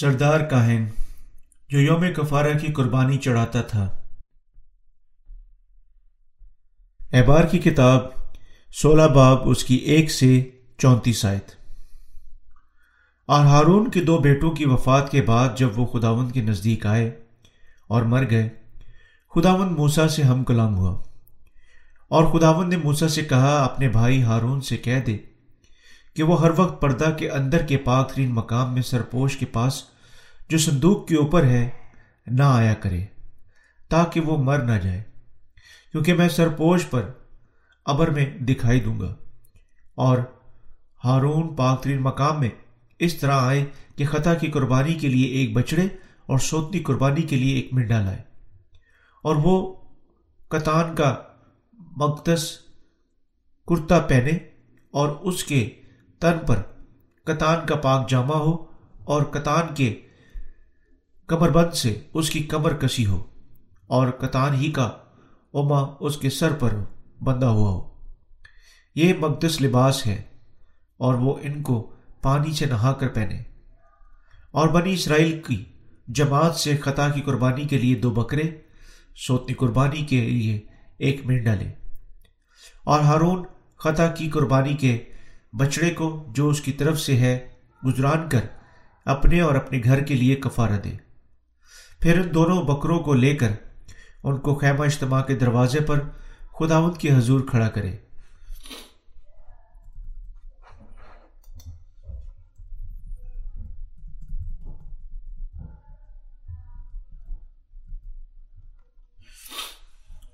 سردار کاہن، جو یوم کفارہ کی قربانی چڑھاتا تھا۔ احبار کی کتاب سولہ باب اس کی ایک سے چونتیس آیت۔ اور ہارون کے دو بیٹوں کی وفات کے بعد جب وہ خداوند کے نزدیک آئے اور مر گئے، خداوند موسا سے ہم کلام ہوا۔ اور خداوند نے موسا سے کہا، اپنے بھائی ہارون سے کہہ دے کہ وہ ہر وقت پردہ کے اندر کے پاک ترین مقام میں سرپوش کے پاس جو صندوق کے اوپر ہے، نہ آیا کرے، تاکہ وہ مر نہ جائے، کیونکہ میں سرپوش پر ابر میں دکھائی دوں گا۔ اور ہارون پاک ترین مقام میں اس طرح آئے کہ خطا کی قربانی کے لیے ایک بچڑے اور سوتنی قربانی کے لیے ایک منڈا لائے۔ اور وہ کتان کا مقدس کرتا پہنے اور اس کے تن پر کتان کا پاک جامع ہو اور کتان کے کمر بند سے اس کی کمر کسی ہو اور کتان ہی کا اما اس کے سر پر بندھا ہوا ہو۔ یہ مقدس لباس ہے اور وہ ان کو پانی سے نہا کر پہنے۔ اور بنی اسرائیل کی جماعت سے خطا کی قربانی کے لیے دو بکرے، سوتنی قربانی کے لیے ایک منڈا لے۔ اور ہارون خطا کی قربانی کے بچڑے کو جو اس کی طرف سے ہے، گزران کر اپنے اور اپنے گھر کے لیے کفارہ دے۔ پھر ان دونوں بکروں کو لے کر ان کو خیمہ اجتماع کے دروازے پر خداوند کی حضور کھڑا کرے۔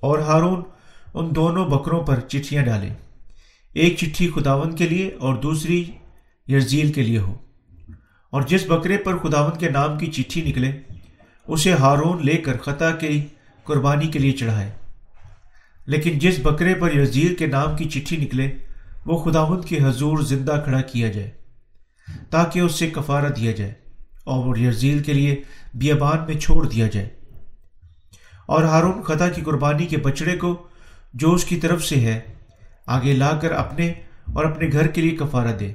اور ہارون ان دونوں بکروں پر چٹھیاں ڈالے۔ ایک چٹھی خداون کے لیے اور دوسری یرزیل کے لیے ہو۔ اور جس بکرے پر خداون کے نام کی چٹھی نکلے، اسے ہارون لے کر خطا کی قربانی کے لیے چڑھائے۔ لیکن جس بکرے پر یزیر کے نام کی چٹھی نکلے، وہ خداوند کے حضور زندہ کھڑا کیا جائے، تاکہ اس سے کفارہ دیا جائے اور وہ یزیل کے لیے بیابان میں چھوڑ دیا جائے۔ اور ہارون خطا کی قربانی کے بچڑے کو جو اس کی طرف سے ہے آگے لا کر اپنے اور اپنے گھر کے لیے کفارہ دے۔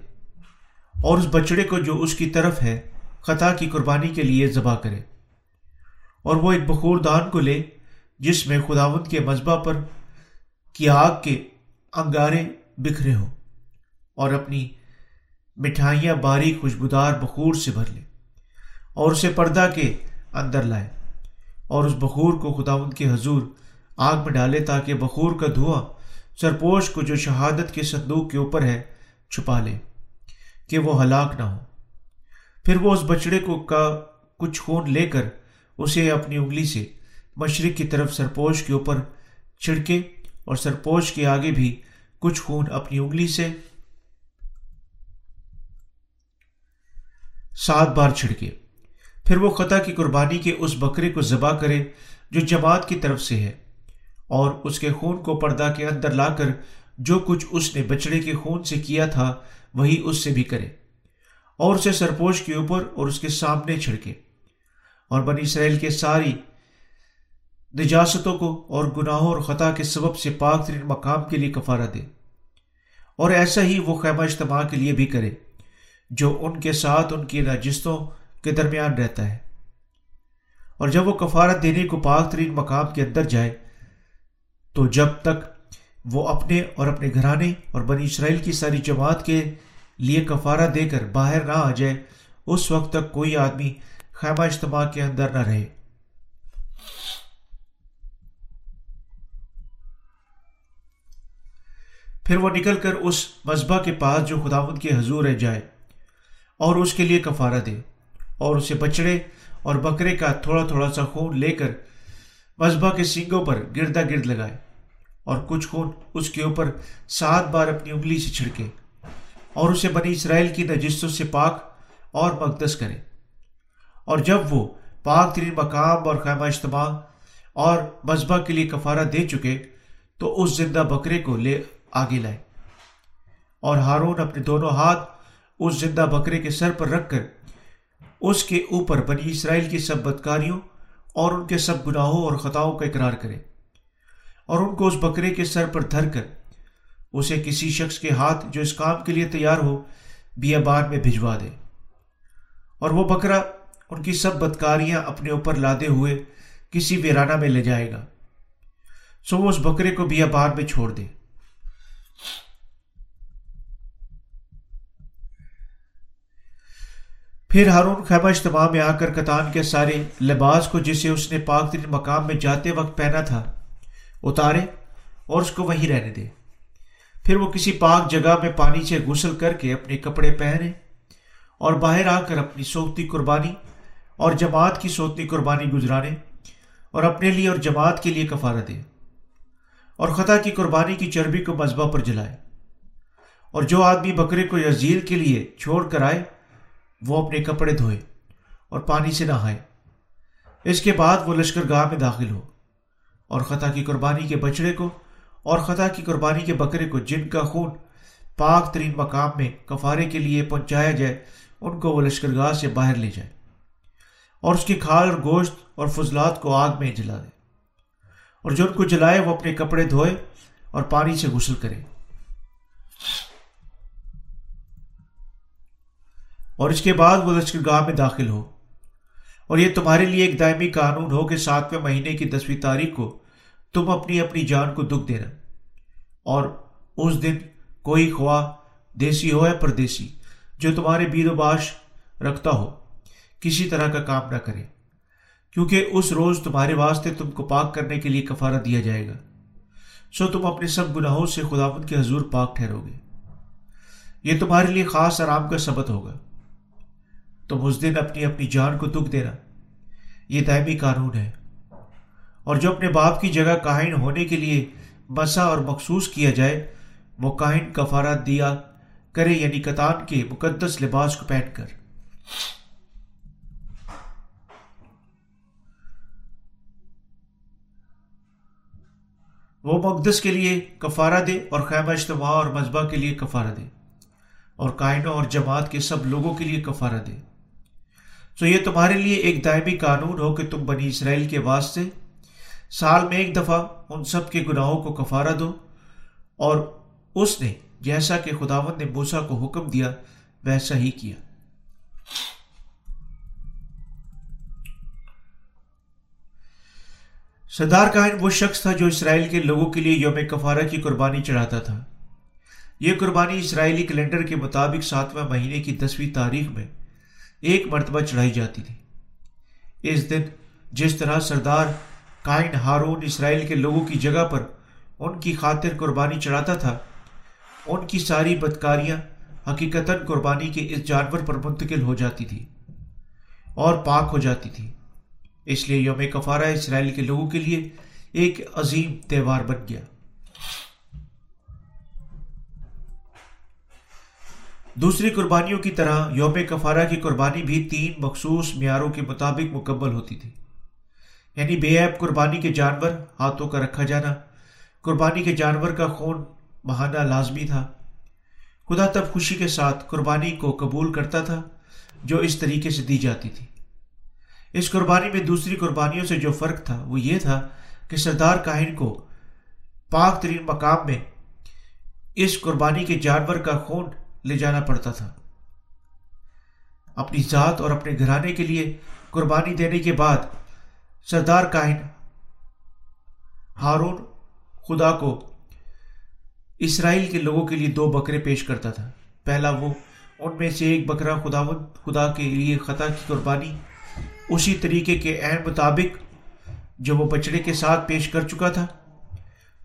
اور اس بچڑے کو جو اس کی طرف ہے، خطا کی قربانی کے لیے ذبح کرے۔ اور وہ ایک بخور دان کو لے، جس میں خداوند کے مذبح پر کی آگ کے انگارے بکھرے ہوں اور اپنی مٹھائیاں باری خوشبودار بخور سے بھر لے اور اسے پردہ کے اندر لائے۔ اور اس بخور کو خداوند کے حضور آگ میں ڈالے تاکہ بخور کا دھواں سرپوش کو جو شہادت کے صندوق کے اوپر ہے، چھپا لے، کہ وہ ہلاک نہ ہو۔ پھر وہ اس بچڑے کو کا کچھ خون لے کر اسے اپنی انگلی سے مشرق کی طرف سرپوش کے اوپر چھڑکے اور سرپوش کے آگے بھی کچھ خون اپنی انگلی سے سات بار چھڑکے۔ پھر وہ خطا کی قربانی کے اس بکرے کو ذبح کرے جو جماعت کی طرف سے ہے۔ اور اس کے خون کو پردہ کے اندر لا کر جو کچھ اس نے بچڑے کے خون سے کیا تھا، وہی اس سے بھی کرے۔ اور اسے سرپوش کے اوپر اور اس کے سامنے چھڑکے۔ اور بنی اسرائیل کے ساری نجاستوں کو اور گناہوں اور خطا کے سبب سے پاک ترین مقام کے لیے کفارہ دے۔ اور ایسا ہی وہ خیمہ اجتماع کے لیے بھی کرے، جو ان کے ساتھ ان کی نجستوں کے درمیان رہتا ہے۔ اور جب وہ کفارت دینے کو پاک ترین مقام کے اندر جائے تو جب تک وہ اپنے اور اپنے گھرانے اور بنی اسرائیل کی ساری جماعت کے لیے کفارہ دے کر باہر نہ آ جائے، اس وقت تک کوئی آدمی خیمہ اجتماع کے اندر نہ رہے۔ پھر وہ نکل کر اس مذبح کے پاس جو خداوند کے حضور ہے جائے اور اس کے لیے کفارہ دے اور اسے بچڑے اور بکرے کا تھوڑا تھوڑا سا خون لے کر مذبح کے سینگوں پر گردا گرد لگائے۔ اور کچھ خون اس کے اوپر سات بار اپنی انگلی سے چھڑکے اور اسے بنی اسرائیل کی نجستوں سے پاک اور مقدس کرے۔ اور جب وہ پاک ترین مقام اور خیمہ اجتماع اور مذبح کے لیے کفارہ دے چکے، تو اس زندہ بکرے کو لے آگے لائے۔ اور ہارون اپنے دونوں ہاتھ اس زندہ بکرے کے سر پر رکھ کر اس کے اوپر بنی اسرائیل کی سب بدکاریوں اور ان کے سب گناہوں اور خطاؤں کا اقرار کرے۔ اور ان کو اس بکرے کے سر پر دھر کر اسے کسی شخص کے ہاتھ جو اس کام کے لیے تیار ہو بیابان میں بھجوا دے۔ اور وہ بکرا ان کی سب بدکاریاں اپنے اوپر لادے ہوئے کسی ویرانہ میں لے جائے گا۔ سو وہ اس بکرے کو بھی آباد میں چھوڑ دے۔ پھر ہارون خیمہ اجتماع میں آ کر کتان کے سارے لباس کو جسے اس نے پاک ترین مقام میں جاتے وقت پہنا تھا اتارے اور اس کو وہیں رہنے دے۔ پھر وہ کسی پاک جگہ میں پانی سے غسل کر کے اپنے کپڑے پہنے اور باہر آ کر اپنی سوتی قربانی اور جماعت کی سوتی قربانی گزرانے اور اپنے لیے اور جماعت کے لیے کفارہ دے اور خطا کی قربانی کی چربی کو مذبح پر جلائے اور جو آدمی بکرے کو یزیل کے لیے چھوڑ کر آئے، وہ اپنے کپڑے دھوئے اور پانی سے نہائے۔ اس کے بعد وہ لشکر گاہ میں داخل ہو۔ اور خطا کی قربانی کے بچڑے کو اور خطا کی قربانی کے بکرے کو جن کا خون پاک ترین مقام میں کفارے کے لیے پہنچایا جائے، ان کو وہ لشکر گاہ سے باہر لے جائے اور اس کی کھال اور گوشت اور فضلات کو آگ میں جلا دے۔ اور جو ان کو جلائے، وہ اپنے کپڑے دھوئے اور پانی سے غسل کرے۔ اور اس کے بعد وہ لشکر گاہ میں داخل ہو۔ اور یہ تمہارے لیے ایک دائمی قانون ہو کہ ساتویں مہینے کی دسویں تاریخ کو تم اپنی اپنی جان کو دکھ دینا۔ اور اس دن کوئی خواہ دیسی ہو یا پردیسی جو تمہارے بید و باش رکھتا ہو، کسی طرح کا کام نہ کرے۔ کیونکہ اس روز تمہارے واسطے تم کو پاک کرنے کے لیے کفارہ دیا جائے گا۔ سو تم اپنے سب گناہوں سے خداون کے حضور پاک ٹھہرو گے۔ یہ تمہارے لیے خاص آرام کا سبت ہوگا۔ تم اس دن اپنی اپنی جان کو دکھ دینا۔ یہ دائمی قانون ہے۔ اور جو اپنے باپ کی جگہ کائن ہونے کے لیے مسا اور مخصوص کیا جائے، وہ کائن کفارات دیا کرے یعنی کتان کے مقدس لباس کو پہن کر۔ وہ مقدس کے لیے کفارہ دے اور خیمہ اجتماع اور مذبح کے لیے کفارہ دے۔ اور کائنوں اور جماعت کے سب لوگوں کے لیے کفارہ دے۔ تو یہ تمہارے لیے ایک دائمی قانون ہو کہ تم بنی اسرائیل کے واسطے سال میں ایک دفعہ ان سب کے گناہوں کو کفارہ دو۔ اور اس نے جیسا کہ خداون نے موسا کو حکم دیا، ویسا ہی کیا۔ سردار کائن وہ شخص تھا جو اسرائیل کے لوگوں کے لیے یوم کفارہ کی قربانی چڑھاتا تھا۔ یہ قربانی اسرائیلی کیلنڈر کے مطابق ساتواں مہینے کی دسویں تاریخ میں ایک مرتبہ چڑھائی جاتی تھی۔ اس دن جس طرح سردار کائن ہارون اسرائیل کے لوگوں کی جگہ پر ان کی خاطر قربانی چڑھاتا تھا، ان کی ساری بدکاریاں حقیقت قربانی کے اس جانور پر منتقل ہو جاتی تھی اور پاک ہو جاتی تھی۔ اس لیے یوم کفارہ اسرائیل کے لوگوں کے لیے ایک عظیم تہوار بن گیا۔ دوسری قربانیوں کی طرح یوم کفارہ کی قربانی بھی تین مخصوص معیاروں کے مطابق مکمل ہوتی تھی۔ یعنی بے عیب قربانی کے جانور، ہاتھوں کا رکھا جانا۔ قربانی کے جانور کا خون بہانا لازمی تھا۔ خدا تب خوشی کے ساتھ قربانی کو قبول کرتا تھا جو اس طریقے سے دی جاتی تھی۔ اس قربانی میں دوسری قربانیوں سے جو فرق تھا وہ یہ تھا کہ سردار کاہن کو پاک ترین مقام میں اس قربانی کے جانور کا خون لے جانا پڑتا تھا۔ اپنی ذات اور اپنے گھرانے کے لیے قربانی دینے کے بعد سردار کائن ہارون خدا کو اسرائیل کے لوگوں کے لیے دو بکرے پیش کرتا تھا۔ پہلا وہ ان میں سے ایک بکرا خدا خدا کے لیے خطا کی قربانی، اسی طریقے کے عین مطابق جو وہ بچڑے کے ساتھ پیش کر چکا تھا،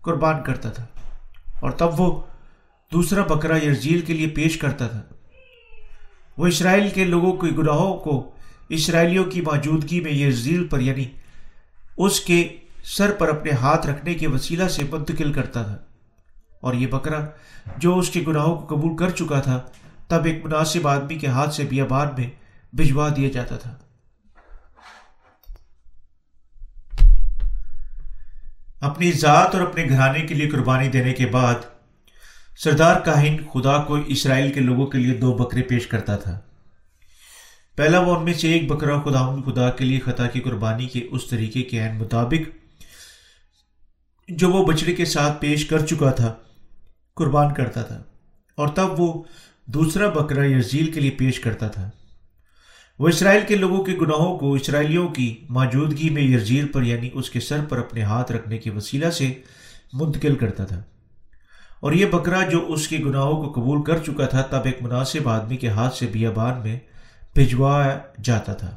قربان کرتا تھا۔ اور تب وہ دوسرا بکرا یرزیل کے لیے پیش کرتا تھا۔ وہ اسرائیل کے لوگوں کے گناہوں کو اسرائیلیوں کی موجودگی میں یرزیل پر یعنی اس کے سر پر اپنے ہاتھ رکھنے کے وسیلہ سے منتقل کرتا تھا۔ اور یہ بکرا جو اس کے گناہوں کو قبول کر چکا تھا، تب ایک مناسب آدمی کے ہاتھ سے بیابان میں بھجوا دیا جاتا تھا۔ اپنی ذات اور اپنے گھرانے کے لیے قربانی دینے کے بعد سردار کاہن خدا کو اسرائیل کے لوگوں کے لیے دو بکرے پیش کرتا تھا۔ پہلا وہ ان میں سے ایک بکرا خدا خدا کے لیے خطا کی قربانی کے اس طریقے کے عین مطابق جو وہ بچڑے کے ساتھ پیش کر چکا تھا، قربان کرتا تھا۔ اور تب وہ دوسرا بکرا یزیل کے لیے پیش کرتا تھا۔ وہ اسرائیل کے لوگوں کے گناہوں کو اسرائیلیوں کی موجودگی میں یرجیل پر یعنی اس کے سر پر اپنے ہاتھ رکھنے کے وسیلہ سے منتقل کرتا تھا۔ اور یہ بکرا جو اس کے گناہوں کو قبول کر چکا تھا، تب ایک مناسب آدمی کے ہاتھ سے بیابان میں بھجوایا جاتا تھا۔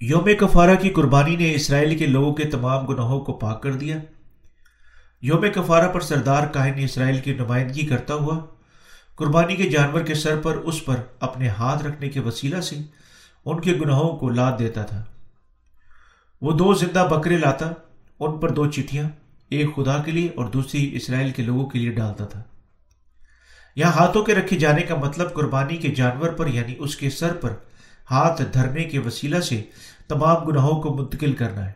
یوم کفارہ کی قربانی نے اسرائیل کے لوگوں کے تمام گناہوں کو پاک کر دیا۔ یوم کفارہ پر سردار کاہن اسرائیل کی نمائندگی کرتا ہوا، قربانی کے جانور کے سر پر اس پر اپنے ہاتھ رکھنے کے وسیلہ سے ان کے گناہوں کو لاد دیتا تھا۔ وہ دو زندہ بکرے لاتا، ان پر دو چٹھیاں ایک خدا کے لیے اور دوسری اسرائیل کے لوگوں کے لیے ڈالتا تھا۔ یہاں ہاتھوں کے رکھے جانے کا مطلب قربانی کے جانور پر یعنی اس کے سر پر، ہاتھ دھرنے کے وسیلہ سے تمام گناہوں کو منتقل کرنا ہے۔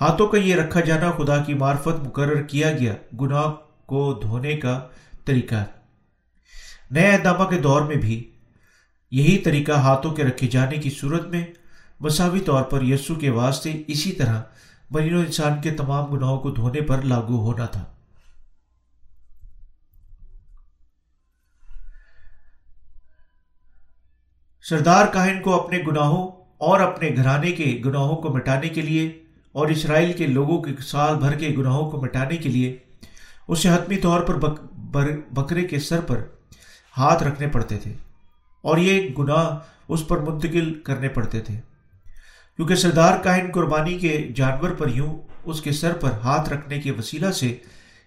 ہاتھوں کا یہ رکھا جانا خدا کی معرفت مقرر کیا گیا، گناہ کو دھونے کا طریقہ۔ ہے نئے اہدامہ کے دور میں بھی یہی طریقہ ہاتھوں کے رکھے جانے کی صورت میں مساوی طور پر یسو کے واسطے اسی طرح بنی و انسان کے تمام گناہوں کو دھونے پر لاگو ہونا تھا۔ سردار کاہن کو اپنے گناہوں اور اپنے گھرانے کے گناہوں کو مٹانے کے لیے اور اسرائیل کے لوگوں کے سال بھر کے گناہوں کو مٹانے کے لیے اسے حتمی طور پر بکرے کے سر پر ہاتھ رکھنے پڑتے تھے۔ اور یہ گناہ اس پر منتقل کرنے پڑتے تھے۔ کیونکہ سردار کاہن قربانی کے جانور پر یوں اس کے سر پر ہاتھ رکھنے کے وسیلہ سے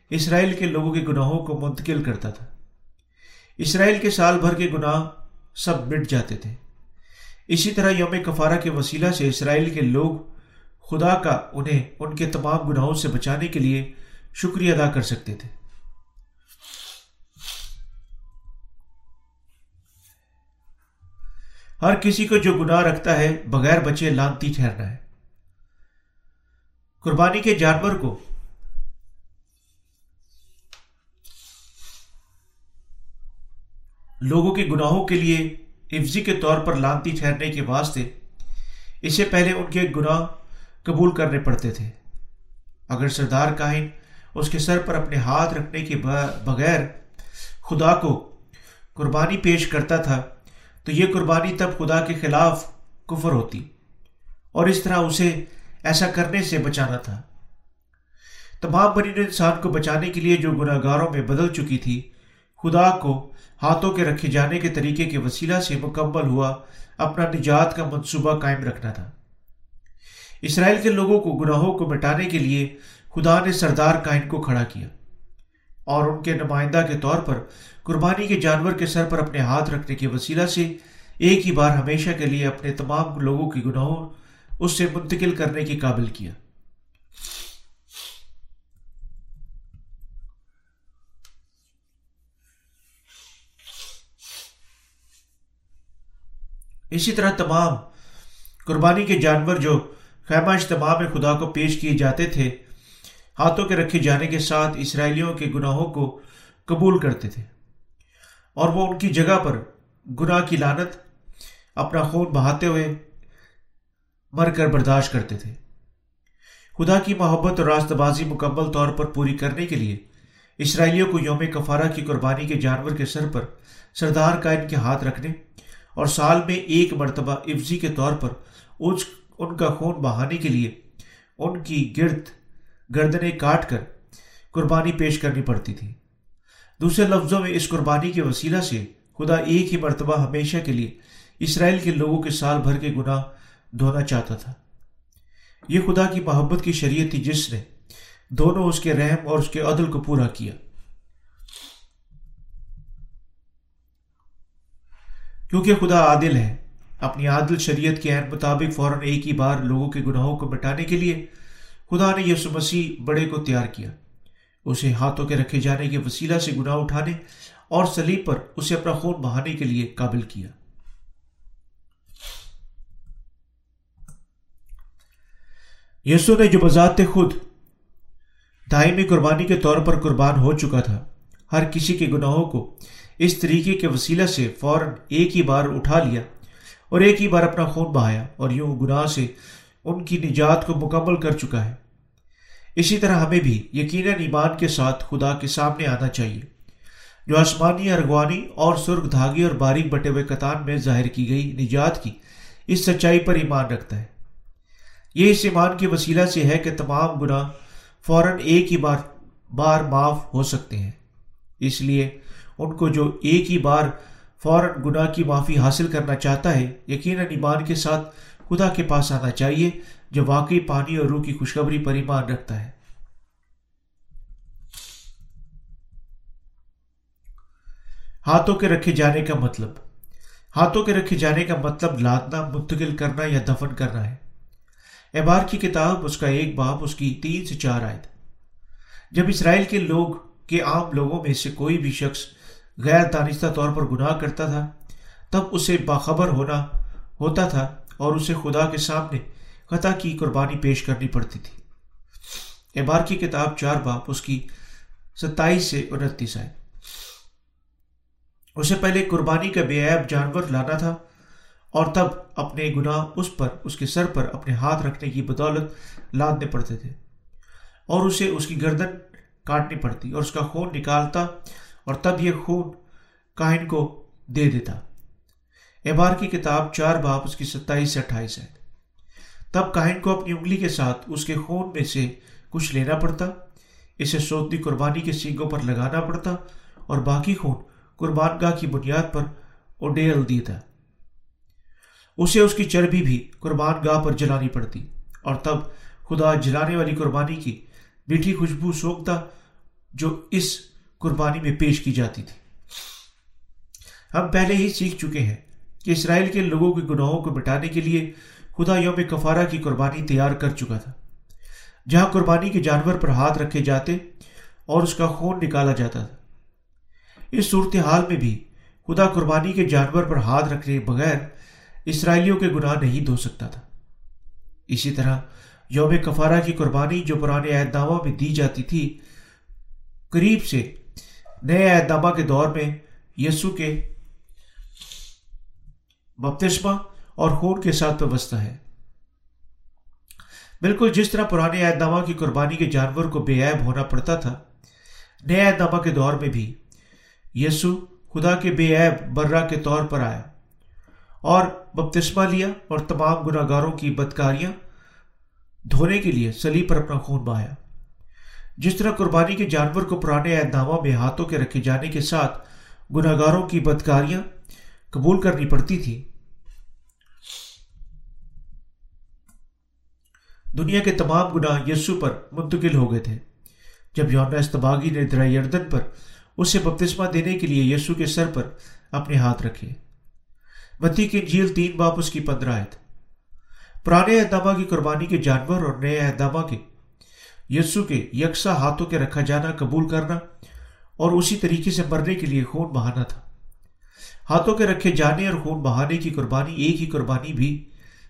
اسرائیل کے لوگوں کے گناہوں کو منتقل کرتا تھا۔ اسرائیل کے سال بھر کے گناہ سب مٹ جاتے تھے۔ اسی طرح یوم کفارہ کے وسیلہ سے اسرائیل کے لوگ خدا کا انہیں ان کے تمام گناہوں سے بچانے کے لیے شکریہ ادا کر سکتے تھے۔ ہر کسی کو جو گناہ رکھتا ہے، بغیر بچے لانتی ٹھہرنا ہے۔ قربانی کے جانور کو۔ لوگوں کے گناہوں کے لیے حفظی کے طور پر لانتی ٹھہرنے کے واسطے اسے پہلے ان کے گناہ قبول کرنے پڑتے تھے۔ اگر سردار کاہن اس کے سر پر اپنے ہاتھ رکھنے کے بغیر خدا کو قربانی پیش کرتا تھا تو یہ قربانی تب خدا کے خلاف کفر ہوتی اور اس طرح اسے ایسا کرنے سے بچانا تھا۔ تمام بنی انسان کو بچانے کے لیے جو گناہ گاروں میں بدل چکی تھی، خدا کو ہاتھوں کے رکھے جانے کے طریقے کے وسیلہ سے مکمل ہوا اپنا نجات کا منصوبہ قائم رکھنا تھا۔ اسرائیل کے لوگوں کو گناہوں کو مٹانے کے لیے خدا نے سردار کائن کو کھڑا کیا۔ اور ان کے نمائندہ کے طور پر قربانی کے جانور کے سر پر اپنے ہاتھ رکھنے کے وسیلہ سے ایک ہی بار ہمیشہ کے لیے اپنے تمام لوگوں کی گناہوں اس سے منتقل کرنے کے قابل کیا۔ اسی طرح تمام قربانی کے جانور جو خیمہ اجتماع میں خدا کو پیش کیے جاتے تھے ہاتھوں کے رکھے جانے کے ساتھ اسرائیلیوں کے گناہوں کو قبول کرتے تھے۔ اور وہ ان کی جگہ پر گناہ کی لانت اپنا خون بہاتے ہوئے مر کر برداشت کرتے تھے۔ خدا کی محبت اور راست بازی مکمل طور پر پوری کرنے کے لیے اسرائیلیوں کو یوم کفارہ کی قربانی کے جانور کے سر پر سردار کا ان کے ہاتھ رکھنے اور سال میں ایک مرتبہ افزی کے طور پر ان کا خون بہانے کے لیے ان کی گرد گردنیں کاٹ کر قربانی پیش کرنی پڑتی تھی۔ دوسرے لفظوں میں اس قربانی کے وسیلہ سے خدا ایک ہی مرتبہ ہمیشہ کے لیے اسرائیل کے لوگوں کے سال بھر کے گناہ دھونا چاہتا تھا۔ یہ خدا کی محبت کی شریعت تھی جس نے دونوں اس کے رحم اور اس کے عدل کو پورا کیا۔ کیونکہ خدا عادل ہے، اپنی عادل شریعت کے عین مطابق فوراً ایک ہی بار لوگوں کے گناہوں کو مٹانے کے لیے خدا نے یسو مسیح بڑے کو تیار کیا۔ اسے ہاتھوں کے رکھے جانے کے وسیلہ سے گناہ اٹھانے اور سلیب پر اسے اپنا خون بہانے کے لیے قابل کیا۔ یسو نے جو بذات خود دائمی قربانی کے طور پر قربان ہو چکا تھا، ہر کسی کے گناہوں کو اس طریقے کے وسیلہ سے فوراً ایک ہی بار اٹھا لیا اور ایک ہی بار اپنا خون بہایا اور یوں گناہ سے ان کی نجات کو مکمل کر چکا ہے۔ اسی طرح ہمیں بھی یقیناً ایمان کے ساتھ خدا کے سامنے آنا چاہیے، جو آسمانی ارغوانی اور سرخ دھاگے اور باریک بٹے ہوئے قطان میں ظاہر کی گئی نجات کی اس سچائی پر ایمان رکھتا ہے۔ یہ اس ایمان کے وسیلہ سے ہے کہ تمام گناہ فوراً ایک ہی بار بار معاف ہو سکتے ہیں۔ اس لیے ان کو جو ایک ہی بار فوراً گناہ کی معافی حاصل کرنا چاہتا ہے، یقیناً ایمان کے ساتھ خدا کے پاس آنا چاہیے جو واقعی پانی اور روح کی خوشخبری پر ایمان رکھتا ہے۔ ہاتھوں کے رکھے جانے کا مطلب۔ ہاتھوں کے رکھے جانے کا مطلب لادنا منتقل کرنا یا دفن کرنا ہے۔ احبار کی کتاب، اس کا ایک باپ اس کی تین سے چار آئے جب اسرائیل کے لوگ، کے عام لوگوں میں سے کوئی بھی شخص غیر دانستہ طور پر گناہ کرتا تھا، تب اسے باخبر ہونا، ہوتا تھا اور اسے خدا کے سامنے خطا کی قربانی پیش کرنی پڑتی تھی۔ احبار کی کتاب چار باپ، اس کی ستائیس سے انتیس آئے۔ اسے پہلے قربانی کا بے عیب جانور لانا تھا اور تب اپنے گناہ اس پر، اس کے سر پر اپنے ہاتھ رکھنے کی بدولت لادنے پڑتے تھے۔ اور اسے اس کی گردن کاٹنی پڑتی اور اس کا خون نکالتا اور تب یہ خون کاہن کو دے دیتا۔ احبار کی کتاب چار باپ اس کی ستائیس سے اٹھائیس ہے۔ تب کاہن کو اپنی انگلی کے ساتھ اس کے خون میں سے کچھ لینا پڑتا، اسے سوتی قربانی کے سینگوں پر لگانا پڑتا اور باقی خون قربان گاہ کی بنیاد پر اڈیل دیتا۔ اسے اس کی چربی بھی قربان گاہ پر جلانی پڑتی اور تب خدا جلانے والی قربانی کی میٹھی خوشبو سوکھتا جو اس قربانی میں پیش کی جاتی تھی۔ ہم پہلے ہی سیکھ چکے ہیں کہ اسرائیل کے لوگوں کے گناہوں کو مٹانے کے لیے خدا یوم کفارہ کی قربانی تیار کر چکا تھا، جہاں قربانی کے جانور پر ہاتھ رکھے جاتے اور اس کا خون نکالا جاتا تھا۔ اس صورتحال میں بھی خدا قربانی کے جانور پر ہاتھ رکھنے بغیر اسرائیلیوں کے گناہ نہیں دھو سکتا تھا۔ اسی طرح یوم کفارہ کی قربانی جو پرانے عہد نامہ میں دی جاتی تھی، قریب سے نئے عہد نامہ کے دور میں یسو کے بپتسمہ اور خون کے ساتھ وابستہ ہے۔ بالکل جس طرح پرانے عہد نامہ کی قربانی کے جانور کو بے عیب ہونا پڑتا تھا، نئے عہد نامہ کے دور میں بھی یسو خدا کے بے عیب برہ کے طور پر آیا اور بپتسمہ لیا اور تمام گناہ گاروں کی بدکاریاں دھونے کے لیے سلی پر اپنا خون بہایا۔ جس طرح قربانی کے جانور کو پرانے عہد نامہ میں ہاتھوں کے رکھے جانے کے ساتھ گناہ گاروں کی بدکاریاں قبول کرنی پڑتی تھی۔ دنیا کے تمام گناہ یسو پر منتقل ہو گئے تھے۔ جب یونا استباغی نے درائی اردن پر اسے بپتسمہ دینے کے لیے یسو کے سر پر اپنے ہاتھ رکھے۔ بتی کی جھیل تین باپ اس کی پندرہ آئے پرانے اہدامہ کی قربانی کے جانور اور نئے اہدامہ کے یسو کے یکساں ہاتھوں کے رکھا جانا قبول کرنا اور اسی طریقے سے مرنے کے لیے خون بہانا تھا۔ ہاتھوں کے رکھے جانے اور خون بہانے کی قربانی، ایک ہی قربانی بھی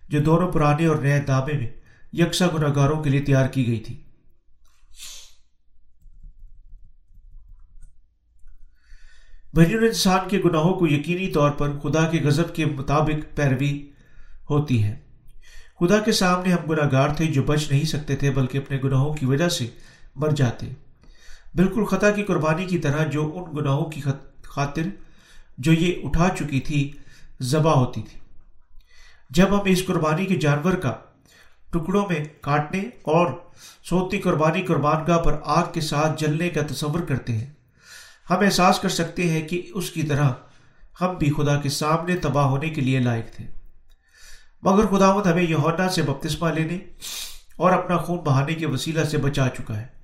جو دونوں پرانے اور نئے دامے میں یکساں گناہ گاروں کے لیے تیار کی گئی تھی۔ بہن انسان کے گناہوں کو یقینی طور پر خدا کے غضب کے مطابق پیروی ہوتی ہے۔ خدا کے سامنے ہم گناہ گار تھے جو بچ نہیں سکتے تھے، بلکہ اپنے گناہوں کی وجہ سے مر جاتے۔ بالکل خطا کی قربانی کی طرح جو ان گناہوں کی خاطر جو یہ اٹھا چکی تھی، ذبح ہوتی تھی۔ جب ہم اس قربانی کے جانور کا ٹکڑوں میں کاٹنے اور سوتی قربانی قربان گاہ پر آگ کے ساتھ جلنے کا تصور کرتے ہیں، ہم احساس کر سکتے ہیں کہ اس کی طرح ہم بھی خدا کے سامنے تباہ ہونے کے لیے لائق تھے۔ مگر خدا مت ہمیں یونا سے بپتسمہ لینے اور اپنا خون بہانے کے وسیلہ سے بچا چکا ہے۔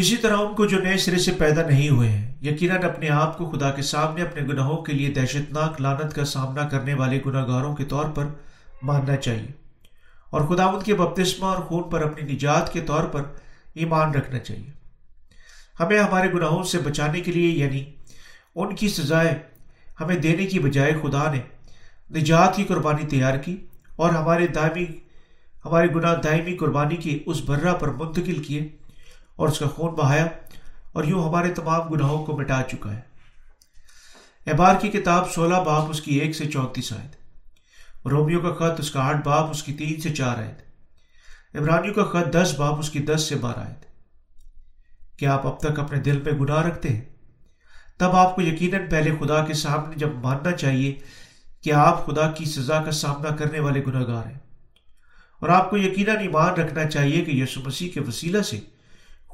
اسی طرح ان کو جو نئے سرے سے پیدا نہیں ہوئے ہیں۔ یقیناً اپنے آپ کو خدا کے سامنے، اپنے گناہوں کے لیے دہشت ناک لانت کا سامنا کرنے والے گناہ گاروں کے طور پر ماننا چاہیے۔ اور خدا ان کے بپتسمہ اور خون پر اپنی نجات کے طور پر ایمان رکھنا چاہیے۔ ہمیں ہمارے گناہوں سے بچانے کے لیے یعنی ان کی سزائیں ہمیں دینے کی بجائے خدا نے نجات کی قربانی تیار کی اور ہمارے دائمی، ہمارے گناہ دائمی قربانی کے اس برہ پر منتقل کیے۔ اور اس کا خون بہایا اور یوں ہمارے تمام گناہوں کو مٹا چکا ہے۔ احبار کی کتاب سولہ باپ اس کی ایک سے چونتیس آئے رومیو کا خط اس کا آٹھ باپ اس کی تین سے چار آئے عبرانیوں کا خط دس باپ اس کی دس سے بارہ آئے کیا آپ اب تک اپنے دل پہ گناہ رکھتے ہیں؟ تب آپ کو یقیناً پہلے خدا کے سامنے جب ماننا چاہیے کہ آپ خدا کی سزا کا سامنا کرنے والے گناہ گار ہیں۔ اور آپ کو یقیناً ایمان رکھنا چاہیے کہ یسو مسیح کے وسیلہ سے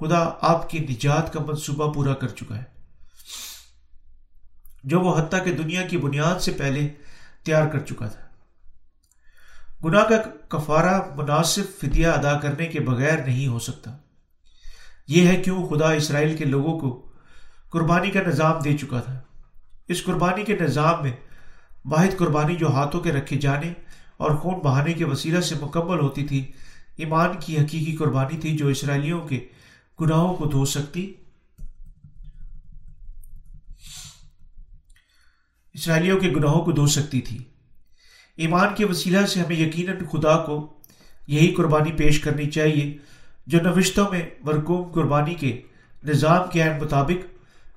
خدا آپ کی نجات کا منصوبہ پورا کر چکا ہے۔ جو وہ حتیٰ کہ دنیا کی بنیاد سے پہلے تیار کر چکا تھا۔ گناہ کا کفارہ مناسب فدیہ ادا کرنے کے بغیر نہیں ہو سکتا۔ یہ ہے کیوں خدا اسرائیل کے لوگوں کو قربانی کا نظام دے چکا تھا۔ اس قربانی کے نظام میں واحد قربانی جو ہاتھوں کے رکھے جانے اور خون بہانے کے وسیلہ سے مکمل ہوتی تھی، ایمان کی حقیقی قربانی تھی جو اسرائیلیوں کے گناہوں کو دھو سکتی۔ اسرائیلیوں کے گناہوں کو دھو سکتی تھی۔ ایمان کے وسیلہ سے ہمیں یقیناً خدا کو یہی قربانی پیش کرنی چاہیے، جو نوشتوں میں مرکوم قربانی کے نظام کے عین مطابق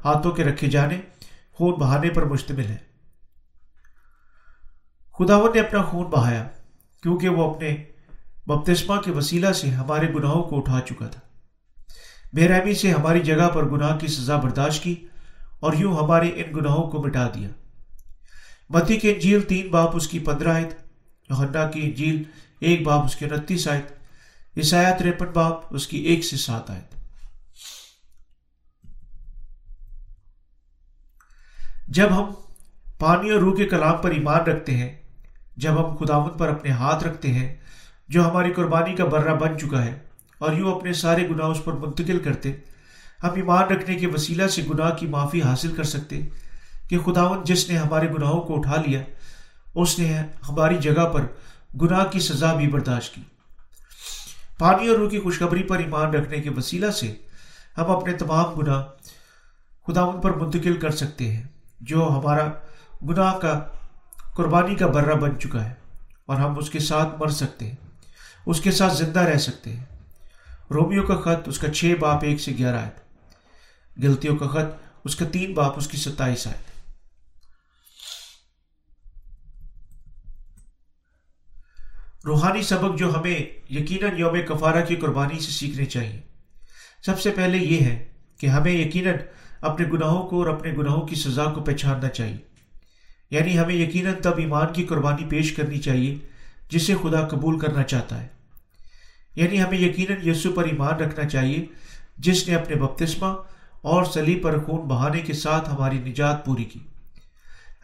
ہاتھوں کے رکھے جانے، خون بہانے پر مشتمل ہے۔ خداون نے اپنا خون بہایا، کیونکہ وہ اپنے بپتسمہ کے وسیلہ سے ہمارے گناہوں کو اٹھا چکا تھا۔ بے رحمی سے ہماری جگہ پر گناہ کی سزا برداشت کی اور یوں ہمارے ان گناہوں کو مٹا دیا۔ متی کی انجیل تین باپ اس کی پندرہ آیت، یوحنا کی انجیل ایک باپ اس کی انتیس آیت عیسایا تریپن باپ اس کی ایک سے سات آیت۔ جب ہم پانی اور روح کے کلام پر ایمان رکھتے ہیں، جب ہم خداوت پر اپنے ہاتھ رکھتے ہیں، جو ہماری قربانی کا برہ بن چکا ہے اور یوں اپنے سارے گناہ اس پر منتقل کرتے۔ ہم ایمان رکھنے کے وسیلہ سے گناہ کی معافی حاصل کر سکتے کہ خداون جس نے ہمارے گناہوں کو اٹھا لیا، اس نے ہماری جگہ پر گناہ کی سزا بھی برداشت کی۔ پانی اور روح کی خوشخبری پر ایمان رکھنے کے وسیلہ سے ہم اپنے تمام گناہ خداون پر منتقل کر سکتے ہیں، جو ہمارا گناہ کا قربانی کا برہ بن چکا ہے اور ہم اس کے ساتھ مر سکتے ہیں، اس کے ساتھ زندہ رہ سکتے ہیں۔ رومیو کا خط اس کا چھ باپ ایک سے گیارہ آئے گلتیوں کا خط اس کا تین باپ اس کی ستائیس آئے روحانی سبق جو ہمیں یقیناً یوم کفارہ کی قربانی سے سیکھنے چاہیے۔ سب سے پہلے یہ ہے کہ ہمیں یقیناً اپنے گناہوں کو اور اپنے گناہوں کی سزا کو پہچاننا چاہیے۔ یعنی ہمیں یقیناً تب ایمان کی قربانی پیش کرنی چاہیے جسے خدا قبول کرنا چاہتا ہے۔ یعنی ہمیں یقیناً یسو پر ایمان رکھنا چاہیے، جس نے اپنے بپتسمہ اور سلی پر خون بہانے کے ساتھ ہماری نجات پوری کی۔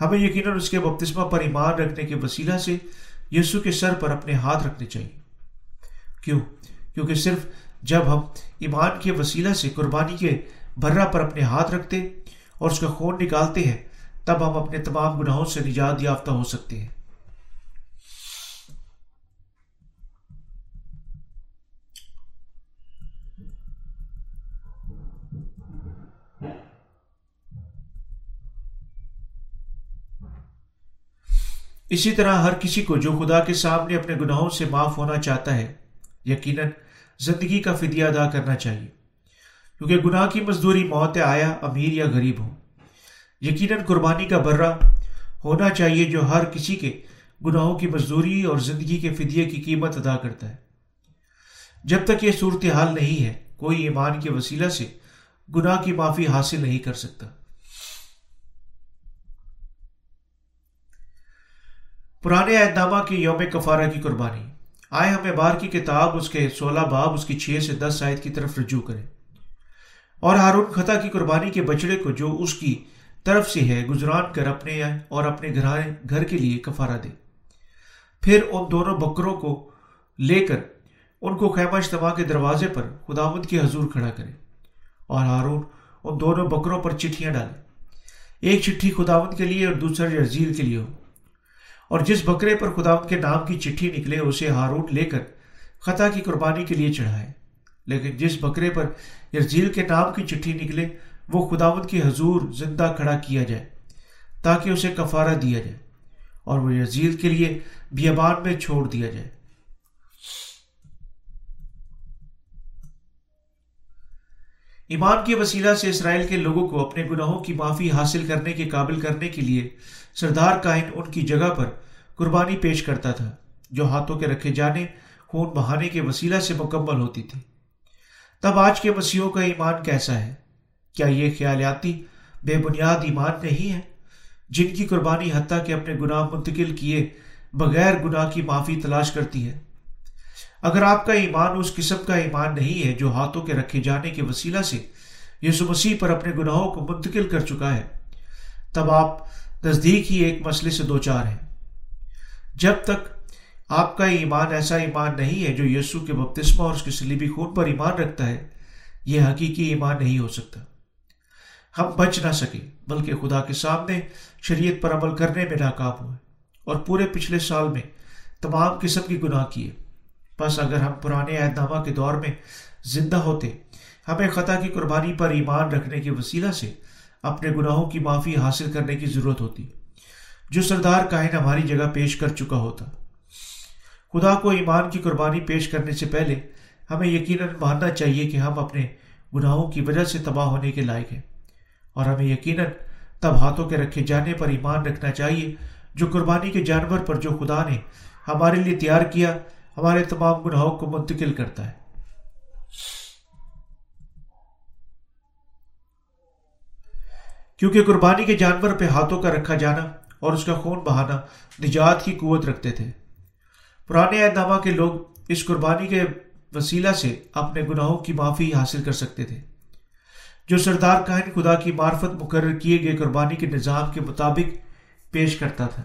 ہمیں یقیناً اس کے بپتسمہ پر ایمان رکھنے کے وسیلہ سے یسو کے سر پر اپنے ہاتھ رکھنے چاہیے۔ کیوں؟ کیونکہ صرف جب ہم ایمان کے وسیلہ سے قربانی کے برہ پر اپنے ہاتھ رکھتے اور اس کا خون نکالتے ہیں، تب ہم اپنے تمام گناہوں سے نجات یافتہ ہو سکتے ہیں۔ اسی طرح ہر کسی کو جو خدا کے سامنے اپنے گناہوں سے معاف ہونا چاہتا ہے، یقیناً زندگی کا فدیہ ادا کرنا چاہیے۔ کیونکہ گناہ کی مزدوری موت آیا، امیر یا غریب ہو۔ یقیناً قربانی کا برہ ہونا چاہیے جو ہر کسی کے گناہوں کی مزدوری اور زندگی کے فدیے کی قیمت ادا کرتا ہے۔ جب تک یہ صورتحال نہیں ہے، کوئی ایمان کے وسیلہ سے گناہ کی معافی حاصل نہیں کر سکتا۔ پرانے اعتنامہ کی یوم کفارہ کی قربانی۔ آئے ہمیں بار کی کتاب، اس کے سولہ باب، اس کی چھ سے دس آیت کی طرف رجوع کرے اور ہارون خطا کی قربانی کے بچڑے کو جو اس کی طرف سے ہے، گزران کر اپنے اور اپنے گھرانے گھر کے لیے کفارہ دے۔ پھر ان دونوں بکروں کو لے کر، ان کو خیمہ اجتماع کے دروازے پر خداوند کی حضور کھڑا کرے اور ہارون ان دونوں بکروں پر چٹھیاں ڈالے ایک چٹھی خداوند کے لیے اور دوسرا یزیل کے لیے ہو۔ اور جس بکرے پر خدا کے نام کی چٹھی نکلے، اسے ہاروٹ لے کر خطا کی قربانی کے لیے چڑھائے۔ لیکن جس بکرے پر یرزیل کے نام کی چٹھی نکلے، وہ خداوت کی حضور زندہ کھڑا کیا جائے، تاکہ اسے کفارہ دیا جائے اور وہ یزیل کے لیے بیابان میں چھوڑ دیا جائے۔ ایمان کے وسیلہ سے اسرائیل کے لوگوں کو اپنے گناہوں کی معافی حاصل کرنے کے قابل کرنے کے لیے سردار کائن ان کی جگہ پر قربانی پیش کرتا تھا، جو ہاتھوں کے رکھے جانے، خون بہانے کے وسیلہ سے مکمل ہوتی تھی۔ تب آج کے مسیحوں کا ایمان کیسا ہے؟ کیا یہ خیالیاتی، بے بنیاد ایمان نہیں ہے؟ جن کی قربانی حتیٰ کہ اپنے گناہ منتقل کیے بغیر گناہ کی معافی تلاش کرتی ہے۔ اگر آپ کا ایمان اس قسم کا ایمان نہیں ہے جو ہاتھوں کے رکھے جانے کے وسیلہ سے یسو مسیح پر اپنے گناہوں کو منتقل کر چکا ہے، تب آپ نزدیک ہی ایک مسئلے سے دو چار ہیں۔ جب تک آپ کا ایمان ایسا ایمان نہیں ہے جو یسو کے بپتسمہ اور اس کے سلیبی خون پر ایمان رکھتا ہے، یہ حقیقی ایمان نہیں ہو سکتا۔ ہم بچ نہ سکے بلکہ خدا کے سامنے شریعت پر عمل کرنے میں ناکام ہوئے۔ اور پورے پچھلے سال میں تمام قسم کی گناہ کیے۔ بس اگر ہم پرانے عہد نامہ کے دور میں زندہ ہوتے، ہمیں خطا کی قربانی پر ایمان رکھنے کے وسیلہ سے اپنے گناہوں کی معافی حاصل کرنے کی ضرورت ہوتی جو سردار کائن ہماری جگہ پیش کر چکا ہوتا۔ خدا کو ایمان کی قربانی پیش کرنے سے پہلے ہمیں یقیناً ماننا چاہیے کہ ہم اپنے گناہوں کی وجہ سے تباہ ہونے کے لائق ہیں۔ اور ہمیں یقیناً تب ہاتھوں کے رکھے جانے پر ایمان رکھنا چاہیے جو قربانی کے جانور پر جو خدا نے ہمارے لیے تیار کیا، ہمارے تمام گناہوں کو منتقل کرتا ہے۔ کیونکہ قربانی کے جانور پہ ہاتھوں کا رکھا جانا اور اس کا خون بہانا نجات کی قوت رکھتے تھے۔ پرانے اہدامہ کے لوگ اس قربانی کے وسیلہ سے اپنے گناہوں کی معافی حاصل کر سکتے تھے۔ جو سردار کہن خدا کی معرفت مقرر کیے گئے قربانی کے نظام کے مطابق پیش کرتا تھا۔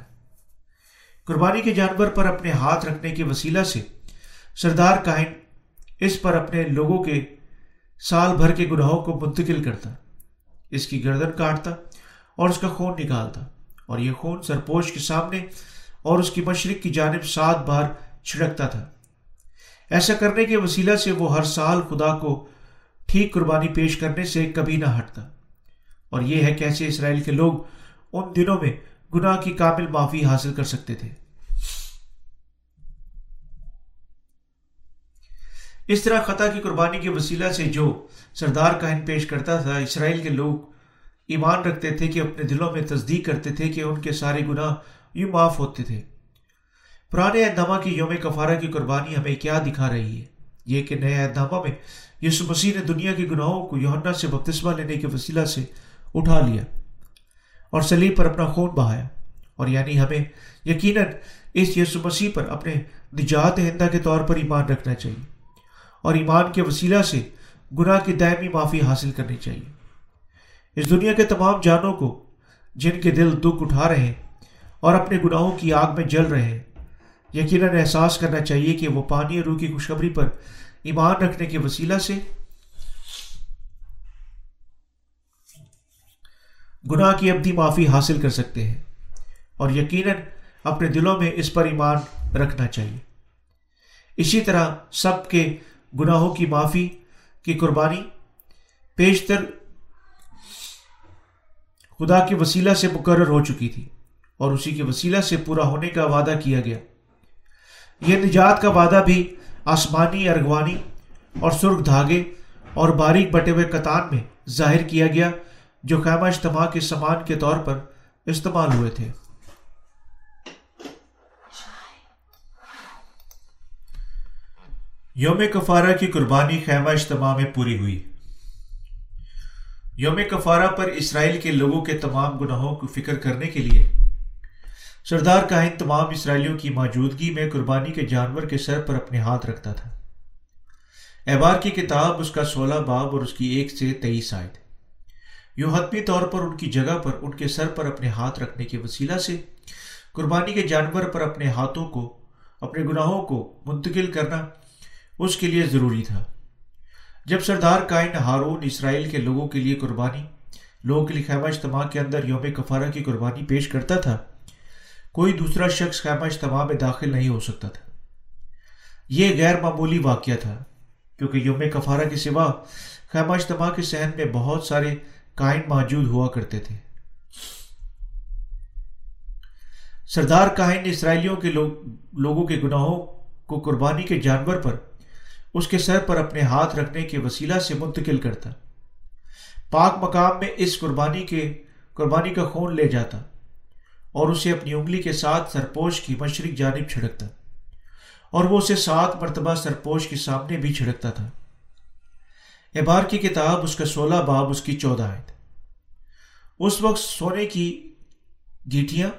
قربانی کے جانور پر اپنے ہاتھ رکھنے کے وسیلہ سے سردار کائن اس پر اپنے لوگوں کے سال بھر کے گناہوں کو منتقل کرتا۔ اس کی گردن کاٹتا اور اس کا خون نکالتا اور یہ خون سرپوش کے سامنے اور اس کی مشرق کی جانب سات بار چھڑکتا تھا۔ ایسا کرنے کے وسیلہ سے وہ ہر سال خدا کو ٹھیک قربانی پیش کرنے سے کبھی نہ ہٹتا۔ اور یہ ہے کیسے اسرائیل کے لوگ ان دنوں میں گناہ کی کامل معافی حاصل کر سکتے تھے۔ اس طرح خطا کی قربانی کے وسیلہ سے جو سردار کہن پیش کرتا تھا، اسرائیل کے لوگ ایمان رکھتے تھے کہ اپنے دلوں میں تصدیق کرتے تھے کہ ان کے سارے گناہ یوں معاف ہوتے تھے۔ پرانے اہدامہ کی یوم کفارہ کی قربانی ہمیں کیا دکھا رہی ہے؟ یہ کہ نئے اہدامہ میں یسو مسیح نے دنیا کے گناہوں کو یوہنا سے بپتسمہ لینے کے وسیلہ سے اٹھا لیا اور سلیب پر اپنا خون بہایا۔ اور یعنی ہمیں یقیناً اس یسو مسیح پر اپنے نجات ہندہ کے طور پر ایمان رکھنا چاہیے۔ اور ایمان کے وسیلہ سے گناہ کی دائمی معافی حاصل کرنی چاہیے۔ اس دنیا کے تمام جانوں کو جن کے دل دکھ اٹھا رہے ہیں اور اپنے گناہوں کی آگ میں جل رہے ہیں، یقیناً احساس کرنا چاہیے کہ وہ پانی روح کی خوشخبری پر ایمان رکھنے کے وسیلہ سے گناہ کی ابدی معافی حاصل کر سکتے ہیں اور یقیناً اپنے دلوں میں اس پر ایمان رکھنا چاہیے۔ اسی طرح سب کے گناہوں کی معافی کی قربانی۔ پیشتر خدا کے وسیلہ سے مقرر ہو چکی تھی اور اسی کے وسیلہ سے پورا ہونے کا وعدہ کیا گیا۔ یہ نجات کا وعدہ بھی آسمانی ارغوانی اور سرخ دھاگے اور باریک بٹے ہوئے کتان میں ظاہر کیا گیا، جو خیمہ اجتماع کے سامان کے طور پر استعمال ہوئے تھے۔ یوم کفارہ کی قربانی خیمہ اجتماع میں پوری ہوئی۔ یوم کفارہ پر اسرائیل کے لوگوں کے تمام گناہوں کو فکر کرنے کے لیے سردار کاہن تمام اسرائیلیوں کی موجودگی میں قربانی کے جانور کے سر پر اپنے ہاتھ رکھتا تھا۔ احبار کی کتاب اس کا سولہ باب اور اس کی ایک سے تیئیس آئے تھے یوں حتمی طور پر ان کی جگہ پر ان کے سر پر اپنے ہاتھ رکھنے کے وسیلہ سے قربانی کے جانور پر اپنے ہاتھوں کو، اپنے گناہوں کو منتقل کرنا اس کے لیے ضروری تھا۔ جب سردار کائن ہارون اسرائیل کے لوگوں کے لیے قربانی، لوگوں کے لیے خیمہ اجتماع کے اندر یوم کفارہ کی قربانی پیش کرتا تھا، کوئی دوسرا شخص خیمہ اجتماع میں داخل نہیں ہو سکتا تھا۔ یہ غیر معمولی واقعہ تھا، کیونکہ یوم کفارہ کے سوا خیمہ اجتماع کے صحن میں بہت سارے کائن موجود ہوا کرتے تھے۔ سردار کائن اسرائیلیوں کے لوگوں کے گناہوں کو قربانی کے جانور پر اس کے سر پر اپنے ہاتھ رکھنے کے وسیلہ سے منتقل کرتا۔ پاک مقام میں اس قربانی کے قربانی کا خون لے جاتا اور اسے اپنی انگلی کے ساتھ سرپوش کی مشرق جانب چھڑکتا اور وہ اسے سات مرتبہ سرپوش کے سامنے بھی چھڑکتا تھا۔ احبار کی کتاب اس کا سولہ باب اس کی چودہ آئے اس وقت سونے کی گیٹیاں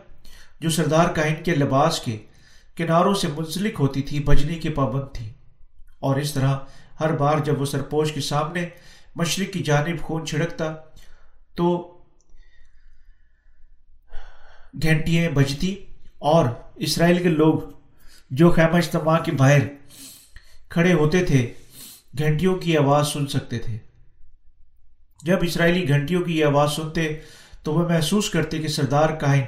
جو سردار کائن کے لباس کے کناروں سے منسلک ہوتی تھی بجنے کی پابند تھی اور اس طرح ہر بار جب وہ سرپوش کے سامنے مشرق کی جانب خون چھڑکتا تو گھنٹیاں بجتی اور اسرائیل کے لوگ جو خیمہ اجتماع کے باہر کھڑے ہوتے تھے، گھنٹیوں کی آواز سن سکتے تھے۔ جب اسرائیلی گھنٹیوں کی یہ آواز سنتے تو وہ محسوس کرتے کہ سردار کائن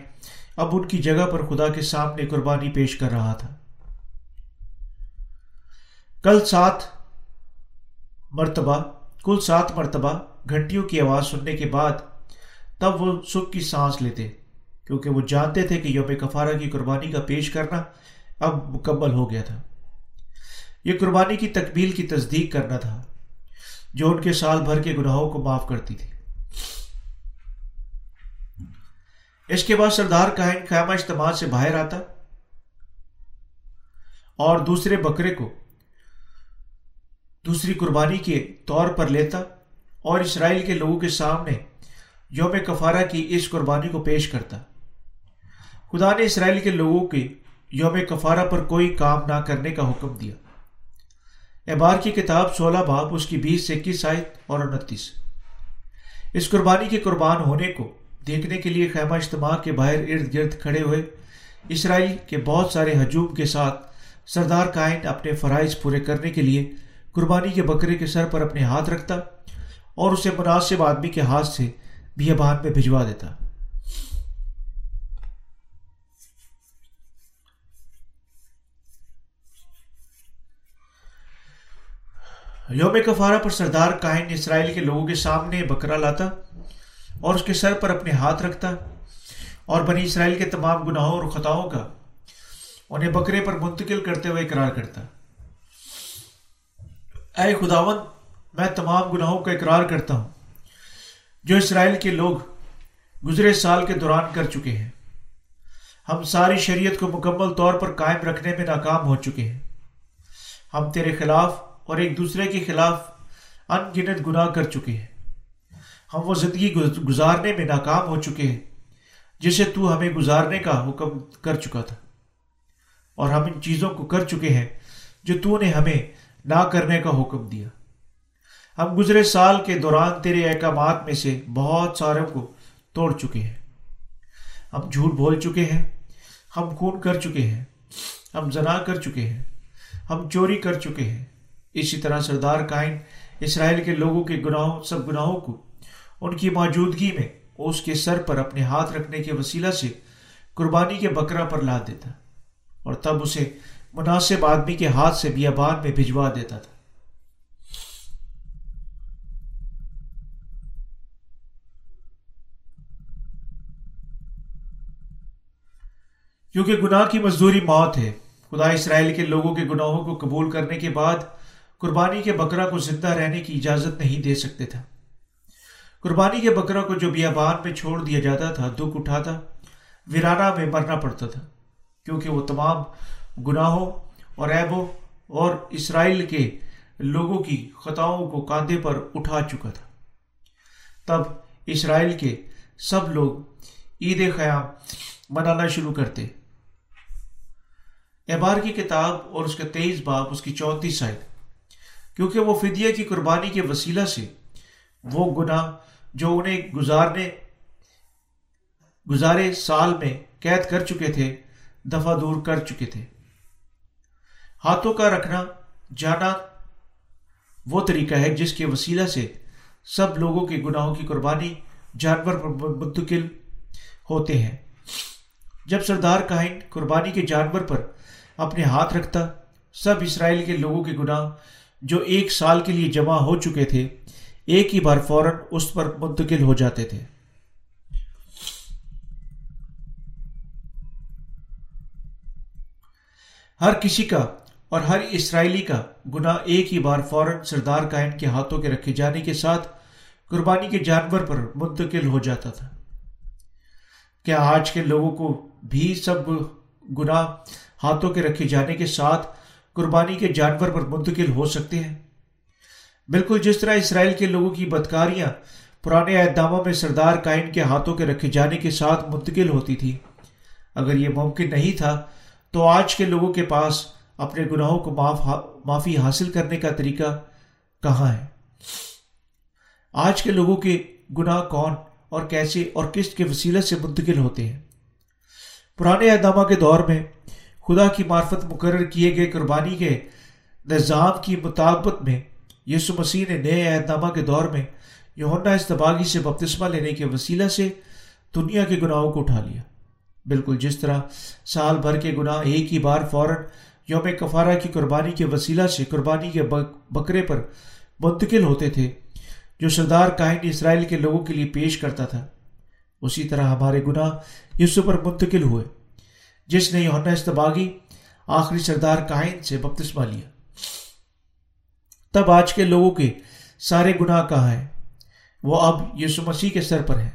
اب ان کی جگہ پر خدا کے سامنے قربانی پیش کر رہا تھا۔ کل سات مرتبہ، کل سات مرتبہ گھنٹیوں کی آواز سننے کے بعد تب وہ سکھ کی سانس لیتے، کیونکہ وہ جانتے تھے کہ یوم کفارہ کی قربانی کا پیش کرنا اب مکمل ہو گیا تھا۔ یہ قربانی کی تکمیل کی تصدیق کرنا تھا، جو ان کے سال بھر کے گناہوں کو معاف کرتی تھی۔ اس کے بعد سردار کائن خیمہ اجتماع سے باہر آتا اور دوسرے بکرے کو دوسری قربانی کے طور پر لیتا اور اسرائیل کے لوگوں کے سامنے یوم کفارہ کی اس قربانی کو پیش کرتا۔ خدا نے اسرائیل کے لوگوں کے یوم کفارہ پر کوئی کام نہ کرنے کا حکم دیا۔ احبار کی کتاب سولہ باپ اس کی بیس سے اکیس آیت اور انتیس۔ اس قربانی کے قربان ہونے کو دیکھنے کے لیے خیمہ اجتماع کے باہر ارد گرد کھڑے ہوئے اسرائیل کے بہت سارے ہجوم کے ساتھ سردار کائن اپنے فرائض پورے کرنے کے لیے قربانی کے بکرے کے سر پر اپنے ہاتھ رکھتا اور اسے مناسب آدمی کے ہاتھ سے بیابان میں بھجوا دیتا۔ یوم کفارہ پر سردار کائن اسرائیل کے لوگوں کے سامنے بکرا لاتا اور اس کے سر پر اپنے ہاتھ رکھتا اور بنی اسرائیل کے تمام گناہوں اور خطاؤں کا انہیں بکرے پر منتقل کرتے ہوئے اقرار کرتا۔ اے خداون میں تمام گناہوں کا اقرار کرتا ہوں، جو اسرائیل کے لوگ گزرے سال کے دوران کر چکے ہیں۔ ہم ساری شریعت کو مکمل طور پر قائم رکھنے میں ناکام ہو چکے ہیں۔ ہم تیرے خلاف اور ایک دوسرے کے خلاف ان گنت گناہ کر چکے ہیں۔ ہم وہ زندگی گزارنے میں ناکام ہو چکے ہیں، جسے تو ہمیں گزارنے کا حکم کر چکا تھا۔ اور ہم ان چیزوں کو کر چکے ہیں، جو تو نے ہمیں نہ کرنے کا حکم دیا۔ ہم گزرے سال کے دوران تیرے احکامات میں سے بہت ساروں کو توڑ چکے ہیں۔ ہم جھوٹ بول چکے ہیں، ہم خون کر چکے ہیں، ہم زنا کر چکے ہیں، ہم چوری کر چکے ہیں۔ اسی طرح سردار کائن اسرائیل کے لوگوں کے گناہوں، سب گناہوں کو ان کی موجودگی میں اس کے سر پر اپنے ہاتھ رکھنے کے وسیلہ سے قربانی کے بکرا پر لا دیتا۔ اور تب اسے مناسب آدمی کے ہاتھ سے بیابان میں بھجوا دیتا تھا۔ کیونکہ گناہ کی مزدوری موت ہے، خدا اسرائیل کے لوگوں کے گناہوں کو قبول کرنے کے بعد قربانی کے بکرا کو زندہ رہنے کی اجازت نہیں دے سکتے تھا قربانی کے بکرا کو جو بیابان میں چھوڑ دیا جاتا تھا، دکھ اٹھاتا، ویرانہ میں مرنا پڑتا تھا، کیونکہ وہ تمام گناہوں اور ایبوں اور اسرائیل کے لوگوں کی خطاؤں کو کاندھے پر اٹھا چکا تھا۔ تب اسرائیل کے سب لوگ عید خیام منانا شروع کرتے۔ احبار کی کتاب اور اس کا تیئیس باپ، اس کی چونتیس آئے کیونکہ وہ فدیہ کی قربانی کے وسیلہ سے وہ گناہ جو انہیں گزارنے، گزارے سال میں قید کر چکے تھے دفع دور کر چکے تھے۔ ہاتھوں کا رکھنا، جانا، وہ طریقہ ہے جس کے وسیلہ سے سب لوگوں کے گناہوں کی قربانی جانور پر منتقل ہوتے ہیں۔ جب سردار کائن قربانی کے جانور پر اپنے ہاتھ رکھتا، سب اسرائیل کے لوگوں کے گناہ جو ایک سال کے لیے جمع ہو چکے تھے، ایک ہی بار فوراً اس پر منتقل ہو جاتے تھے۔ ہر کسی کا اور ہر اسرائیلی کا گناہ ایک ہی بار فوراً سردار کائن کے ہاتھوں کے رکھے جانے کے ساتھ قربانی کے جانور پر منتقل ہو جاتا تھا۔ کیا آج کے لوگوں کو بھی سب گناہ ہاتھوں کے رکھے جانے کے ساتھ قربانی کے جانور پر منتقل ہو سکتے ہیں؟ بالکل جس طرح اسرائیل کے لوگوں کی بدکاریاں پرانے اعداموں میں سردار کائن کے ہاتھوں کے رکھے جانے کے ساتھ منتقل ہوتی تھی اگر یہ ممکن نہیں تھا تو آج کے لوگوں کے پاس اپنے گناہوں کو معافی حاصل کرنے کا طریقہ کہاں ہے؟ آج کے لوگوں کے گناہ کون اور کیسے اور کس کے وسیلے سے منتقل ہوتے ہیں؟ پرانے اعدامہ کے دور میں خدا کی معرفت مقرر کیے گئے قربانی کے نظام کی مطابقت میں یسو مسیح نے نئے عہد نامہ کے دور میں یونا استباغی سے بپتسمہ لینے کے وسیلہ سے دنیا کے گناہوں کو اٹھا لیا۔ بالکل جس طرح سال بھر کے گناہ ایک ہی بار فوراً یوم کفارہ کی قربانی کے وسیلہ سے قربانی کے بکرے پر منتقل ہوتے تھے، جو سردار کائن اسرائیل کے لوگوں کے لیے پیش کرتا تھا۔ اسی طرح ہمارے گناہ یسو پر منتقل ہوئے، جس نے یونا استباغی آخری سردار کائن سے بپتسمہ لیا۔ تب آج کے لوگوں کے سارے گناہ کہاں ہیں؟ وہ اب یسو مسیح کے سر پر ہیں۔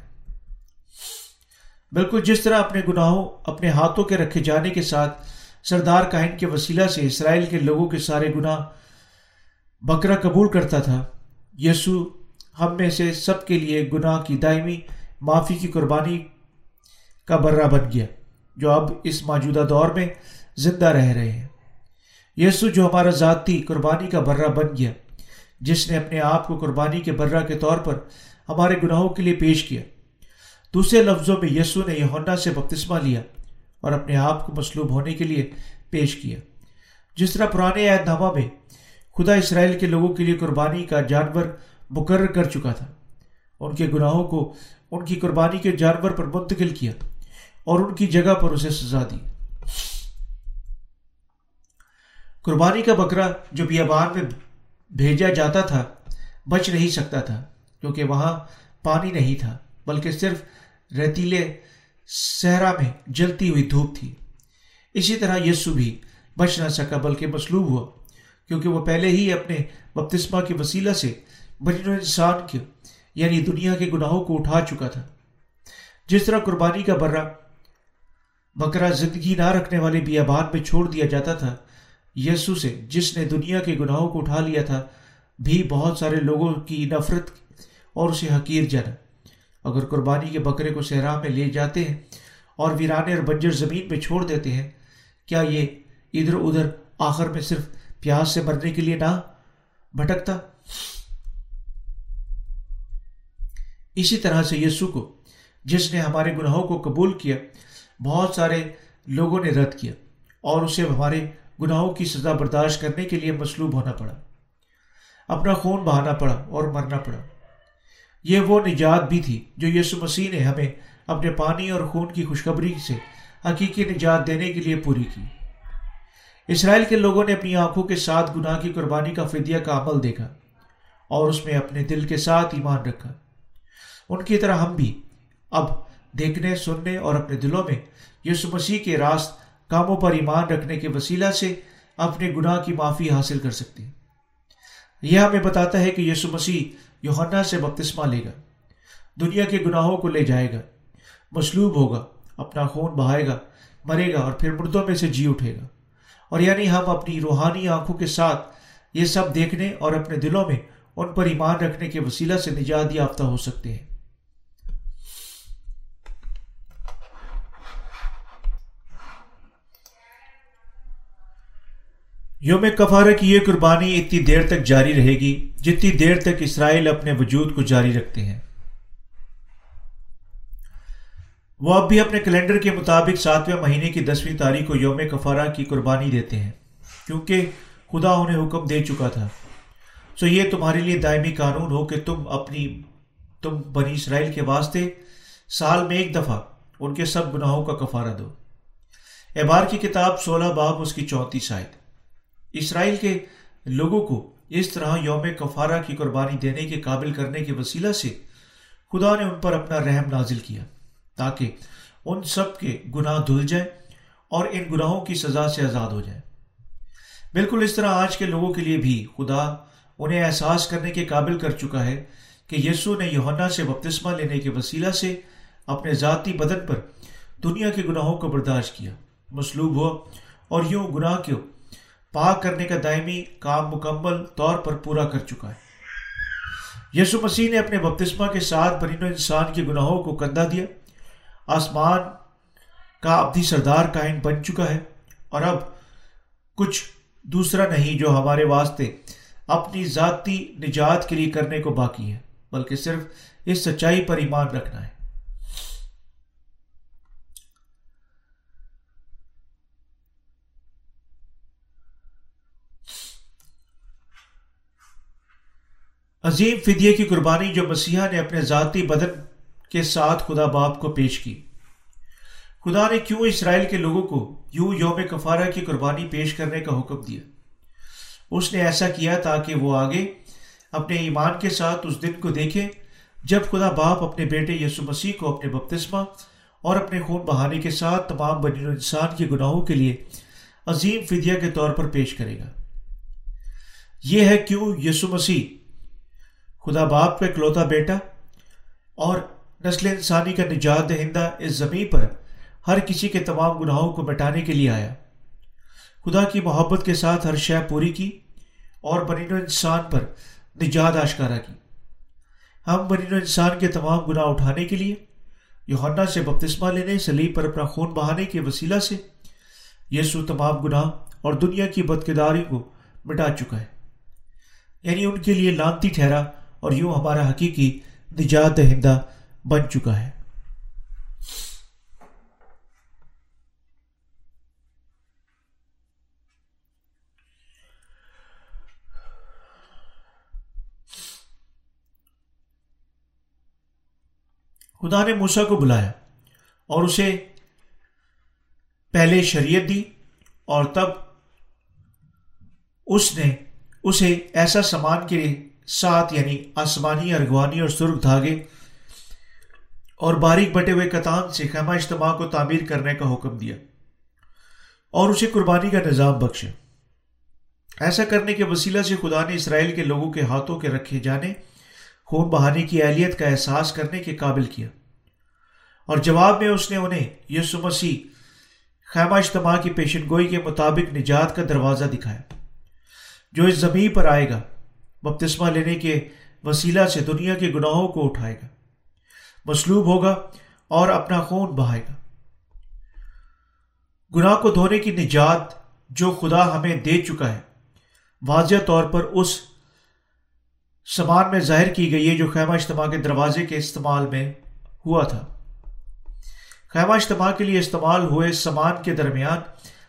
بالکل جس طرح اپنے گناہوں، اپنے ہاتھوں کے رکھے جانے کے ساتھ سردار کائن کے وسیلہ سے اسرائیل کے لوگوں کے سارے گناہ بکرا قبول کرتا تھا۔ یسو ہم میں سے سب کے لیے گناہ کی دائمی معافی کی قربانی کا برہ بن گیا، جو اب اس موجودہ دور میں زندہ رہ رہے ہیں۔ یسو جو ہمارا ذاتی قربانی کا برہ بن گیا، جس نے اپنے آپ کو قربانی کے برہ کے طور پر ہمارے گناہوں کے لیے پیش کیا۔ دوسرے لفظوں میں یسو نے یونا سے بپتسمہ لیا۔ اور اپنے آپ کو مصلوب ہونے کے لیے پیش کیا۔ جس طرح پرانے عہد نامہ میں خدا اسرائیل کے لوگوں کے لیے قربانی کا جانور مقرر کر چکا تھا ان کے گناہوں کو ان کی قربانی کے جانور پر منتقل کیا اور ان کی جگہ پر اسے سزا دی۔ قربانی کا بکرا جو بیابان میں بھیجا جاتا تھا بچ نہیں سکتا تھا، کیونکہ وہاں پانی نہیں تھا، بلکہ صرف ریتیلے صحرا میں جلتی ہوئی دھوپ تھی۔ اسی طرح یسو بھی بچ نہ سکا، بلکہ مصلوب ہوا، کیونکہ وہ پہلے ہی اپنے بپتسمہ کے وسیلہ سے بجن انسان کے یعنی دنیا کے گناہوں کو اٹھا چکا تھا۔ جس طرح قربانی کا برہ بکرا زندگی نہ رکھنے والے بیابان میں چھوڑ دیا جاتا تھا، یسو سے جس نے دنیا کے گناہوں کو اٹھا لیا تھا، بھی بہت سارے لوگوں کی نفرت اور اسے حقیر جانا۔ اگر قربانی کے بکرے کو صحرا میں لے جاتے ہیں اور ویرانے اور بنجر زمین پہ چھوڑ دیتے ہیں، کیا یہ ادھر ادھر آخر میں صرف پیاس سے مرنے کے لیے نہ بھٹکتا؟ اسی طرح سے یسو کو، جس نے ہمارے گناہوں کو قبول کیا، بہت سارے لوگوں نے رد کیا اور اسے ہمارے گناہوں کی سزا برداشت کرنے کے لیے مصلوب ہونا پڑا۔ اپنا خون بہانا پڑا اور مرنا پڑا۔ یہ وہ نجات بھی تھی جو یسو مسیح نے ہمیں اپنے پانی اور خون کی خوشخبری سے حقیقی نجات دینے کے لیے پوری کی۔ اسرائیل کے لوگوں نے اپنی آنکھوں کے ساتھ گناہ کی قربانی کا فدیہ کا عمل دیکھا اور اس میں اپنے دل کے ساتھ ایمان رکھا۔ ان کی طرح ہم بھی اب دیکھنے، سننے اور اپنے دلوں میں یسو مسیح کے راست کاموں پر ایمان رکھنے کے وسیلہ سے اپنے گناہ کی معافی حاصل کر سکتے ہیں۔ یہ ہمیں بتاتا ہے کہ یسو مسیح یوہنا سے بپتسمہ لے گا۔ دنیا کے گناہوں کو لے جائے گا۔ مصلوب ہوگا، اپنا خون بہائے گا، مرے گا اور پھر مردوں میں سے جی اٹھے گا۔ اور یعنی ہم اپنی روحانی آنکھوں کے ساتھ یہ سب دیکھنے اور اپنے دلوں میں ان پر ایمان رکھنے کے وسیلہ سے نجات یافتہ ہو سکتے ہیں۔ یوم کفارہ کی یہ قربانی اتنی دیر تک جاری رہے گی جتنی دیر تک اسرائیل اپنے وجود کو جاری رکھتے ہیں۔ وہ اب بھی اپنے کیلنڈر کے مطابق ساتویں مہینے کی دسویں تاریخ کو یوم کفارہ کی قربانی دیتے ہیں، کیونکہ خدا انہیں حکم دے چکا تھا۔ سو یہ تمہارے لیے دائمی قانون ہو کہ تم اپنی، تم بنی اسرائیل کے واسطے سال میں ایک دفعہ ان کے سب گناہوں کا کفارہ دو۔ احبار کی کتاب سولہ باب اس کی چونتیس آئے اسرائیل کے لوگوں کو اس طرح یوم کفارہ کی قربانی دینے کے قابل کرنے کے وسیلہ سے خدا نے ان پر اپنا رحم نازل کیا تاکہ ان سب کے گناہ دھل جائیں اور ان گناہوں کی سزا سے آزاد ہو جائیں۔ بالکل اس طرح آج کے لوگوں کے لیے بھی خدا انہیں احساس کرنے کے قابل کر چکا ہے کہ یسو نے یوہنا سے بپتسمہ لینے کے وسیلہ سے اپنے ذاتی بدن پر دنیا کے گناہوں کو برداشت کیا۔ مصلوب ہوا اور یوں گناہ کو پاک کرنے کا دائمی کام مکمل طور پر پورا کر چکا ہے۔ یسو مسیح نے اپنے بپتسمہ کے ساتھ برین و انسان کے گناہوں کو کندھا دیا۔ آسمان کا ابدی سردار کائن بن چکا ہے۔ اور اب کچھ دوسرا نہیں جو ہمارے واسطے اپنی ذاتی نجات کے لیے کرنے کو باقی ہے، بلکہ صرف اس سچائی پر ایمان رکھنا ہے۔ عظیم فدیے کی قربانی جو مسیحا نے اپنے ذاتی بدن کے ساتھ خدا باپ کو پیش کی۔ خدا نے کیوں اسرائیل کے لوگوں کو یوں یوم کفارہ کی قربانی پیش کرنے کا حکم دیا؟ اس نے ایسا کیا تاکہ وہ آگے اپنے ایمان کے ساتھ اس دن کو دیکھے، جب خدا باپ اپنے بیٹے یسو مسیح کو اپنے بپتسمہ اور اپنے خون بہانے کے ساتھ تمام بنی انسان کے گناہوں کے لیے عظیم فدیہ کے طور پر پیش کرے گا۔ یہ ہے کیوں یسو مسیح خدا باپ کا اکلوتا بیٹا اور نسل انسانی کا نجات دہندہ اس زمین پر ہر کسی کے تمام گناہوں کو مٹانے کے لیے آیا۔ خدا کی محبت کے ساتھ ہر شے پوری کی اور برین و انسان پر نجات آشکارا کی۔ ہم برین و انسان کے تمام گناہ اٹھانے کے لیے یوہنا سے بپتسمہ لینے، سلیب پر اپنا خون بہانے کے وسیلہ سے یسو تمام گناہ اور دنیا کی بدکداری کو مٹا چکا ہے۔ یعنی ان کے لیے لانتی ٹھہرا اور یوں ہمارا حقیقی نجات دہندہ بن چکا ہے۔ خدا نے موسا کو بلایا اور اسے پہلے شریعت دی اور تب اس نے اسے ایسا سامان کے ساتھ یعنی آسمانی ارغوانی اور سرخ دھاگے اور باریک بٹے ہوئے کتان سے خیمہ اجتماع کو تعمیر کرنے کا حکم دیا اور اسے قربانی کا نظام بخشا۔ ایسا کرنے کے وسیلہ سے خدا نے اسرائیل کے لوگوں کے ہاتھوں کے رکھے جانے، خون بہانے کی اہلیت کا احساس کرنے کے قابل کیا۔ اور جواب میں اس نے انہیں یسو مسیح خیمہ اجتماع کی پیشن گوئی کے مطابق نجات کا دروازہ دکھایا، جو اس زمین پر آئے گا۔ بپتسمہ لینے کے وسیلہ سے دنیا کے گناہوں کو اٹھائے گا۔ مصلوب ہوگا اور اپنا خون بہائے گا۔ گناہ کو دھونے کی نجات جو خدا ہمیں دے چکا ہے، واضح طور پر اس سامان میں ظاہر کی گئی ہے جو خیمہ اجتماع کے دروازے کے استعمال میں ہوا تھا۔ خیمہ اجتماع کے لیے استعمال ہوئے سامان کے درمیان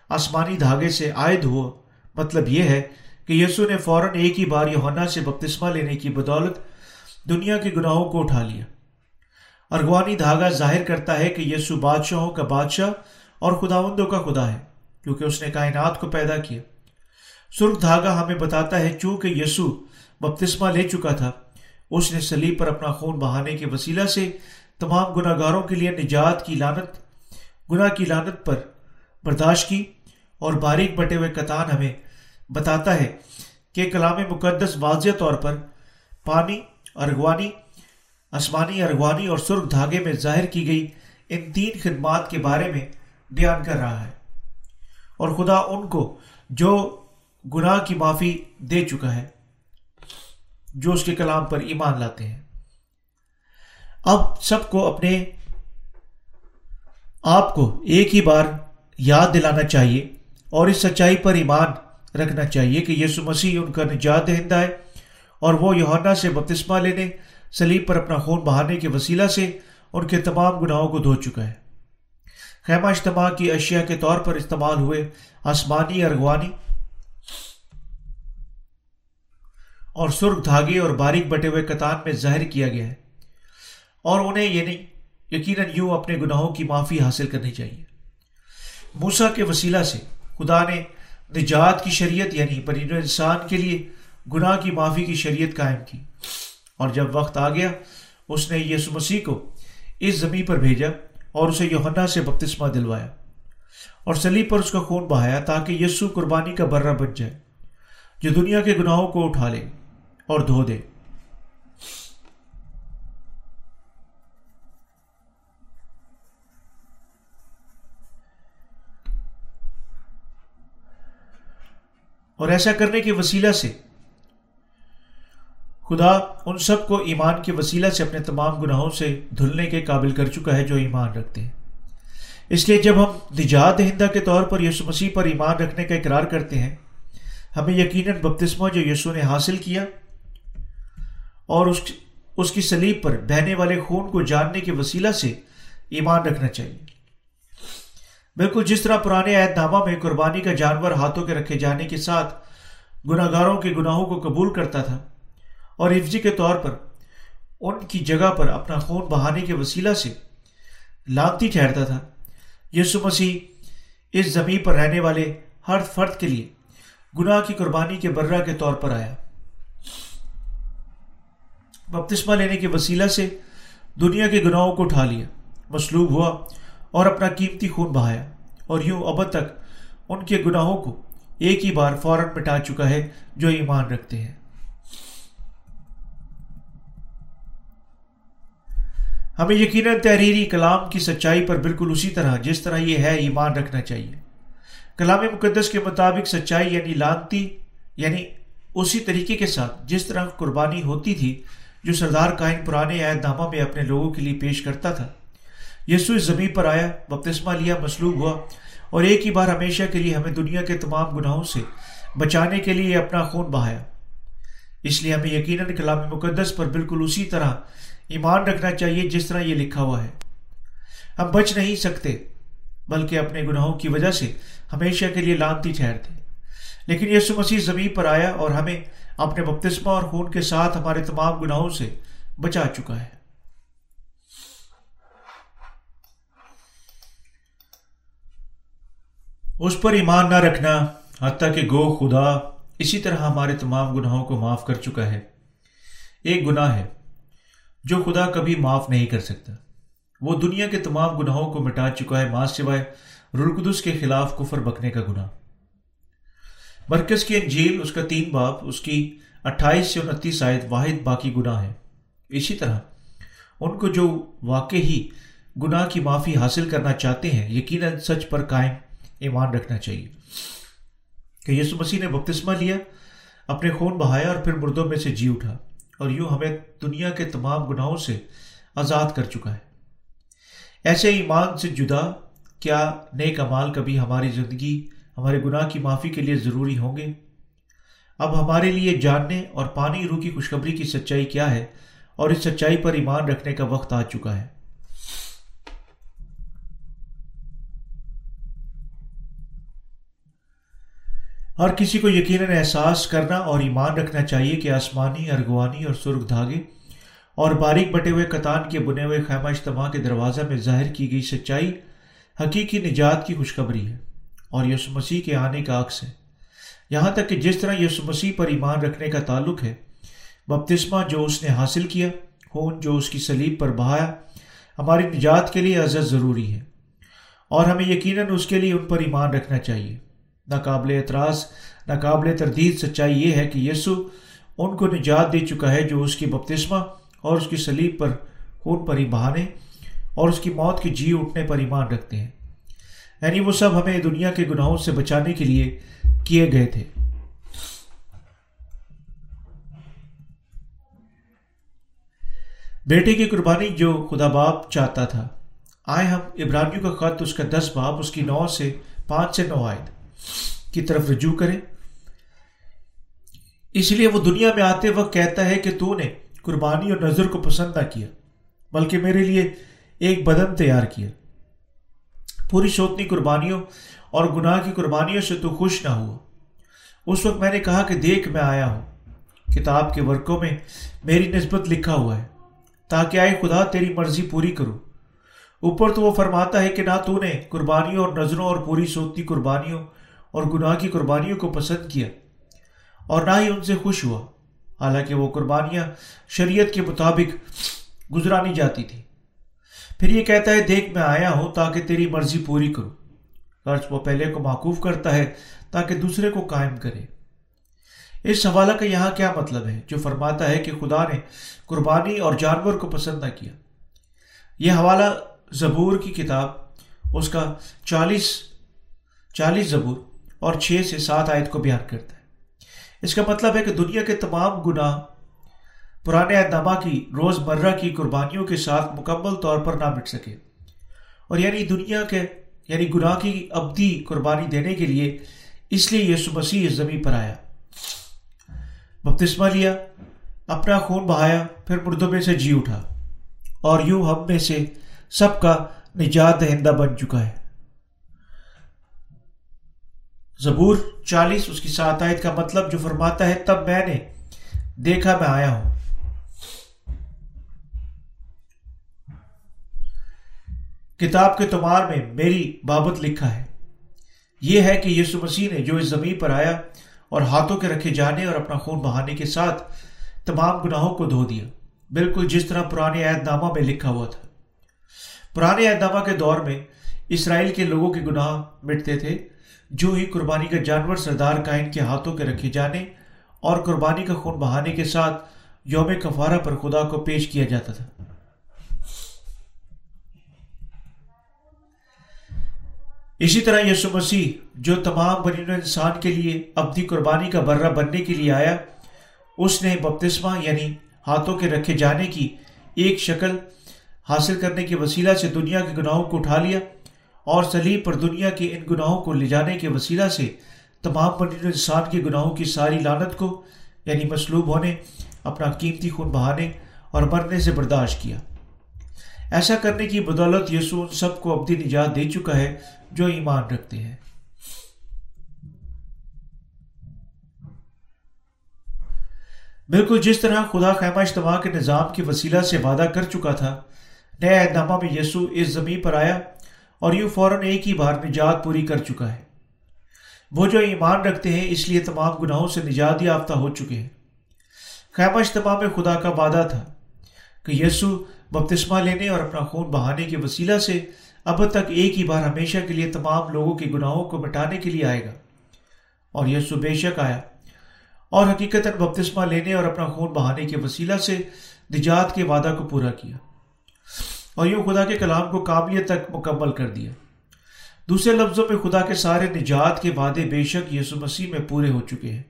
آسمانی دھاگے سے عائد ہوا۔ مطلب یہ ہے کہ یسو نے فوراً ایک ہی بار یوہنا سے بپتسمہ لینے کی بدولت دنیا کے گناہوں کو اٹھا لیا۔ ارغوانی دھاگا ظاہر کرتا ہے کہ یسو بادشاہوں کا بادشاہ اور خداوندوں کا خدا ہے، کیونکہ اس نے کائنات کو پیدا کیا۔ سرخ دھاگا ہمیں بتاتا ہے چونکہ یسو بپتسمہ لے چکا تھا، اس نے سلیب پر اپنا خون بہانے کے وسیلہ سے تمام گناہ گاروں کے لیے نجات کی لانت گناہ کی لانت پر برداشت کی اور باریک بٹے ہوئے کتان ہمیں بتاتا ہے کہ کلام مقدس واضح طور پر پانی، ارغوانی، آسمانی ارغوانی اور سرخ دھاگے میں ظاہر کی گئی ان تین خدمات کے بارے میں بیان کر رہا ہے۔ اور خدا ان کو جو گناہ کی معافی دے چکا ہے، جو اس کے کلام پر ایمان لاتے ہیں۔ اب سب کو اپنے آپ کو ایک ہی بار یاد دلانا چاہیے اور اس سچائی پر ایمان رکھنا چاہیے کہ یسو مسیح ان کا نجات دہندہ ہے اور وہ یوہانا سے بپتسمہ لینے سلیب پر اپنا خون بہانے کے وسیلہ سے ان کے تمام گناہوں کو دھو چکا ہے۔ خیمہ اجتماع کی اشیاء کے طور پر استعمال ہوئے آسمانی، ارغوانی اور سرخ دھاگے اور باریک بٹے ہوئے کتان میں ظاہر کیا گیا ہے۔ اور انہیں یہ نہیں، یقیناً یوں اپنے گناہوں کی معافی حاصل کرنی چاہیے۔ موسا کے وسیلہ سے خدا نے نجات کی شریعت یعنی پرین انسان کے لیے گناہ کی معافی کی شریعت قائم کی۔ اور جب وقت آ گیا، اس نے یسو مسیح کو اس زمین پر بھیجا اور اسے یوحنا سے بپتسمہ دلوایا اور سلیب پر اس کا خون بہایا تاکہ یسو قربانی کا برہ بن جائے، جو دنیا کے گناہوں کو اٹھا لے اور دھو دے۔ اور ایسا کرنے کے وسیلہ سے۔ خدا ان سب کو ایمان کے وسیلہ سے اپنے تمام گناہوں سے دھلنے کے قابل کر چکا ہے جو ایمان رکھتے ہیں۔ اس لیے جب ہم نجات دہندہ کے طور پر یسو مسیح پر ایمان رکھنے کا اقرار کرتے ہیں، ہمیں یقیناً بپتسمہ جو یسو نے حاصل کیا اور اس اس کی سلیب پر بہنے والے خون کو جاننے کے وسیلہ سے ایمان رکھنا چاہیے۔ بالکل جس طرح پرانے عہد نامہ میں قربانی کا جانور ہاتھوں کے رکھے جانے کے ساتھ گناہ گاروں کے گناہوں کو قبول کرتا تھا اور حفظی کے طور پر ان کی جگہ پر اپنا خون بہانے کے وسیلہ سے لانتی ٹھہرتا تھا۔ یسو مسیح اس زمین پر رہنے والے ہر فرد کے لیے گناہ کی قربانی کے برہ کے طور پر آیا۔ بپتسمہ لینے کے وسیلہ سے دنیا کے گناہوں کو اٹھا لیا۔ مصلوب ہوا۔ اور اپنا قیمتی خون بہایا اور یوں اب تک ان کے گناہوں کو ایک ہی بار فوراً مٹا چکا ہے جو ایمان رکھتے ہیں۔ ہمیں یقیناً تحریری کلام کی سچائی پر بالکل اسی طرح جس طرح یہ ہے، ایمان رکھنا چاہیے۔ کلام مقدس کے مطابق سچائی یعنی لانتی یعنی اسی طریقے کے ساتھ جس طرح قربانی ہوتی تھی جو سردار کائن پرانے عہد نامہ میں اپنے لوگوں کے لیے پیش کرتا تھا۔ یسو اس زمین پر آیا، بپتسمہ لیا، مصلوب ہوا۔ اور ایک ہی بار ہمیشہ کے لیے ہمیں دنیا کے تمام گناہوں سے بچانے کے لیے اپنا خون بہایا۔ اس لیے ہمیں یقیناً کلام مقدس پر بالکل اسی طرح ایمان رکھنا چاہیے جس طرح یہ لکھا ہوا ہے۔ ہم بچ نہیں سکتے، بلکہ اپنے گناہوں کی وجہ سے ہمیشہ کے لیے لانتی ٹھہرتے۔ لیکن یسو مسیح زمین پر آیا اور ہمیں اپنے بپتسمہ اور خون کے ساتھ ہمارے تمام گناہوں سے بچا چکا ہے۔ اس پر ایمان نہ رکھنا، حتیٰ کہ گو خدا اسی طرح ہمارے تمام گناہوں کو معاف کر چکا ہے۔ ایک گناہ ہے جو خدا کبھی معاف نہیں کر سکتا۔ وہ دنیا کے تمام گناہوں کو مٹا چکا ہے، ماں سوائے رلقدس کے خلاف کفر بکنے کا گناہ۔ مرکز کی انجیل، اس کا تین باپ اس کی اٹھائیس سے انتیس آیت واحد باقی گناہ ہے اسی طرح ان کو جو واقع ہی گناہ کی معافی حاصل کرنا چاہتے ہیں، یقیناً سچ پر قائم ایمان رکھنا چاہیے۔ کہ یسو مسیح نے بپتسمہ لیا، اپنے خون بہایا اور پھر مردوں میں سے جی اٹھا، اور یوں ہمیں دنیا کے تمام گناہوں سے آزاد کر چکا ہے۔ ایسے ایمان سے جدا کیا نیک امال کبھی ہماری زندگی، ہمارے گناہ کی معافی کے لیے ضروری ہوں گے؟ اب ہمارے لیے جاننے اور پانی روح کی خوشخبری کی سچائی کیا ہے، اور اس سچائی پر ایمان رکھنے کا وقت آ چکا ہے۔ ہر کسی کو یقیناً احساس کرنا اور ایمان رکھنا چاہیے کہ آسمانی ارگوانی اور سرخ دھاگے اور باریک بٹے ہوئے کتان کے بنے ہوئے خیمہ اجتماع کے دروازہ میں ظاہر کی گئی سچائی حقیقی نجات کی خوشخبری ہے اور یسو مسیح کے آنے کا عکس ہے۔ یہاں تک کہ جس طرح یسو مسیح پر ایمان رکھنے کا تعلق ہے، بپتسمہ جو اس نے حاصل کیا، خون جو اس کی سلیب پر بہایا، ہماری نجات کے لیے عزت ضروری ہے اور ہمیں یقیناً اس کے لیے ان پر ایمان رکھنا چاہیے۔ ناقابل اعتراض، ناقابل تردید سچائی یہ ہے کہ یسو ان کو نجات دے چکا ہے جو اس کی بپتسمہ اور اس کی سلیب پر، خون پر ہی بہانے اور اس کی موت کے جی اٹھنے پر ایمان رکھتے ہیں۔ یعنی وہ سب ہمیں دنیا کے گناہوں سے بچانے کے لیے کیے گئے تھے۔ بیٹے کی قربانی جو خدا باپ چاہتا تھا۔ آئے ہم ابراہیمیوں کا خط اس کا دس باپ، اس کی نو سے پانچ سے نو آئے کی طرف رجوع کرے۔ اس لیے وہ دنیا میں آتے وقت کہتا ہے کہ تو نے قربانی اور نظر کو پسند نہ کیا، بلکہ میرے لیے ایک بدن تیار کیا۔ پوری سوتنی قربانیوں اور گناہ کی قربانیوں سے تو خوش نہ ہوا۔ اس وقت میں نے کہا کہ دیکھ، میں آیا ہوں۔ کتاب کے ورقوں میں میری نسبت لکھا ہوا ہے۔ تاکہ آئے خدا، تیری مرضی پوری کرو اوپر تو وہ فرماتا ہے کہ نہ تو نے قربانیوں اور نظروں اور پوری سوتی قربانیوں اور گناہ کی قربانیوں کو پسند کیا اور نہ ہی ان سے خوش ہوا۔ حالانکہ وہ قربانیاں شریعت کے مطابق گزرانی جاتی تھی پھر یہ کہتا ہے، دیکھ، میں آیا ہوں تاکہ تیری مرضی پوری کروں۔ قرض وہ پہلے کو معقوف کرتا ہے تاکہ دوسرے کو قائم کرے۔ اس حوالہ کا یہاں کیا مطلب ہے؟ جو فرماتا ہے کہ خدا نے قربانی اور جانور کو پسند نہ کیا۔ یہ حوالہ زبور کی کتاب، اس کا چالیس چالیس زبور۔ اور چھ سے سات آیت کو بیان کرتا ہے۔ اس کا مطلب ہے کہ دنیا کے تمام گناہ پرانے اہدامہ کی روز مرہ کی قربانیوں کے ساتھ مکمل طور پر نہ مٹ سکے۔ اور یعنی دنیا کے یعنی گناہ کی ابدی قربانی دینے کے لیے اس لیے یسو مسیح اس زمین پر آیا۔ بپتسمہ لیا، اپنا خون بہایا، پھر مردوں میں سے جی اٹھا۔ اور یوں ہم میں سے سب کا نجات دہندہ بن چکا ہے۔ زبور چالیس، اس کی سات آیت کا مطلب جو فرماتا ہے، تب میں نے دیکھا، میں آیا ہوں۔ کتاب کے تمار میں میری بابت لکھا ہے۔ یہ ہے کہ یسو مسیح نے جو اس زمین پر آیا اور ہاتھوں کے رکھے جانے اور اپنا خون بہانے کے ساتھ تمام گناہوں کو دھو دیا۔ بالکل جس طرح پرانے عہد نامہ میں لکھا ہوا تھا۔ پرانے عہد نامہ کے دور میں اسرائیل کے لوگوں کے گناہ مٹتے تھے۔ جو ہی قربانی کا جانور سردار کائن کے ہاتھوں کے رکھے جانے اور قربانی کا خون بہانے کے ساتھ یوم کفارہ پر خدا کو پیش کیا جاتا تھا۔ اسی طرح یسو مسیح، جو تمام بنی انسان کے لیے ابدی قربانی کا برہ بننے کے لیے آیا، اس نے بپتسمہ یعنی ہاتھوں کے رکھے جانے کی ایک شکل حاصل کرنے کے وسیلہ سے دنیا کے گناہوں کو اٹھا لیا۔ اور سلیب پر دنیا کے ان گناہوں کو لے جانے کے وسیلہ سے تمام بنی انسان کے گناہوں کی ساری لانت کو یعنی مسلوب ہونے، اپنا قیمتی خون بہانے اور مرنے سے برداشت کیا۔ ایسا کرنے کی بدولت یسو ان سب کو ابدی نجات دے چکا ہے جو ایمان رکھتے ہیں۔ بالکل جس طرح خدا خیمہ اجتماع کے نظام کے وسیلہ سے وعدہ کر چکا تھا نیا اہدامہ میں یسو اس زمین پر آیا اور یوں فوراً ایک ہی بار نجات پوری کر چکا ہے۔ وہ جو ایمان رکھتے ہیں، اس لیے تمام گناہوں سے نجات یافتہ ہو چکے ہیں۔ خیمہ اجتماع میں خدا کا وعدہ تھا کہ یسو بپتسمہ لینے اور اپنا خون بہانے کے وسیلہ سے اب تک ایک ہی بار ہمیشہ کے لیے تمام لوگوں کے گناہوں کو مٹانے کے لیے آئے گا۔ اور یسو بے شک آیا اور حقیقت بپتسمہ لینے اور اپنا خون بہانے کے وسیلہ سے نجات کے وعدہ کو پورا کیا۔ اور یوں خدا کے کلام کو قابلیت تک مکمل کر دیا۔ دوسرے لفظوں میں خدا کے سارے نجات کے وعدے بے شک یسو مسیح میں پورے ہو چکے ہیں۔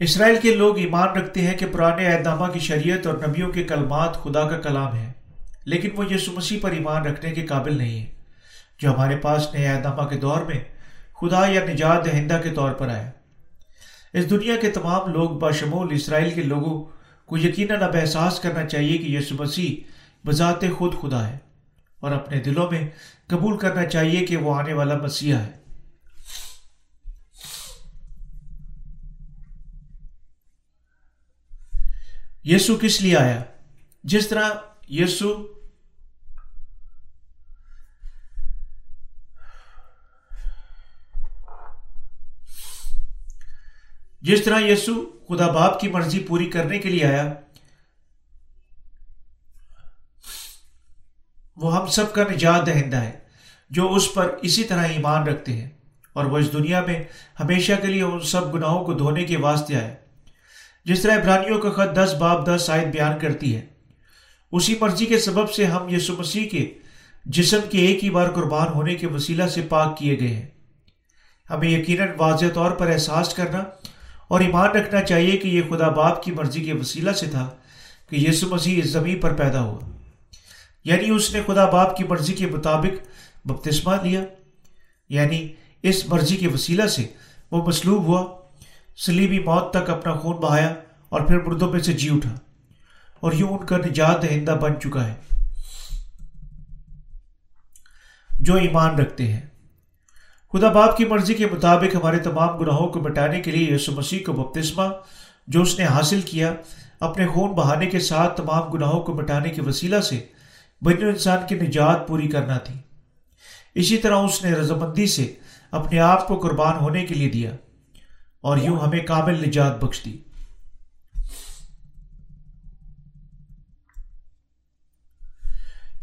اسرائیل کے لوگ ایمان رکھتے ہیں کہ پرانے اہدامہ کی شریعت اور نبیوں کے کلمات خدا کا کلام ہے لیکن وہ یسو مسیح پر ایمان رکھنے کے قابل نہیں ہے جو ہمارے پاس نئے اہدامہ کے دور میں خدا یا نجات دہندہ کے طور پر آئے۔ اس دنیا کے تمام لوگ باشمول اسرائیل کے لوگوں کو یقیناً اب احساس کرنا چاہیے کہ یسو مسیح بذات خود خدا ہے اور اپنے دلوں میں قبول کرنا چاہیے کہ وہ آنے والا مسیح ہے۔ یسو کس لیے آیا؟ جس طرح یسو جس طرح یسو خدا باپ کی مرضی پوری کرنے کے لیے آیا، وہ ہم سب کا نجات دہندہ ہے، جو اس پر اسی طرح ایمان رکھتے ہیں۔ اور وہ اس دنیا میں ہمیشہ کے لیے ان سب گناہوں کو دھونے کے واسطے آئے۔ جس طرح ابرانیوں کا خط دس باب دس آیت بیان کرتی ہے، اسی مرضی کے سبب سے ہم یسو مسیح کے جسم کے ایک ہی بار قربان ہونے کے وسیلہ سے پاک کیے گئے ہیں۔ ہمیں یقیناً واضح طور پر احساس کرنا اور ایمان رکھنا چاہیے کہ یہ خدا باپ کی مرضی کے وسیلہ سے تھا کہ یسو مسیح اس زمین پر پیدا ہوا۔ یعنی اس نے خدا باپ کی مرضی کے مطابق بپتسمہ لیا۔ یعنی اس مرضی کے وسیلہ سے وہ مصلوب ہوا سلیبی موت تک اپنا خون بہایا اور پھر مردوں میں سے جی اٹھا۔ اور یوں ان کا نجات دہندہ بن چکا ہے۔ جو ایمان رکھتے ہیں۔ خدا باپ کی مرضی کے مطابق ہمارے تمام گناہوں کو مٹانے کے لیے یسو مسیح کو بپتسمہ، جو اس نے حاصل کیا، اپنے خون بہانے کے ساتھ تمام گناہوں کو مٹانے کے وسیلہ سے بنی انسان کی نجات پوری کرنا تھی۔ اسی طرح اس نے رضامندی سے اپنے آپ کو قربان ہونے کے لیے دیا اور یوں ہمیں کامل نجات بخش دی۔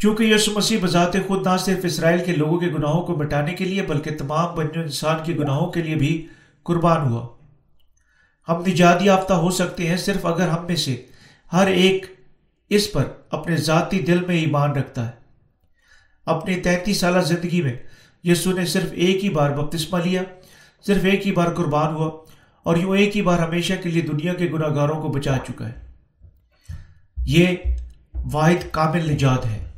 چونکہ یسو مسیح بذات خود نہ صرف اسرائیل کے لوگوں کے گناہوں کو مٹانے کے لیے بلکہ تمام بن انسان کے گناہوں کے لیے بھی قربان ہوا۔ ہم نجات یافتہ ہو سکتے ہیں صرف اگر ہم میں سے ہر ایک اس پر اپنے ذاتی دل میں ایمان رکھتا ہے۔ اپنی تینتیس سالہ زندگی میں یسو نے صرف ایک ہی بار بپتسمہ لیا، صرف ایک ہی بار قربان ہوا اور یوں ایک ہی بار ہمیشہ کے لیے دنیا کے گناہ گاروں کو بچا چکا ہے۔ یہ واحد کامل نجات ہے۔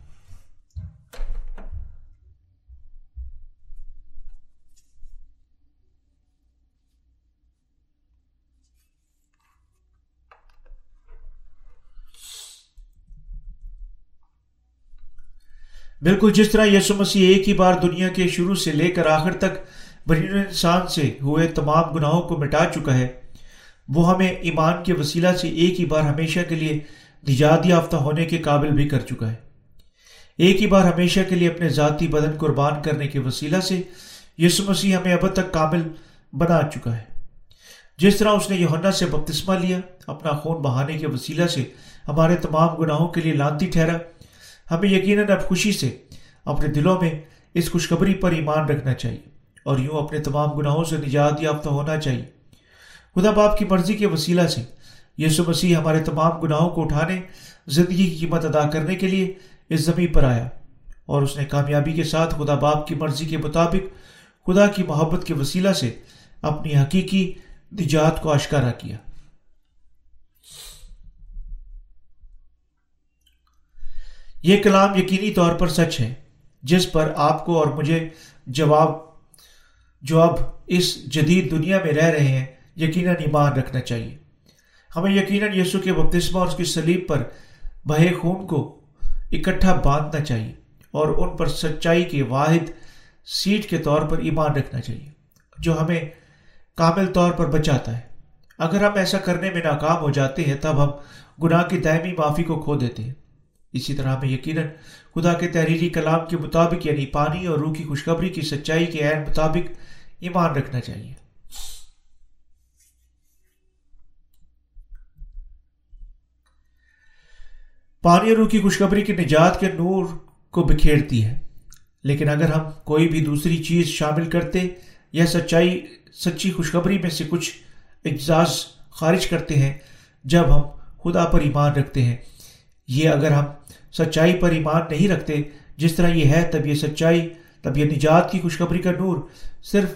بالکل جس طرح یسو مسیح ایک ہی بار دنیا کے شروع سے لے کر آخر تک برین انسان سے ہوئے تمام گناہوں کو مٹا چکا ہے، وہ ہمیں ایمان کے وسیلہ سے ایک ہی بار ہمیشہ کے لیے نجات یافتہ ہونے کے قابل بھی کر چکا ہے۔ ایک ہی بار ہمیشہ کے لیے اپنے ذاتی بدن قربان کرنے کے وسیلہ سے یسو مسیح ہمیں اب تک قابل بنا چکا ہے۔ جس طرح اس نے یونا سے بپتسمہ لیا، اپنا خون بہانے کے وسیلہ سے ہمارے تمام گناہوں کے لیے لانتی ٹھہرا ہمیں یقیناً اب خوشی سے اپنے دلوں میں اس خوشخبری پر ایمان رکھنا چاہیے اور یوں اپنے تمام گناہوں سے نجات یافتہ ہونا چاہیے۔ خدا باپ کی مرضی کے وسیلہ سے یسو مسیح ہمارے تمام گناہوں کو اٹھانے، زندگی کی قیمت ادا کرنے کے لیے اس زمین پر آیا اور اس نے کامیابی کے ساتھ خدا باپ کی مرضی کے مطابق خدا کی محبت کے وسیلہ سے اپنی حقیقی نجات کو اشکارا کیا۔ یہ کلام یقینی طور پر سچ ہے، جس پر آپ کو اور مجھے جواب، جو اب اس جدید دنیا میں رہ رہے ہیں، یقیناً ایمان رکھنا چاہیے۔ ہمیں یقیناً یسو کے بپتسمہ اور اس کی سلیب پر بہے خون کو اکٹھا باندھنا چاہیے اور ان پر سچائی کے واحد سیٹ کے طور پر ایمان رکھنا چاہیے، جو ہمیں کامل طور پر بچاتا ہے۔ اگر ہم ایسا کرنے میں ناکام ہو جاتے ہیں، تب ہم گناہ کی دائمی معافی کو کھو دیتے ہیں۔ اسی طرح ہمیں یقیناً خدا کے تحریری کلام کے مطابق یعنی پانی اور روح کی خوشخبری کی سچائی کے عین مطابق ایمان رکھنا چاہیے۔ پانی اور روح کی خوشخبری کی نجات کے نور کو بکھیرتی ہے۔ لیکن اگر ہم کوئی بھی دوسری چیز شامل کرتے یا سچائی، سچی خوشخبری میں سے کچھ اجزاز خارج کرتے ہیں، جب ہم خدا پر ایمان رکھتے ہیں، یہ اگر ہم سچائی پر ایمان نہیں رکھتے۔ جس طرح یہ ہے، تب یہ سچائی، تب یہ نجات کی خوشخبری کا نور صرف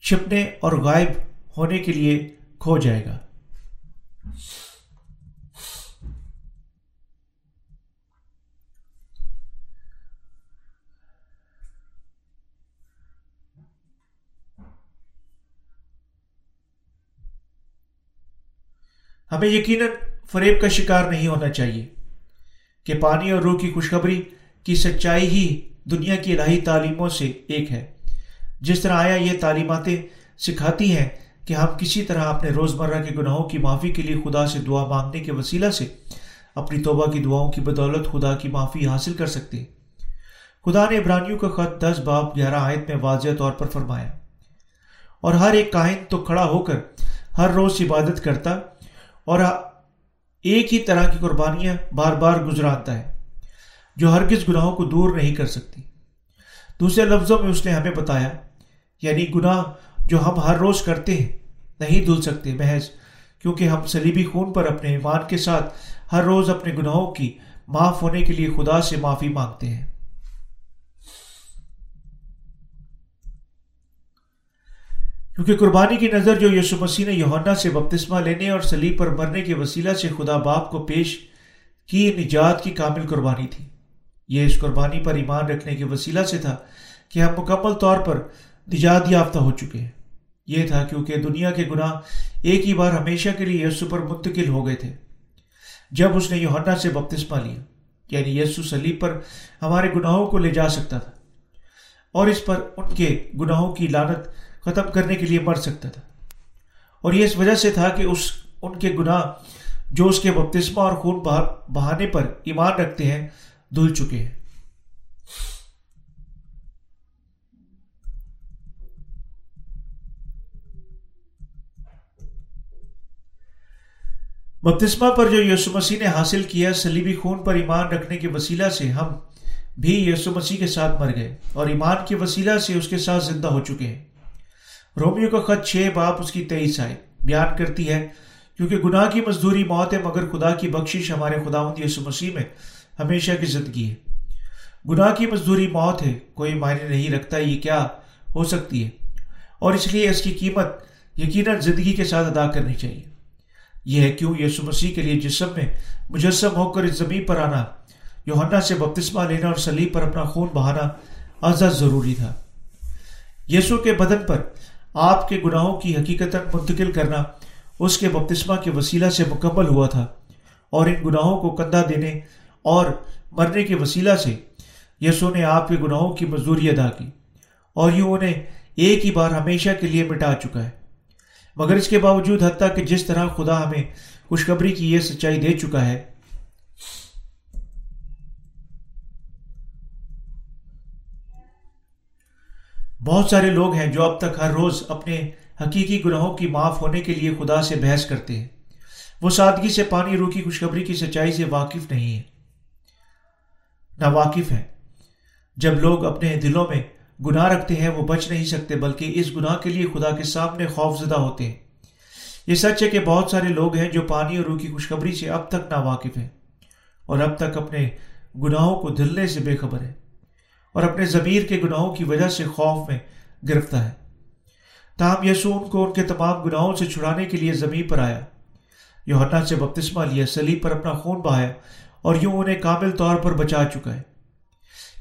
چھپنے اور غائب ہونے کے لیے کھو جائے گا۔ ہمیں یقیناً فریب کا شکار نہیں ہونا چاہیے۔ کہ پانی اور روح کی خوشخبری کی سچائی ہی دنیا کی الہی تعلیموں سے ایک ہے۔ جس طرح آیا، یہ تعلیماتیں سکھاتی ہیں کہ ہم کسی طرح اپنے روزمرہ کے گناہوں کی معافی کے لیے خدا سے دعا مانگنے کے وسیلہ سے اپنی توبہ کی دعاؤں کی بدولت خدا کی معافی حاصل کر سکتے ہیں۔ خدا نے ابرانیوں کا خط دس باپ گیارہ آیت میں واضح طور پر فرمایا، اور ہر ایک کائن تو کھڑا ہو کر ہر روز عبادت کرتا اور ایک ہی طرح کی قربانیاں بار بار گزراتا ہے، جو ہرگز گناہوں کو دور نہیں کر سکتی۔ دوسرے لفظوں میں اس نے ہمیں بتایا یعنی گناہ جو ہم ہر روز کرتے ہیں، نہیں دھل سکتے، محض کیونکہ ہم سلیبی خون پر اپنے ایمان کے ساتھ ہر روز اپنے گناہوں کی معاف ہونے کے لیے خدا سے معافی مانگتے ہیں۔ کیونکہ قربانی کی نظر جو یسو مسیح نے یوہنا سے بپتسمہ لینے اور سلیب پر مرنے کے وسیلہ سے خدا باپ کو پیش کی نجات کی کامل قربانی تھی۔ یہ اس قربانی پر ایمان رکھنے کے وسیلہ سے تھا کہ ہم مکمل طور پر نجات یافتہ ہو چکے ہیں۔ یہ تھا کیونکہ دنیا کے گناہ ایک ہی بار ہمیشہ کے لیے یسو پر منتقل ہو گئے تھے۔ جب اس نے یوہنا سے بپتسمہ لیا یعنی یسو سلیب پر ہمارے گناہوں کو لے جا سکتا تھا اور اس پر ان کے گناہوں کی لانت ختم کرنے کے لیے مر سکتا تھا۔ اور یہ اس وجہ سے تھا کہ اس، ان کے گناہ جو اس کے بپتسمہ اور خون بہانے پر ایمان رکھتے ہیں، دھل چکے ہیں۔ بپتسمہ پر جو یسو مسیح نے حاصل کیا سلیبی خون پر ایمان رکھنے کے وسیلہ سے ہم بھی یسو مسیح کے ساتھ مر گئے اور ایمان کے وسیلہ سے اس کے ساتھ زندہ ہو چکے ہیں۔ رومیو کا خط چھ باپ اس کی تیئیس آئے۔ بیان کرتی ہے، کیونکہ گناہ کی مزدوری موت ہے، مگر خدا کی بخشش ہمارے خدا یسو مسیح میں ہمیشہ کی زندگی ہے۔ گناہ کی مزدوری موت ہے، کوئی معنی نہیں رکھتا یہ کیا ہو سکتی ہے۔ اور اس لیے اس کی قیمت یقیناً زندگی کے ساتھ ادا کرنی چاہیے۔ یہ ہے کیوں یسو مسیح کے لیے جسم میں مجسم ہو کر اس زمین پر آنا یوہنا سے بپتسمہ لینا اور سلیب پر اپنا خون بہانا ازد ضروری تھا۔ یسو کے بدن پر آپ کے گناہوں کی حقیقت منتقل کرنا اس کے بپتسمہ کے وسیلہ سے مکمل ہوا تھا اور ان گناہوں کو کندھا دینے اور مرنے کے وسیلہ سے یسو نے آپ کے گناہوں کی مزدوری ادا کی اور یوں انہیں ایک ہی بار ہمیشہ کے لیے مٹا چکا ہے۔ مگر اس کے باوجود حتیٰ کہ جس طرح خدا ہمیں خوشخبری کی یہ سچائی دے چکا ہے بہت سارے لوگ ہیں جو اب تک ہر روز اپنے حقیقی گناہوں کی معاف ہونے کے لیے خدا سے بحث کرتے ہیں۔ وہ سادگی سے پانی رو کی خوشخبری کی سچائی سے واقف نہیں ہے نہ واقف ہے جب لوگ اپنے دلوں میں گناہ رکھتے ہیں، وہ بچ نہیں سکتے، بلکہ اس گناہ کے لیے خدا کے سامنے خوف زدہ ہوتے ہیں۔ یہ سچ ہے کہ بہت سارے لوگ ہیں جو پانی اور روح کی خوشخبری سے اب تک نا واقف ہیں اور اب تک اپنے گناہوں کو دھلنے سے بے خبر ہے اور اپنے ضمیر کے گناہوں کی وجہ سے خوف میں گرفتہ ہے۔ تاہم یسو ان کو ان کے تمام گناہوں سے چھڑانے کے لیے زمین پر آیا۔ یوہنا سے بپتسمہ لیا، سلیب پر اپنا خون بہایا اور یوں انہیں کامل طور پر بچا چکا ہے۔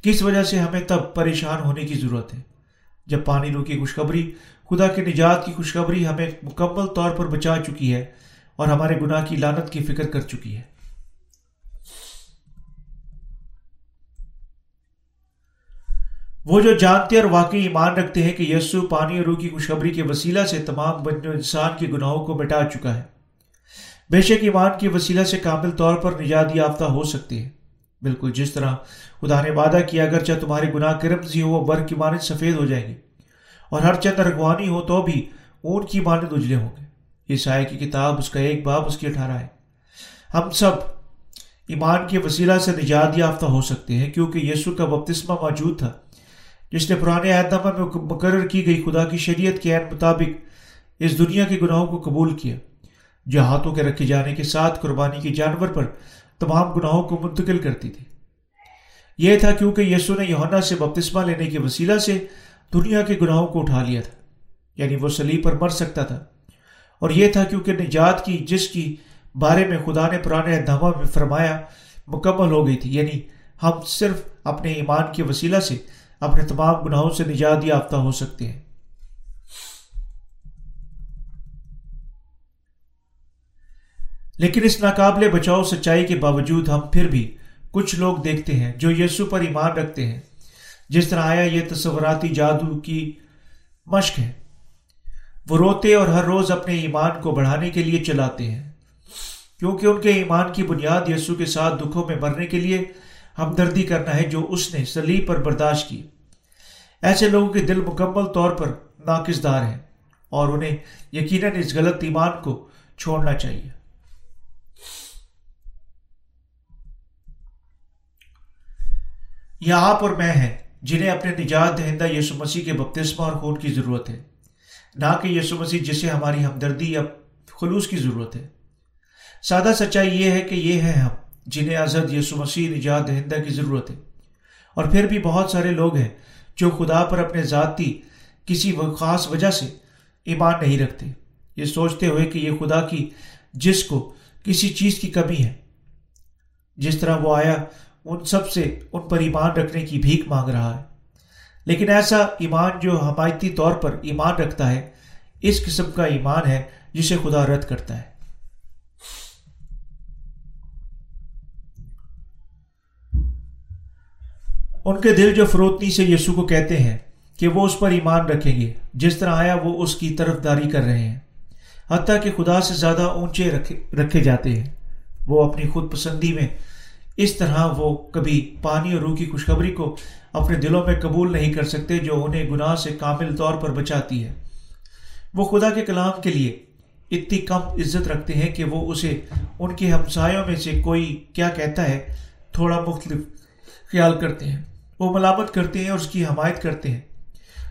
کس وجہ سے ہمیں تب پریشان ہونے کی ضرورت ہے؟ جب پانی رو کی خوشخبری، خدا کے نجات کی خوشخبری ہمیں مکمل طور پر بچا چکی ہے اور ہمارے گناہ کی لانت کی فکر کر چکی ہے۔ وہ جو جانتے اور واقعی ایمان رکھتے ہیں کہ یسو پانی اور روح کی خوشخبری کے وسیلہ سے تمام بن انسان کے گناہوں کو مٹا چکا ہے۔ بے شک ایمان کی وسیلہ سے کامل طور پر نجات یافتہ ہو سکتے ہیں۔ بالکل جس طرح خدا نے وعدہ کیا اگر تمہارے گناہ کرمزی ہو وہ برق کی مانند سفید ہو جائیں گے۔ اور ہر چند رگوانی ہو تو بھی اون کی مانند اجلے ہوں گے۔ یہ سائے کی کتاب اس کا ایک باب اس کی اٹھارہ ہے۔ ہم سب ایمان کے وسیلہ سے نجات یافتہ ہو سکتے ہیں، کیونکہ یسو کا بپتسمہ موجود تھا۔ جس نے پرانے اعتماد میں مقرر کی گئی خدا کی شریعت کے عین مطابق اس دنیا کے گناہوں کو قبول کیا، جو ہاتھوں کے رکھے جانے کے ساتھ قربانی کے جانور پر تمام گناہوں کو منتقل کرتی تھی۔ یہ تھا کیونکہ یسو نے یونا سے بپتسمہ لینے کے وسیلہ سے دنیا کے گناہوں کو اٹھا لیا تھا یعنی وہ سلیب پر مر سکتا تھا۔ اور یہ تھا کیونکہ نجات کی، جس کی بارے میں خدا نے پرانے اہدامہ میں فرمایا، مکمل ہو گئی تھی۔ یعنی ہم صرف اپنے ایمان کے وسیلہ سے اپنے تمام گناہوں سے نجات یافتہ ہو سکتے ہیں۔ لیکن اس ناقابل بچاؤ سچائی کے باوجود ہم پھر بھی کچھ لوگ دیکھتے ہیں جو یسو پر ایمان رکھتے ہیں۔ جس طرح آیا یہ تصوراتی جادو کی مشق ہے۔ وہ روتے اور ہر روز اپنے ایمان کو بڑھانے کے لیے چلاتے ہیں۔ کیونکہ ان کے ایمان کی بنیاد یسو کے ساتھ دکھوں میں مرنے کے لیے ہمدردی کرنا ہے جو اس نے سلیب پر برداشت کی۔ ایسے لوگوں کے دل مکمل طور پر ناقص دار ہیں اور انہیں یقیناً اس غلط ایمان کو چھوڑنا چاہیے۔ یہ آپ اور میں ہیں جنہیں اپنے نجات دہندہ یسو مسیح کے بپتسمہ اور خون کی ضرورت ہے۔ نہ کہ یسو مسیح جسے ہماری ہمدردی یا خلوص کی ضرورت ہے۔ سادہ سچائی یہ ہے کہ یہ ہے ہم۔ جنہیں آزاد یسو مسیح نجات دہندہ کی ضرورت ہے۔ اور پھر بھی بہت سارے لوگ ہیں جو خدا پر اپنے ذاتی کسی خاص وجہ سے ایمان نہیں رکھتے۔ یہ سوچتے ہوئے کہ یہ خدا کی جس کو کسی چیز کی کمی ہے، جس طرح وہ آیا، ان سب سے ان پر ایمان رکھنے کی بھیک مانگ رہا ہے۔ لیکن ایسا ایمان جو حمایتی طور پر ایمان رکھتا ہے، اس قسم کا ایمان ہے جسے خدا رد کرتا ہے۔ ان کے دل جو فروتنی سے یسو کو کہتے ہیں کہ وہ اس پر ایمان رکھیں گے، جس طرح آیا وہ اس کی طرف داری کر رہے ہیں۔ حتیٰ کہ خدا سے زیادہ اونچے رکھے جاتے ہیں۔ وہ اپنی خود پسندی میں اس طرح وہ کبھی پانی اور روح کی خوشخبری کو اپنے دلوں میں قبول نہیں کر سکتے جو انہیں گناہ سے کامل طور پر بچاتی ہے۔ وہ خدا کے کلام کے لیے اتنی کم عزت رکھتے ہیں کہ وہ اسے ان کے ہمسایوں میں سے کوئی کیا کہتا ہے، تھوڑا مختلف خیال کرتے ہیں۔ وہ ملامت کرتے ہیں اور اس کی حمایت کرتے ہیں۔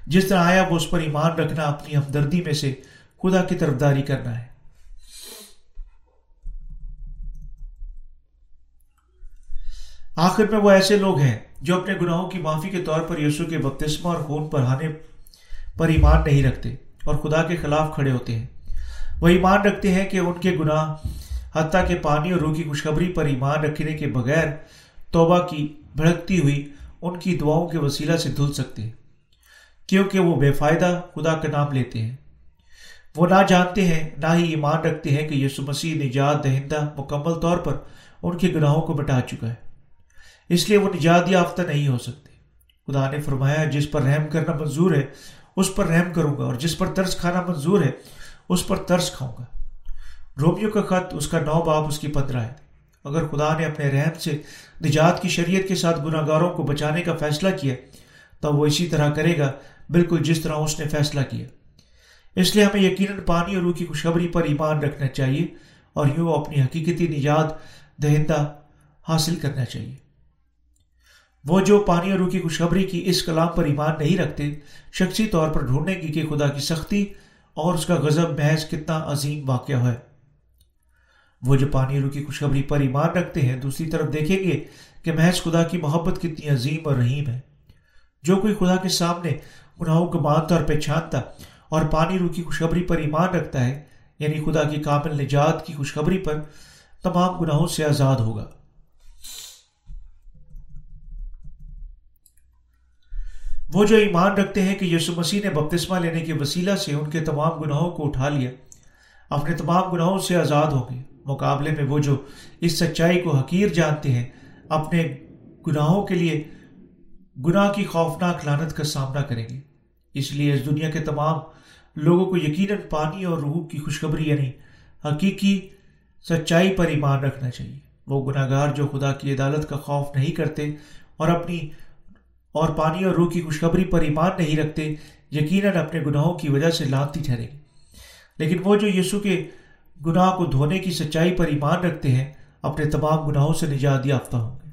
جس طرح آیا وہ اس پر ایمان رکھنا اپنی ہمدردی میں سے خدا کی طرف داری کرنا ہے۔ آخر میں وہ ایسے لوگ ہیں جو اپنے گناہوں کی معافی کے طور پر یسو کے بپتسمہ اور خون پڑھانے پر ایمان نہیں رکھتے اور خدا کے خلاف کھڑے ہوتے ہیں۔ وہ ایمان رکھتے ہیں کہ ان کے گناہ حتیٰ کے پانی اور روح کی خوشخبری پر ایمان رکھنے کے بغیر توبہ کی بھڑکتی ہوئی ان کی دعاؤں کے وسیلہ سے دھل سکتے ہیں، کیونکہ وہ بے فائدہ خدا کا نام لیتے ہیں۔ وہ نہ جانتے ہیں، نہ ہی ایمان رکھتے ہیں کہ یسو مسیح نجات دہندہ مکمل طور پر ان کے گناہوں کو مٹا چکا ہے۔ اس لیے وہ نجات یافتہ نہیں ہو سکتے۔ خدا نے فرمایا، جس پر رحم کرنا منظور ہے، اس پر رحم کروں گا، اور جس پر ترس کھانا منظور ہے، اس پر ترس کھاؤں گا۔ رومیو کا خط، اس کا نو باپ اس کی پندرہ ہے اگر خدا نے اپنے رحم سے نجات کی شریعت کے ساتھ گناہ گاروں کو بچانے کا فیصلہ کیا تو وہ اسی طرح کرے گا، بالکل جس طرح اس نے فیصلہ کیا۔ اس لیے ہمیں یقیناً پانی اور روح کی خوشخبری پر ایمان رکھنا چاہیے اور یوں اپنی حقیقتی نجات دہندہ حاصل کرنا چاہیے۔ وہ جو پانی اور روح کی خوشخبری کی اس کلام پر ایمان نہیں رکھتے، شخصی طور پر ڈھونڈنے کی کہ خدا کی سختی اور اس کا غضب محض کتنا عظیم واقعہ ہے۔ وہ جو پانی روح کی خوشخبری پر ایمان رکھتے ہیں، دوسری طرف دیکھیں گے کہ محض خدا کی محبت کتنی عظیم اور رحیم ہے۔ جو کوئی خدا کے سامنے گناہوں کو مانتا اور پہچانتا اور پانی روح کی خوشخبری پر ایمان رکھتا ہے یعنی خدا کی کامل نجات کی خوشخبری پر تمام گناہوں سے آزاد ہوگا۔ وہ جو ایمان رکھتے ہیں کہ یسو مسیح نے بپتسمہ لینے کے وسیلہ سے ان کے تمام گناہوں کو اٹھا لیا، اپنے تمام گناہوں سے آزاد ہوں گے۔ مقابلے میں وہ جو اس سچائی کو حقیر جانتے ہیں، اپنے گناہوں کے لیے گناہ کی خوفناک لانت کا سامنا کریں گے۔ اس لیے اس دنیا کے تمام لوگوں کو یقیناً پانی اور روح کی خوشخبری یعنی حقیقی سچائی پر ایمان رکھنا چاہیے۔ وہ گناہ گار جو خدا کی عدالت کا خوف نہیں کرتے اور اپنی اور پانی اور روح کی خوشخبری پر ایمان نہیں رکھتے، یقیناً اپنے گناہوں کی وجہ سے لانتی ٹھہرے گی لیکن وہ جو یسو کے گناہ کو دھونے کی سچائی پر ایمان رکھتے ہیں، اپنے تمام گناہوں سے نجات یافتہ ہوں گے۔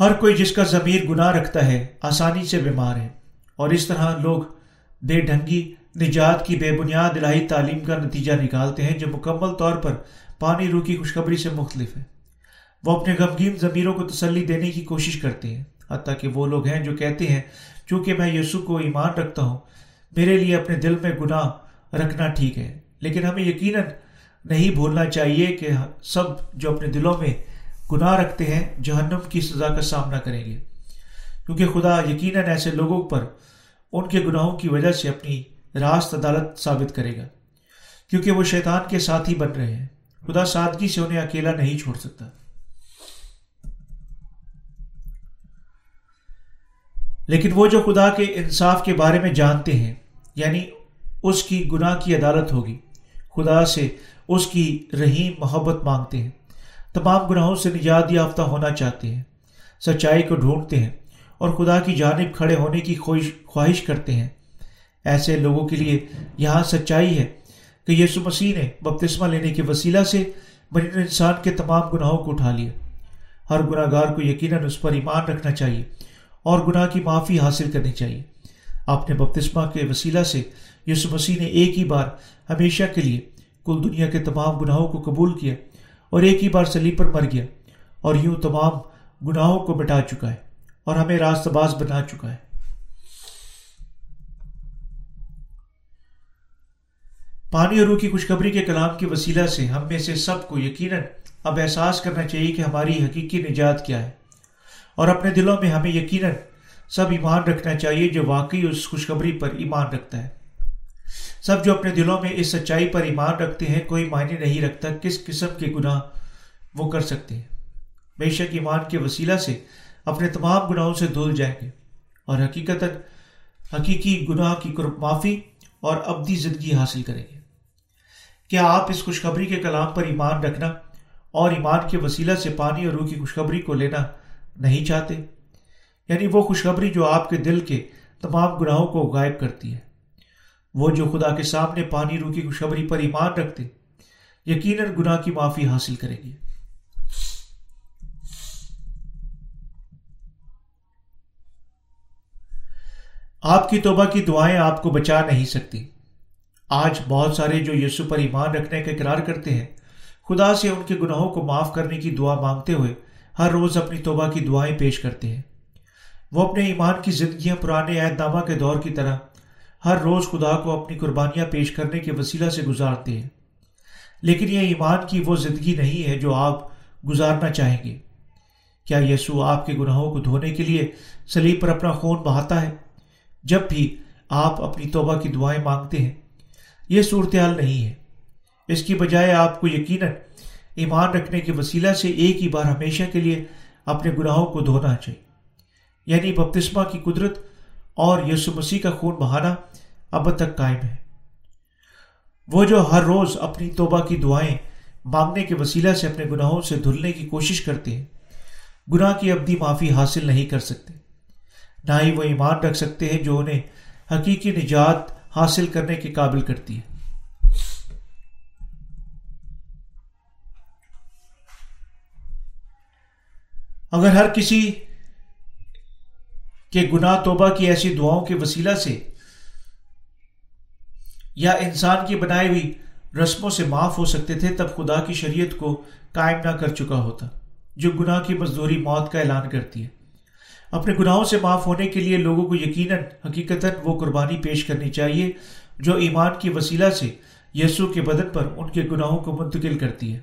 ہر کوئی جس کا ضمیر گناہ رکھتا ہے، آسانی سے بیمار ہے۔ اور اس طرح لوگ بے ڈھنگی، نجات کی بے بنیاد الہی تعلیم کا نتیجہ نکالتے ہیں، جو مکمل طور پر پانی روح کی خوشخبری سے مختلف ہے۔ وہ اپنے غمگین ضمیروں کو تسلی دینے کی کوشش کرتے ہیں، حتیٰ کہ وہ لوگ ہیں جو کہتے ہیں چونکہ میں یسو کو ایمان رکھتا ہوں، میرے لیے اپنے دل میں گناہ رکھنا ٹھیک ہے۔ لیکن ہمیں یقیناً نہیں بھولنا چاہیے کہ سب جو اپنے دلوں میں گناہ رکھتے ہیں، جہنم کی سزا کا سامنا کریں گے۔ کیونکہ خدا یقیناً ایسے لوگوں پر ان کے گناہوں کی وجہ سے اپنی راست عدالت ثابت کرے گا۔ کیونکہ وہ شیطان کے ساتھ ہی بن رہے ہیں۔ خدا سادگی سے انہیں اکیلا نہیں چھوڑ سکتا۔ لیکن وہ جو خدا کے انصاف کے بارے میں جانتے ہیں یعنی اس کی گناہ کی عدالت ہوگی، خدا سے اس کی رحیم محبت مانگتے ہیں۔ تمام گناہوں سے نجات یافتہ ہونا چاہتے ہیں، سچائی کو ڈھونڈتے ہیں اور خدا کی جانب کھڑے ہونے کی خواہش کرتے ہیں۔ ایسے لوگوں کے لیے یہاں سچائی ہے کہ یسو مسیح نے بپتسمہ لینے کے وسیلہ سے بنی انسان کے تمام گناہوں کو اٹھا لیا۔ ہر گناہ گار کو یقیناً اس پر ایمان رکھنا چاہیے۔ اور گناہ کی معافی حاصل کرنی چاہیے۔ آپ نے بپتسمہ کے وسیلہ سے یسو مسیح نے ایک ہی بار ہمیشہ کے لیے کل دنیا کے تمام گناہوں کو قبول کیا اور ایک ہی بار سلیب پر مر گیا اور یوں تمام گناہوں کو مٹا چکا ہے اور ہمیں راست باز بنا چکا ہے۔ پانی اور روح کی خوشخبری کے کلام کے وسیلہ سے ہم میں سے سب کو یقیناً اب احساس کرنا چاہیے کہ ہماری حقیقی نجات کیا ہے۔ اور اپنے دلوں میں ہمیں یقیناً سب ایمان رکھنا چاہیے جو واقعی اس خوشخبری پر ایمان رکھتا ہے۔ سب جو اپنے دلوں میں اس سچائی پر ایمان رکھتے ہیں، کوئی معنی نہیں رکھتا کس قسم کے گناہ وہ کر سکتے ہیں۔ بے شک ایمان کے وسیلہ سے اپنے تمام گناہوں سے دھل جائیں گے اور حقیقت حقیقی گناہ کی معافی اور ابدی زندگی حاصل کریں گے۔ کیا آپ اس خوشخبری کے کلام پر ایمان رکھنا اور ایمان کے وسیلہ سے پانی اور روح کی خوشخبری کو لینا نہیں چاہتے۔ یعنی وہ خوشخبری جو آپ کے دل کے تمام گناہوں کو غائب کرتی ہے۔ وہ جو خدا کے سامنے پانی روح کی خوشخبری پر ایمان رکھتے، یقیناً گناہ کی معافی حاصل کریں گے۔ آپ کی توبہ کی دعائیں آپ کو بچا نہیں سکتی۔ آج بہت سارے جو یسو پر ایمان رکھنے کا اقرار کرتے ہیں، خدا سے ان کے گناہوں کو معاف کرنے کی دعا مانگتے ہوئے ہر روز اپنی توبہ کی دعائیں پیش کرتے ہیں۔ وہ اپنے ایمان کی زندگیاں پرانے عہد نامہ کے دور کی طرح ہر روز خدا کو اپنی قربانیاں پیش کرنے کے وسیلہ سے گزارتے ہیں۔ لیکن یہ ایمان کی وہ زندگی نہیں ہے جو آپ گزارنا چاہیں گے۔ کیا یسوع آپ کے گناہوں کو دھونے کے لیے سلیب پر اپنا خون بہاتا ہے؟ جب بھی آپ اپنی توبہ کی دعائیں مانگتے ہیں، یہ صورتحال نہیں ہے۔ اس کی بجائے آپ کو یقیناً ایمان رکھنے کے وسیلہ سے ایک ہی بار ہمیشہ کے لیے اپنے گناہوں کو دھونا چاہیے۔ یعنی بپتسمہ کی قدرت اور یسو مسیح کا خون بہانا اب تک قائم ہے۔ وہ جو ہر روز اپنی توبہ کی دعائیں مانگنے کے وسیلہ سے اپنے گناہوں سے دھلنے کی کوشش کرتے ہیں، گناہ کی ابدی معافی حاصل نہیں کر سکتے۔ نہ ہی وہ ایمان رکھ سکتے ہیں جو انہیں حقیقی نجات حاصل کرنے کے قابل کرتی ہے۔ اگر ہر کسی کے گناہ توبہ کی ایسی دعاؤں کے وسیلہ سے یا انسان کی بنائی ہوئی رسموں سے معاف ہو سکتے تھے، تب خدا کی شریعت کو قائم نہ کر چکا ہوتا، جو گناہ کی مزدوری، موت کا اعلان کرتی ہے۔ اپنے گناہوں سے معاف ہونے کے لیے لوگوں کو یقیناً حقیقت وہ قربانی پیش کرنی چاہیے، جو ایمان کی وسیلہ سے یسو کے بدن پر ان کے گناہوں کو منتقل کرتی ہے۔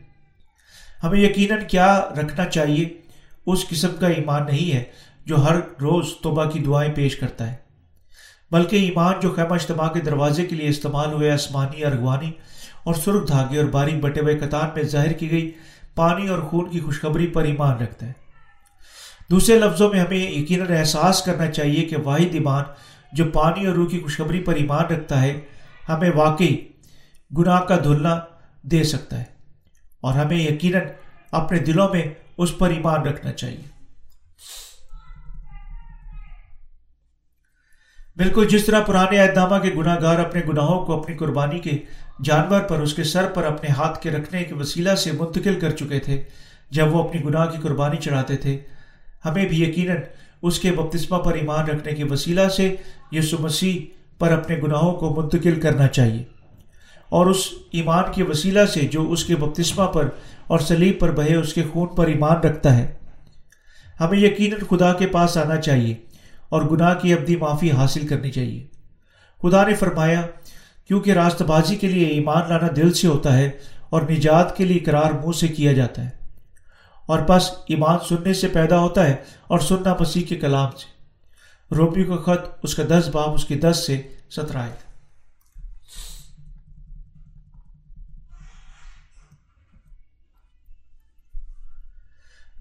ہمیں یقیناً کیا رکھنا چاہیے؟ اس قسم کا ایمان نہیں ہے جو ہر روز توبہ کی دعائیں پیش کرتا ہے۔ بلکہ ایمان جو خیمہ اجتماع کے دروازے کے لیے استعمال ہوئے آسمانی ارغوانی اور سرخ دھاگے اور باریک بٹے ہوئے قطار میں ظاہر کی گئی پانی اور خون کی خوشخبری پر ایمان رکھتا ہے۔ دوسرے لفظوں میں ہمیں یقیناً احساس کرنا چاہیے کہ واحد ایمان جو پانی اور روح کی خوشخبری پر ایمان رکھتا ہے، ہمیں واقعی گناہ کا دھلنا دے سکتا ہے اور ہمیں یقیناً اپنے دلوں میں اس پر ایمان رکھنا چاہیے۔ بالکل جس طرح پرانے اعتدامہ کے گناہ گار اپنے گناہوں کو اپنی قربانی کے جانور پر، اس کے سر پر اپنے ہاتھ کے رکھنے کے وسیلہ سے منتقل کر چکے تھے، جب وہ اپنی گناہ کی قربانی چڑھاتے تھے۔ ہمیں بھی یقیناً اس کے بپتسمہ پر ایمان رکھنے کے وسیلہ سے یسو مسیح پر اپنے گناہوں کو منتقل کرنا چاہیے۔ اور اس ایمان کے وسیلہ سے جو اس کے بپتسمہ پر اور سلیب پر بہے اس کے خون پر ایمان رکھتا ہے۔ ہمیں یقیناً خدا کے پاس آنا چاہیے اور گناہ کی ابدی معافی حاصل کرنی چاہیے۔ خدا نے فرمایا، کیونکہ راست بازی کے لیے ایمان لانا دل سے ہوتا ہے اور نجات کے لیے قرار منہ سے کیا جاتا ہے۔ اور بس ایمان سننے سے پیدا ہوتا ہے اور سننا مسیح کے کلام سے۔ روبی کا خط اس کا دس باپ اس کی دس سے سترہ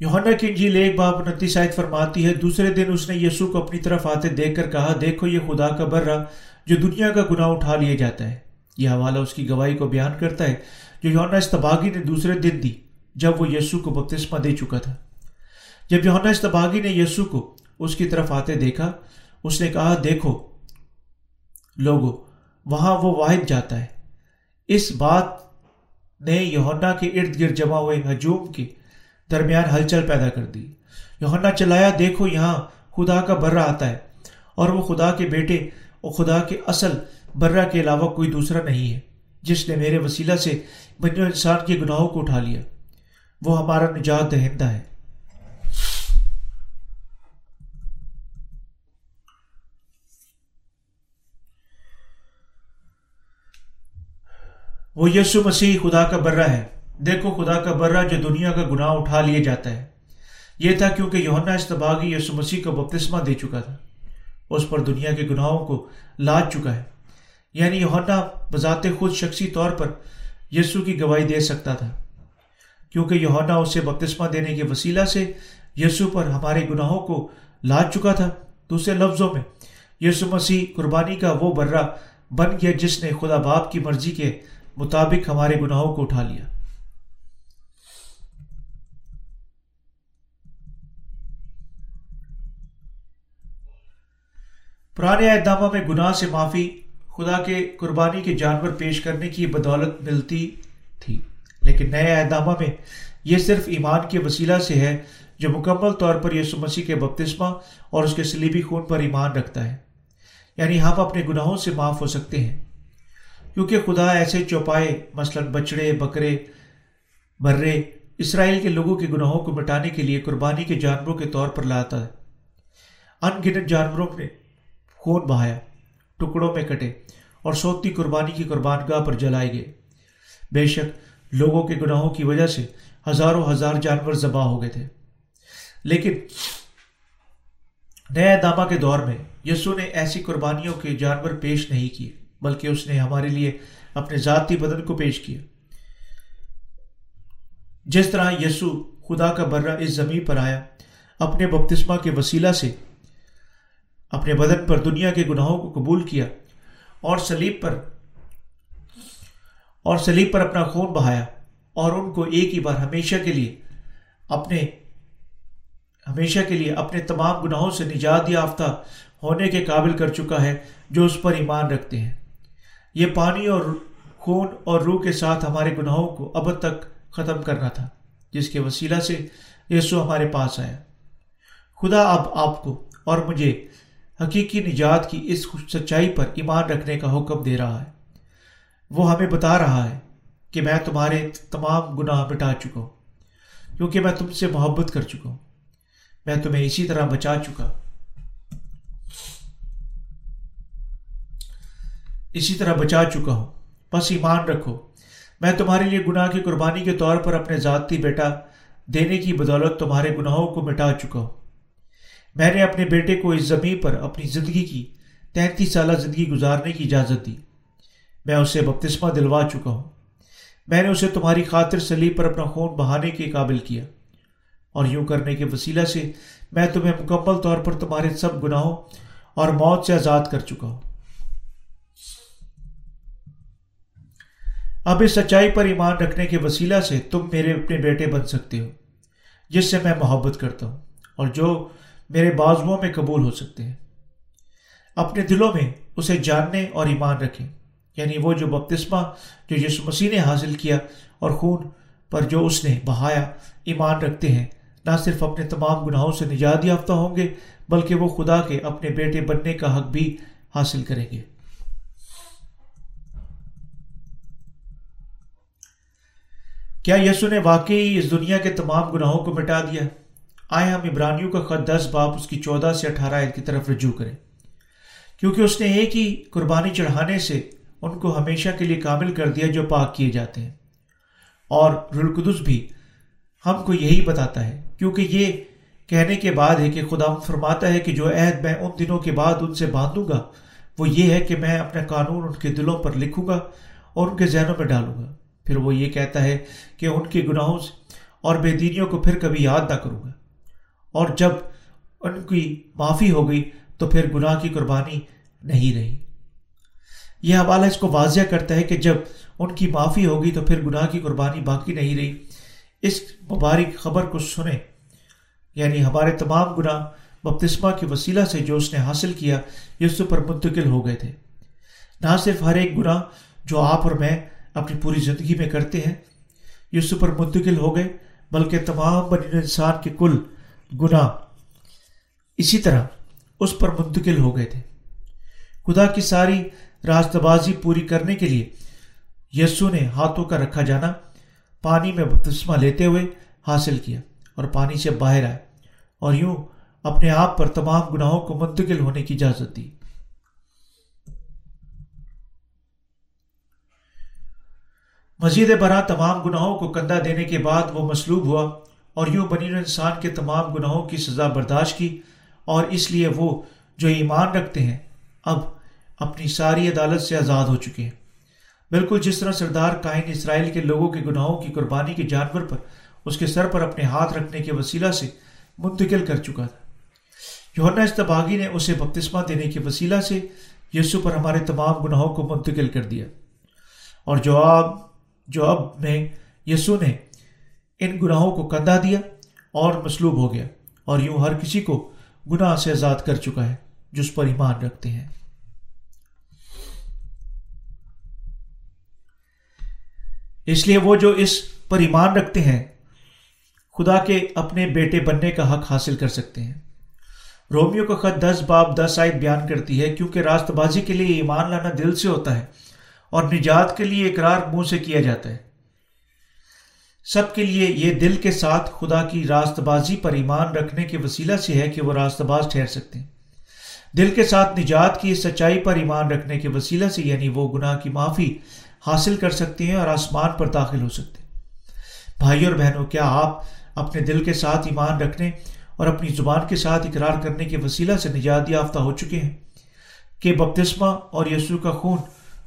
یوہنا کی انجیل ایک باپ انتیس آیت فرماتی ہے، دوسرے دن اس نے یسو کو اپنی طرف آتے دیکھ کر کہا، دیکھو یہ خدا کا برہ جو دنیا کا گناہ اٹھا لیا جاتا ہے۔ یہ حوالہ اس کی گواہی کو بیان کرتا ہے جو یونا استباغی نے دوسرے دن دی، جب وہ یسو کو بپتسمہ دے چکا تھا۔ جب یونا استباغی نے یسو کو اس کی طرف آتے دیکھا، اس نے کہا، دیکھو لوگو، وہاں وہ واحد جاتا ہے۔ اس بات نے یونا کے ارد گرد جمع ہوئے ہجوم کے درمیان ہلچل پیدا کر دی۔ یوہنا چلایا، دیکھو، یہاں خدا کا برہ آتا ہے اور وہ خدا کے بیٹے اور خدا کے اصل برہ کے علاوہ کوئی دوسرا نہیں ہے۔ جس نے میرے وسیلہ سے بنو انسان کے گناہوں کو اٹھا لیا، وہ ہمارا نجات دہندہ ہے۔ وہ یسو مسیح خدا کا برہ ہے۔ دیکھو خدا کا برہ جو دنیا کا گناہ اٹھا لیا جاتا ہے۔ یہ تھا کیونکہ یونا استباغی یسو مسیح کو بپتسمہ دے چکا تھا۔ اس پر دنیا کے گناہوں کو لاد چکا ہے۔ یعنی یونا بذات خود شخصی طور پر یسو کی گواہی دے سکتا تھا۔ کیونکہ یونا اسے بپتسمہ دینے کے وسیلہ سے یسو پر ہمارے گناہوں کو لاد چکا تھا۔ دوسرے لفظوں میں یسو مسیح قربانی کا وہ برہ بن گیا جس نے خدا باپ کی مرضی کے مطابق ہمارے گناہوں کو اٹھا لیا۔ پرانے اعدامہ میں گناہ سے معافی، خدا کے قربانی کے جانور پیش کرنے کی بدولت ملتی تھی۔ لیکن نئے اعدامہ میں یہ صرف ایمان کے وسیلہ سے ہے جو مکمل طور پر یسو مسیح کے بپتسمہ اور اس کے سلیبی خون پر ایمان رکھتا ہے۔ یعنی ہم اپنے گناہوں سے معاف ہو سکتے ہیں۔ کیونکہ خدا ایسے چوپائے، مثلا بچڑے، بکرے برے اسرائیل کے لوگوں کے گناہوں کو مٹانے کے لیے قربانی کے جانوروں کے طور پر لاتا ہے۔ ان گنت جانوروں نے خون بہایا؟ ٹکڑوں میں کٹے اور سوتی قربانی کی قربان گاہ پر جلائے گئے۔ بے شک لوگوں کے گناہوں کی وجہ سے ہزاروں ہزار جانور ذبح ہو گئے تھے۔ لیکن نئے دامہ کے دور میں یسو نے ایسی قربانیوں کے جانور پیش نہیں کیے، بلکہ اس نے ہمارے لیے اپنے ذاتی بدن کو پیش کیا۔ جس طرح یسو خدا کا برہ اس زمین پر آیا، اپنے بپتسمہ کے وسیلہ سے اپنے بدن پر دنیا کے گناہوں کو قبول کیا اور سلیب پر اور سلیب پر اپنا خون بہایا اور ان کو ایک ہی بار ہمیشہ کے لیے اپنے ہمیشہ کے لیے اپنے تمام گناہوں سے نجات یافتہ ہونے کے قابل کر چکا ہے جو اس پر ایمان رکھتے ہیں۔ یہ پانی اور خون اور روح کے ساتھ ہمارے گناہوں کو اب تک ختم کرنا تھا، جس کے وسیلہ سے یسو ہمارے پاس آیا۔ خدا اب آپ کو اور مجھے حقیقی نجات کی اس سچائی پر ایمان رکھنے کا حکم دے رہا ہے۔ وہ ہمیں بتا رہا ہے کہ میں تمہارے تمام گناہ مٹا چکا ہوں، کیونکہ میں تم سے محبت کر چکا ہوں۔ میں تمہیں اسی طرح بچا چکا اسی طرح بچا چکا ہوں۔ بس ایمان رکھو۔ میں تمہارے لیے گناہ کی قربانی کے طور پر اپنے ذاتی بیٹا دینے کی بدولت تمہارے گناہوں کو مٹا چکا ہوں۔ میں نے اپنے بیٹے کو اس زمین پر اپنی زندگی کی تینتیس سالہ زندگی گزارنے کی اجازت دی۔ میں اسے بپتسمہ دلوا چکا ہوں۔ میں نے اسے تمہاری خاطر سلیب پر اپنا خون بہانے کے قابل کیا۔ اور یوں کرنے کے وسیلہ سے میں تمہیں مکمل طور پر تمہارے سب گناہوں اور موت سے آزاد کر چکا ہوں۔ اب اس سچائی پر ایمان رکھنے کے وسیلہ سے تم میرے اپنے بیٹے بن سکتے ہو، جس سے میں محبت کرتا ہوں۔ اور جو میرے بازوؤں میں قبول ہو سکتے ہیں۔ اپنے دلوں میں اسے جاننے اور ایمان رکھیں۔ یعنی وہ جو بپتسمہ جو یسو مسیح نے حاصل کیا اور خون پر جو اس نے بہایا، ایمان رکھتے ہیں۔ نہ صرف اپنے تمام گناہوں سے نجات یافتہ ہوں گے، بلکہ وہ خدا کے اپنے بیٹے بننے کا حق بھی حاصل کریں گے۔ کیا یسو نے واقعی اس دنیا کے تمام گناہوں کو مٹا دیا؟ آئے ہم عبرانیوں کا خط دس باپ اس کی چودہ سے اٹھارہ عید کی طرف رجوع کریں؟ کیونکہ اس نے ایک ہی قربانی چڑھانے سے ان کو ہمیشہ کے لیے کامل کر دیا جو پاک کیے جاتے ہیں۔ اور رلقدس بھی ہم کو یہی بتاتا ہے، کیونکہ یہ کہنے کے بعد ہے کہ خدا فرماتا ہے کہ جو عہد میں ان دنوں کے بعد ان سے باندھوں گا، وہ یہ ہے کہ میں اپنا قانون ان کے دلوں پر لکھوں گا اور ان کے ذہنوں میں ڈالوں گا۔ پھر وہ یہ کہتا ہے کہ ان کے گناہوں اور بے دینیوں کو پھر کبھی یاد نہ کروں گا۔ اور جب ان کی معافی ہو گئی تو پھر گناہ کی قربانی نہیں رہی۔ یہ حوالہ اس کو واضح کرتا ہے کہ جب ان کی معافی ہوگی تو پھر گناہ کی قربانی باقی نہیں رہی۔ اس مبارک خبر کو سنیں۔ یعنی ہمارے تمام گناہ بپتسمہ کے وسیلہ سے جو اس نے حاصل کیا یسو پر منتقل ہو گئے تھے۔ نہ صرف ہر ایک گناہ جو آپ اور میں اپنی پوری زندگی میں کرتے ہیں یسو پر منتقل ہو گئے، بلکہ تمام بنی انسان کے کل گناہ۔ اسی طرح اس پر منتقل ہو گئے تھے۔ خدا کی ساری راست بازی پوری کرنے کے لیے یسو نے ہاتھوں کا رکھا جانا، پانی میں بپتسمہ لیتے ہوئے حاصل کیا اور پانی سے باہر آئے اور یوں اپنے آپ پر تمام گناہوں کو منتقل ہونے کی اجازت دی۔ مزید برآں تمام گناہوں کو کندھا دینے کے بعد وہ مصلوب ہوا۔ اور یوں بنی انسان کے تمام گناہوں کی سزا برداشت کی اور اس لیے وہ جو ایمان رکھتے ہیں، اب اپنی ساری عدالت سے آزاد ہو چکے ہیں۔ بالکل جس طرح سردار کائن اسرائیل کے لوگوں کے گناہوں کی قربانی کے جانور پر اس کے سر پر اپنے ہاتھ رکھنے کے وسیلہ سے منتقل کر چکا تھا۔ یونا استباغی نے اسے بپتسمہ دینے کے وسیلہ سے یسو پر ہمارے تمام گناہوں کو منتقل کر دیا۔ اور جو اب جو اب میں یسو نے ان گناہوں کو کندھا دیا اور مصلوب ہو گیا۔ اور یوں ہر کسی کو گناہ سے آزاد کر چکا ہے، جس پر ایمان رکھتے ہیں۔ اس لیے وہ جو اس پر ایمان رکھتے ہیں، خدا کے اپنے بیٹے بننے کا حق حاصل کر سکتے ہیں۔ رومیو کا خط دس باب دس آئٹ بیان کرتی ہے، کیونکہ راست بازی کے لیے ایمان لانا دل سے ہوتا ہے اور نجات کے لیے اقرار منہ سے کیا جاتا ہے۔ سب کے لیے یہ دل کے ساتھ خدا کی راست بازی پر ایمان رکھنے کے وسیلہ سے ہے کہ وہ راست باز ٹھہر سکتے ہیں۔ دل کے ساتھ نجات کی سچائی پر ایمان رکھنے کے وسیلہ سے یعنی وہ گناہ کی معافی حاصل کر سکتے ہیں اور آسمان پر داخل ہو سکتے ہیں۔ بھائی اور بہنوں، کیا آپ اپنے دل کے ساتھ ایمان رکھنے اور اپنی زبان کے ساتھ اقرار کرنے کے وسیلہ سے نجات یافتہ ہو چکے ہیں؟ کہ بپتسمہ اور یسوع کا خون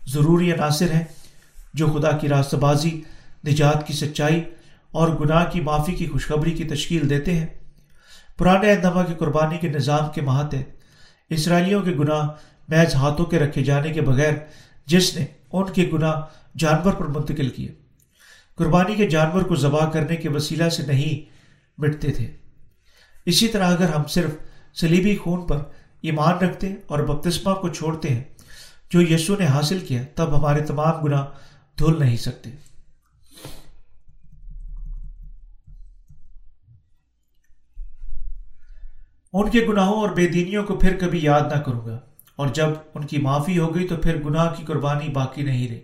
ضروری عناصر ہیں جو خدا کی راستہ بازی نجات کی سچائی اور گناہ کی معافی کی خوشخبری کی تشکیل دیتے ہیں۔ پرانے اہدما کی قربانی کے نظام کے ماتحت اسرائیلیوں کے گناہ محض ہاتھوں کے رکھے جانے کے بغیر جس نے ان کے گناہ جانور پر منتقل کیے۔ قربانی کے جانور کو ذبح کرنے کے وسیلہ سے نہیں مٹتے تھے۔ اسی طرح اگر ہم صرف سلیبی خون پر ایمان رکھتے اور بپتسمہ کو چھوڑتے ہیں، جو یسو نے حاصل کیا، تب ہمارے تمام گناہ دھل نہیں سکتے۔ ان کے گناہوں اور بے دینیوں کو پھر کبھی یاد نہ کروں گا۔ اور جب ان کی معافی ہو گئی تو پھر گناہ کی قربانی باقی نہیں رہی۔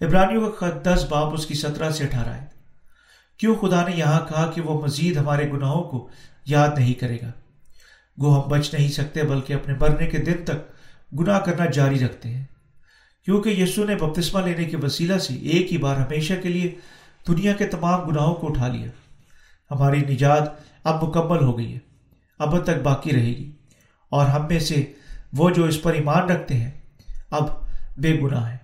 ابرانیوں کا خط دس باپ اس کی سترہ سے اٹھارہ ہے کیوں خدا نے یہاں کہا کہ وہ مزید ہمارے گناہوں کو یاد نہیں کرے گا؟ گو ہم بچ نہیں سکتے بلکہ اپنے مرنے کے دن تک گناہ کرنا جاری رکھتے ہیں۔ کیونکہ یسو نے بپتسمہ لینے کے وسیلہ سے ایک ہی بار ہمیشہ کے لیے دنیا کے تمام گناہوں کو اٹھا لیا۔ ہماری نجات اب مکمل ہو گئی ہے۔ اب تک باقی رہے گی۔ اور ہم میں سے وہ جو اس پر ایمان رکھتے ہیں، اب بے گناہ ہے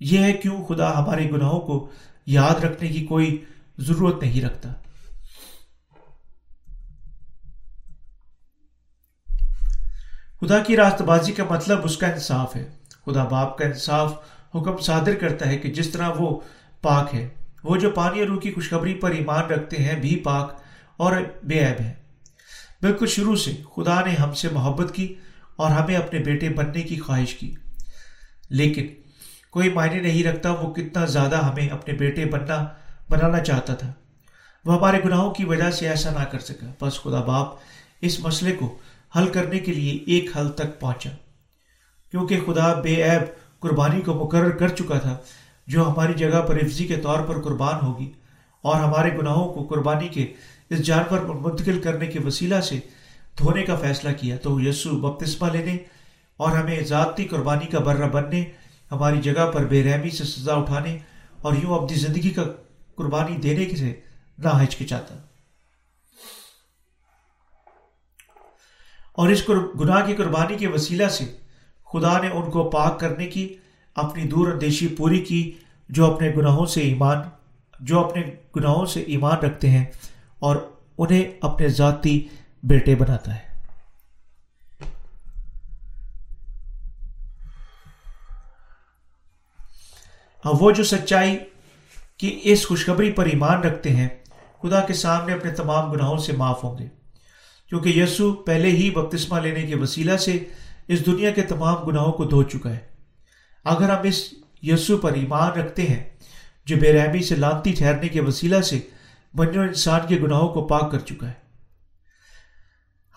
یہ ہے کیوں خدا ہمارے گناہوں کو یاد رکھنے کی کوئی ضرورت نہیں رکھتا۔ خدا کی راست بازی کا مطلب اس کا انصاف ہے۔ خدا باپ کا انصاف حکم صادر کرتا ہے کہ جس طرح وہ پاک ہے۔ وہ جو پانی اور روح کی خوشخبری پر ایمان رکھتے ہیں، بھی پاک اور بے عیب ہے بالکل شروع سے خدا نے ہم سے محبت کی اور ہمیں اپنے بیٹے بننے کی خواہش کی۔ لیکن کوئی معنی نہیں رکھتا وہ کتنا زیادہ ہمیں اپنے بیٹے بننا، بنانا چاہتا تھا۔ وہ ہمارے گناہوں کی وجہ سے ایسا نہ کر سکا۔ بس خدا باپ اس مسئلے کو حل کرنے کے لیے ایک حل تک پہنچا۔ کیونکہ خدا بے عیب قربانی کو مقرر کر چکا تھا، جو ہماری جگہ پر حفظی کے طور پر قربان ہوگی اور ہمارے گناہوں کو قربانی کے اس جانور پر منتقل کرنے کے وسیلہ سے دھونے کا فیصلہ کیا۔ تو یسو بپتسمہ لینے اور ہمیں ذاتی قربانی کا برہ بننے، ہماری جگہ پر بے رحمی سے سزا اٹھانے اور یوں اپنی زندگی کا قربانی دینے سے نہ ہچکچاتا۔ اور اس گناہ کی قربانی کے وسیلہ سے خدا نے ان کو پاک کرنے کی، اپنی دور اندیشی پوری کی، جو اپنے گناہوں سے ایمان، جو اپنے گناہوں سے ایمان رکھتے ہیں۔ اور انہیں اپنے ذاتی بیٹے بناتا ہے۔ اب وہ جو سچائی کی اس خوشخبری پر ایمان رکھتے ہیں، خدا کے سامنے اپنے تمام گناہوں سے معاف ہوں گے۔ کیونکہ یسو پہلے ہی بپتسمہ لینے کے وسیلہ سے اس دنیا کے تمام گناہوں کو دھو چکا ہے۔ اگر ہم اس یسو پر ایمان رکھتے ہیں، جو بے رحمی سے لانتی ٹھہرنے کے وسیلہ سے بنو انسان کے گناہوں کو پاک کر چکا ہے۔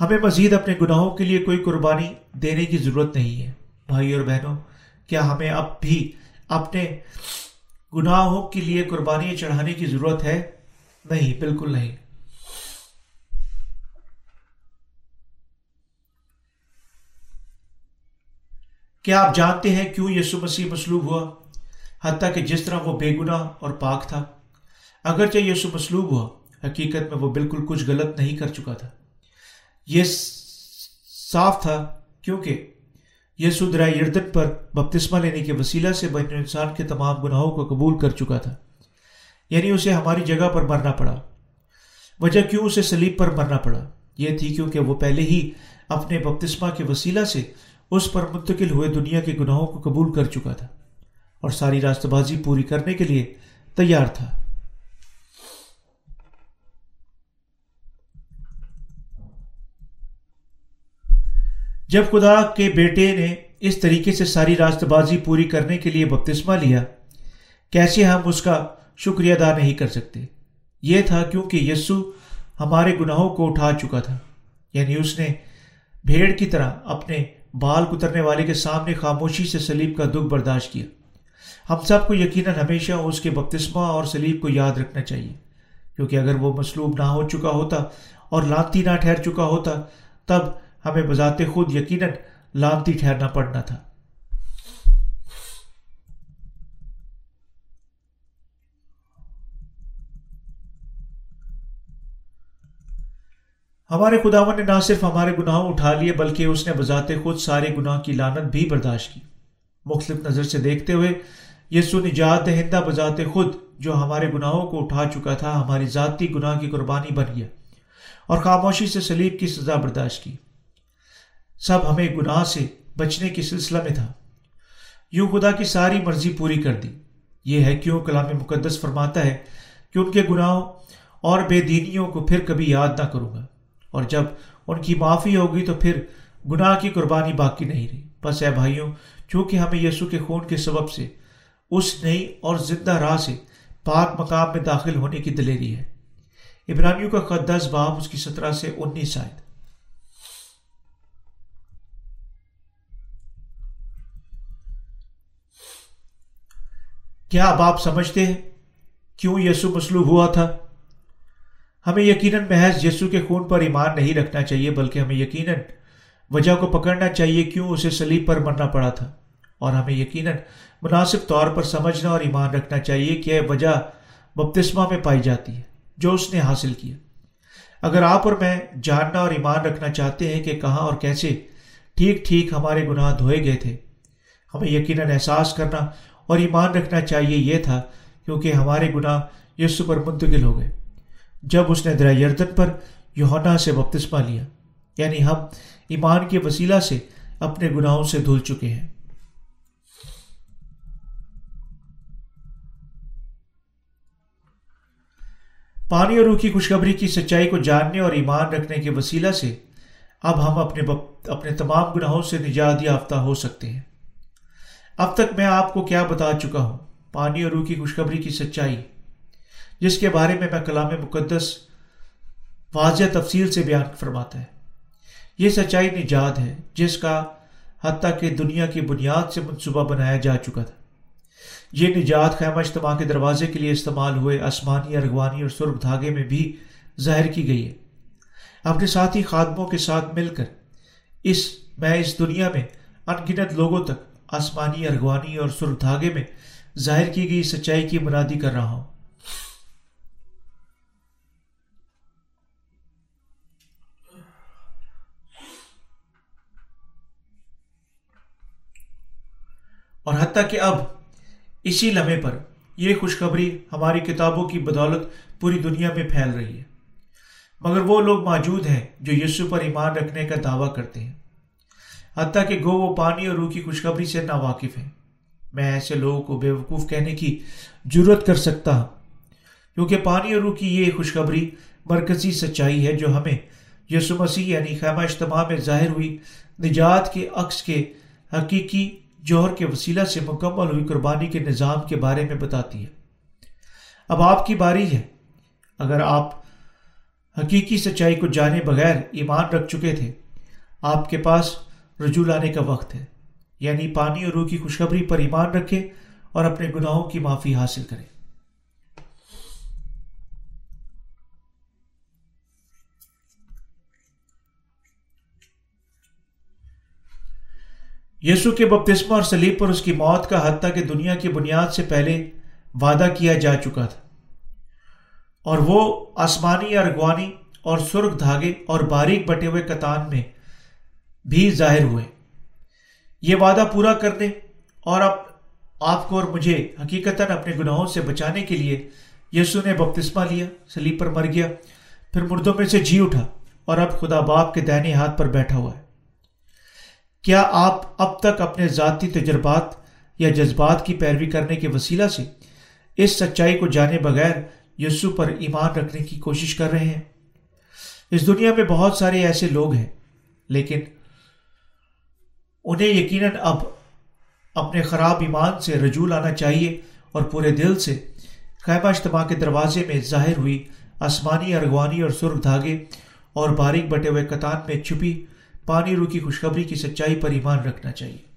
ہمیں مزید اپنے گناہوں کے لیے کوئی قربانی دینے کی ضرورت نہیں ہے۔ بھائی اور بہنوں، کیا ہمیں اب بھی اپنے گناہوں کے لیے قربانیاں چڑھانے کی ضرورت ہے؟ نہیں، بالکل نہیں۔ کیا آپ جانتے ہیں کیوں یسو مسیح مسلوب ہوا؟ حتیٰ کہ جس طرح وہ بے گناہ اور پاک تھا۔ اگرچہ یسو مسلوب ہوا، حقیقت میں وہ بالکل کچھ غلط نہیں کر چکا تھا۔ یہ صاف تھا کیونکہ یسو درا یردن پر بپتسمہ لینے کے وسیلہ سے بین انسان کے تمام گناہوں کو قبول کر چکا تھا۔ یعنی اسے ہماری جگہ پر مرنا پڑا۔ وجہ کیوں اسے سلیب پر مرنا پڑا؟ یہ تھی کیونکہ وہ پہلے ہی اپنے بپتسمہ کے وسیلہ سے اس پر منتقل ہوئے دنیا کے گناہوں کو قبول کر چکا تھا اور ساری راستہ بازی پوری کرنے کے لیے تیار تھا۔ جب خدا کے بیٹے نے اس طریقے سے ساری راست بازی پوری کرنے کے لیے بپتسمہ لیا، کیسے ہم اس کا شکریہ ادا نہیں کر سکتے؟ یہ تھا کیونکہ یسو ہمارے گناہوں کو اٹھا چکا تھا۔ یعنی اس نے بھیڑ کی طرح اپنے بال کترنے والے کے سامنے خاموشی سے سلیب کا دکھ برداشت کیا۔ ہم سب کو یقیناً ہمیشہ اس کے بپتسمہ اور سلیب کو یاد رکھنا چاہیے۔ کیونکہ اگر وہ مصلوب نہ ہو چکا ہوتا اور لانتی نہ ٹھہر چکا ہوتا، تب ہمیں بذات خود یقیناً لانتی ٹھہرنا پڑنا تھا۔ ہمارے خداون نے نہ صرف ہمارے گناہوں اٹھا لیے بلکہ اس نے بذات خود سارے گناہ کی لانت بھی برداشت کی۔ مختلف نظر سے دیکھتے ہوئے یسو نجات دہندہ بذات خود جو ہمارے گناہوں کو اٹھا چکا تھا، ہماری ذاتی گناہ کی قربانی بن گیا اور خاموشی سے سلیب کی سزا برداشت کی۔ سب ہمیں گناہ سے بچنے کے سلسلہ میں تھا۔ یوں خدا کی ساری مرضی پوری کر دی۔ یہ ہے کیوں کلام مقدس فرماتا ہے کہ ان کے گناہوں اور بے دینیوں کو پھر کبھی یاد نہ کروں گا۔ اور جب ان کی معافی ہوگی تو پھر گناہ کی قربانی باقی نہیں رہی۔ بس اے بھائیوں، چونکہ ہمیں یسو کے خون کے سبب سے اس نئی اور زندہ راہ سے پاک مقام میں داخل ہونے کی دلیری ہے۔ ابرانیوں کا خط دس باب اس کی سترہ سے انیس آئے کیا اب آپ سمجھتے ہیں کیوں یسو مسلوب ہوا تھا؟ ہمیں یقیناً محض یسو کے خون پر ایمان نہیں رکھنا چاہیے، بلکہ ہمیں یقیناً وجہ کو پکڑنا چاہیے کیوں اسے سلیب پر مرنا پڑا تھا۔ اور ہمیں یقیناً مناسب طور پر سمجھنا اور ایمان رکھنا چاہیے کہ وجہ بپتسمہ میں پائی جاتی ہے، جو اس نے حاصل کیا۔ اگر آپ اور میں جاننا اور ایمان رکھنا چاہتے ہیں کہ کہاں اور کیسے ٹھیک ٹھیک ہمارے گناہ دھوئے گئے تھے، ہمیں یقیناً احساس کرنا اور ایمان رکھنا چاہیے یہ تھا کیونکہ ہمارے گناہ یسو پر منتقل ہو گئے۔ جب اس نے دریا یردن پر یوہنا سے بپتسمہ لیا یعنی ہم ایمان کے وسیلہ سے اپنے گناہوں سے دھل چکے ہیں۔ پانی اور روح کی خوشخبری کی سچائی کو جاننے اور ایمان رکھنے کے وسیلہ سے اب ہم اپنے اپنے تمام گناہوں سے نجات یافتہ ہو سکتے ہیں۔ اب تک میں آپ کو کیا بتا چکا ہوں؟ پانی اور روح کی خوشخبری کی سچائی، جس کے بارے میں میں کلام مقدس واضح تفصیل سے بیان فرماتا ہے۔ یہ سچائی نجات ہے، جس کا حتیٰ کہ دنیا کی بنیاد سے منصوبہ بنایا جا چکا تھا۔ یہ نجات خیمہ اجتماع کے دروازے کے لیے استعمال ہوئے آسمانی، ارغوانی اور سرخ دھاگے میں بھی ظاہر کی گئی ہے۔ اپنے ساتھی خادموں کے ساتھ مل کر اس، میں اس دنیا میں ان گنت لوگوں تک آسمانی ارغوانی اور سرخ دھاگے میں ظاہر کی گئی سچائی کی منادی کر رہا ہوں۔ اور حتیٰ کہ اب اسی لمحے پر یہ خوشخبری ہماری کتابوں کی بدولت پوری دنیا میں پھیل رہی ہے۔ مگر وہ لوگ موجود ہیں جو یسو پر ایمان رکھنے کا دعویٰ کرتے ہیں۔ حتیٰ کہ گو وہ پانی اور روح کی خوشخبری سے ناواقف ہیں۔ میں ایسے لوگوں کو بے وقوف کہنے کی ضرورت کر سکتا ہوں، کیونکہ پانی اور روح کی یہ خوشخبری مرکزی سچائی ہے جو ہمیں یسو مسیح یعنی خیمہ اجتماع میں ظاہر ہوئی نجات کے عکس کے حقیقی جوہر کے وسیلہ سے مکمل ہوئی قربانی کے نظام کے بارے میں بتاتی ہے۔ اب آپ کی باری ہے۔ اگر آپ حقیقی سچائی کو جانے بغیر ایمان رکھ چکے تھے، آپ کے پاس رجوع لانے کا وقت ہے۔ یعنی پانی اور روح کی خوشخبری پر ایمان رکھے اور اپنے گناہوں کی معافی حاصل کرے۔ یسو کے بپتسمہ اور سلیب پر اس کی موت کا حتیٰ کہ دنیا کی بنیاد سے پہلے وعدہ کیا جا چکا تھا۔ اور وہ آسمانی ارغوانی اور سرخ دھاگے اور باریک بٹے ہوئے کتان میں بھی ظاہر ہوئے۔ یہ وعدہ پورا کرنے اور اب آپ کو اور مجھے حقیقت اپنے گناہوں سے بچانے کے لیے یسو نے بپتسمہ لیا سلیب پر مر گیا، پھر مردوں میں سے جی اٹھا اور اب خدا باپ کے دہنے ہاتھ پر بیٹھا ہوا ہے۔ کیا آپ اب تک اپنے ذاتی تجربات یا جذبات کی پیروی کرنے کے وسیلہ سے اس سچائی کو جانے بغیر یسو پر ایمان رکھنے کی کوشش کر رہے ہیں؟ اس دنیا میں بہت سارے ایسے لوگ ہیں، لیکن انہیں یقیناً اب اپنے خراب ایمان سے رجوع لانا چاہیے اور پورے دل سے خیمہ اجتماع کے دروازے میں ظاہر ہوئی آسمانی، ارغوانی اور سرخ دھاگے اور باریک بٹے ہوئے کتان میں چھپی پانی رو کی خوشخبری کی سچائی پر ایمان رکھنا چاہیے۔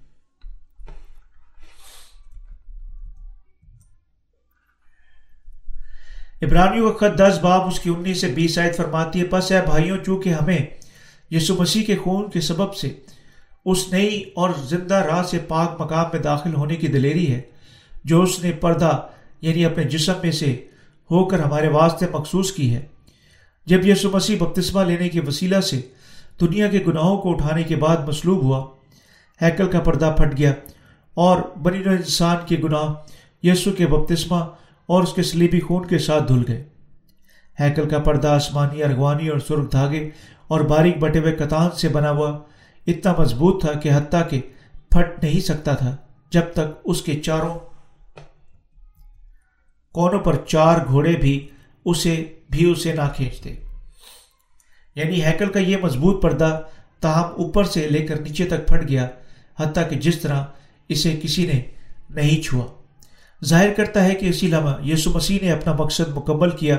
ابرانی وقت دس باب اس کی انیس سے بیس آیت فرماتی ہے، پس اے بھائیوں، چونکہ ہمیں یسو مسیح کے خون کے سبب سے اس نئی اور زندہ راہ سے پاک مقام میں داخل ہونے کی دلیری ہے، جو اس نے پردہ یعنی اپنے جسم میں سے ہو کر ہمارے واسطے مخصوص کی ہے۔ جب یسو مسیح بپتسمہ لینے کے وسیلہ سے دنیا کے گناہوں کو اٹھانے کے بعد مصلوب ہوا، ہیکل کا پردہ پھٹ گیا اور بنی نو انسان کے گناہ یسو کے بپتسمہ اور اس کے سلیبی خون کے ساتھ دھل گئے۔ ہیکل کا پردہ آسمانی، ارغوانی اور سرخ دھاگے اور باریک بٹے ہوئے کتان سے بنا ہوا اتنا مضبوط تھا کہ حتیٰ کہ پھٹ نہیں سکتا تھا جب تک اس کے چاروں کونوں پر چار گھوڑے بھی اسے بھی اسے نہ کھینچتے۔ یعنی ہیکل کا یہ مضبوط پردہ تاہم اوپر سے لے کر نیچے تک پھٹ گیا، حتیٰ کہ جس طرح اسے کسی نے نہیں چھوا۔ ظاہر کرتا ہے کہ اسی لمحہ یسو مسیح نے اپنا مقصد مکمل کیا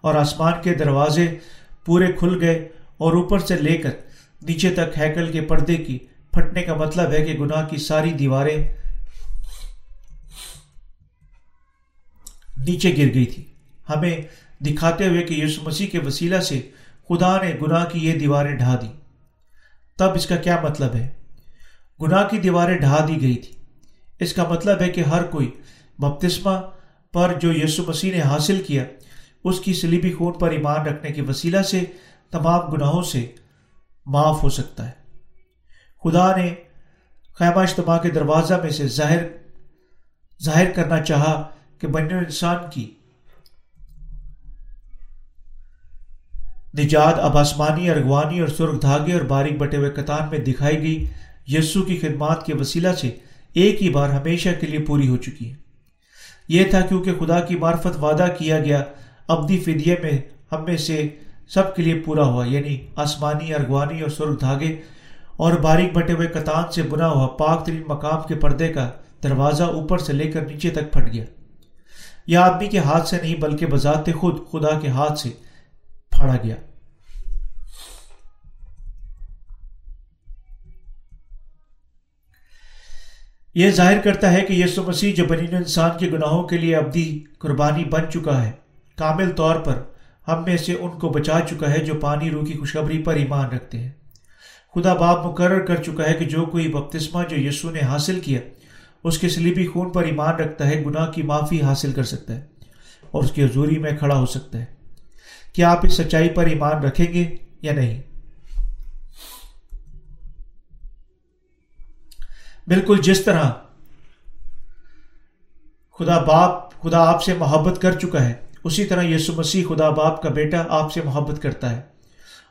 اور آسمان کے دروازے پورے کھل گئے اور اوپر سے لے کر نیچے تک ہیکل کے پردے کی پھٹنے کا مطلب ہے کہ گناہ کی ساری دیواریں نیچے گر گئی تھی۔ ہمیں دکھاتے ہوئے کہ یسو مسیح کے وسیلہ سے خدا نے گناہ کی یہ دیواریں ڈھا دی۔ تب اس کا کیا مطلب ہے؟ گناہ کی دیواریں ڈھا دی گئی تھی۔ اس کا مطلب ہے کہ ہر کوئی بپتسمہ پر جو یسو مسیح نے حاصل کیا، اس کی سلیبی خون پر ایمان رکھنے کے وسیلہ سے تمام گناہوں سے معاف ہو سکتا ہے۔ خدا نے خیمہ اجتماع کے دروازہ میں سے ظاہر ظاہر کرنا چاہا کہ بننے انسان کی نجات اب آسمانی، ارغوانی اور سرخ دھاگے اور باریک بٹے ہوئے کتان میں دکھائی گئی۔ یسو کی خدمات کے وسیلہ سے ایک ہی بار ہمیشہ کے لیے پوری ہو چکی ہے۔ یہ تھا کیونکہ خدا کی معرفت وعدہ کیا گیا۔ ابدی فدیے میں ہم میں سے سب کے لیے پورا ہوا یعنی آسمانی، ارغوانی اور سرخ دھاگے، اور باریک بٹے ہوئے کتان سے بنا ہوا پاک ترین مقام کے پردے کا دروازہ اوپر سے لے کر نیچے تک پھٹ گیا۔ یہ آدمی کے ہاتھ سے نہیں بلکہ بذات خود، خدا کے ہاتھ سے پھاڑا گیا۔ یہ ظاہر کرتا ہے کہ یسو مسیح جو بنین انسان کے گناہوں کے لیے ابدی قربانی بن چکا ہے، کامل طور پر ہم میں سے ان کو بچا چکا ہے جو پانی روح کی خوشخبری پر ایمان رکھتے ہیں۔ خدا باپ مقرر کر چکا ہے کہ جو کوئی بپتسمہ جو یسو نے حاصل کیا، اس کے سلیبی خون پر ایمان رکھتا ہے، گناہ کی معافی حاصل کر سکتا ہے اور اس کی حضوری میں کھڑا ہو سکتا ہے۔ کیا آپ اس سچائی پر ایمان رکھیں گے یا نہیں؟ بالکل جس طرح خدا باپ، خدا آپ سے محبت کر چکا ہے اسی طرح یسو مسیح خدا باپ کا بیٹا آپ سے محبت کرتا ہے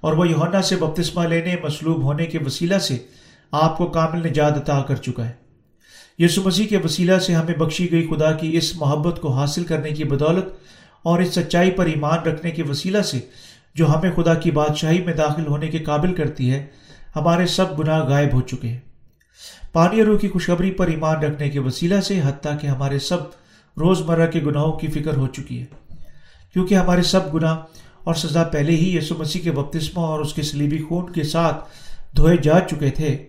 اور وہ یونا سے بپتسمہ لینے مصلوب ہونے کے وسیلہ سے آپ کو کامل نجات عطا کر چکا ہے۔ یسو مسیح کے وسیلہ سے ہمیں بخشی گئی خدا کی اس محبت کو حاصل کرنے کی بدولت اور اس سچائی پر ایمان رکھنے کے وسیلہ سے جو ہمیں خدا کی بادشاہی میں داخل ہونے کے قابل کرتی ہے، ہمارے سب گناہ غائب ہو چکے ہیں۔ پانی روح کی خوشخبری پر ایمان رکھنے کے وسیلہ سے حتیٰ کہ ہمارے سب روز مرہ کے گناہوں کی فکر ہو چکی ہے۔ کیونکہ ہمارے سب گناہ اور سزا پہلے ہی یسو مسیح کے بپتسمہ اور اس کے سلیبی خون کے ساتھ دھوئے جا چکے تھے۔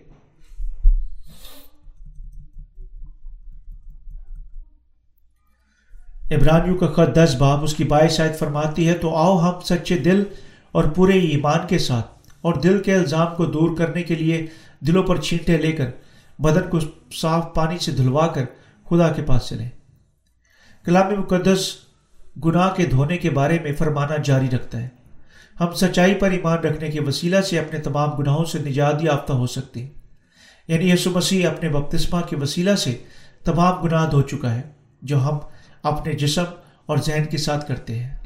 ابرانیوں کا خط دس باب اس کی باعث شاید فرماتی ہے، تو آؤ ہم سچے دل اور پورے ایمان کے ساتھ اور دل کے الزام کو دور کرنے کے لیے دلوں پر چھینٹے لے کر، بدن کو صاف پانی سے دھلوا کر خدا کے پاس چلیں۔ کلام مقدس گناہ کے دھونے کے بارے میں فرمانا جاری رکھتا ہے۔ ہم سچائی پر ایمان رکھنے کے وسیلہ سے اپنے تمام گناہوں سے نجات یافتہ ہو سکتے ہیں۔ یعنی یسو مسیح اپنے بپتسمہ کے وسیلہ سے تمام گناہ دھو چکا ہے، جو ہم اپنے جسم اور ذہن کے ساتھ کرتے ہیں۔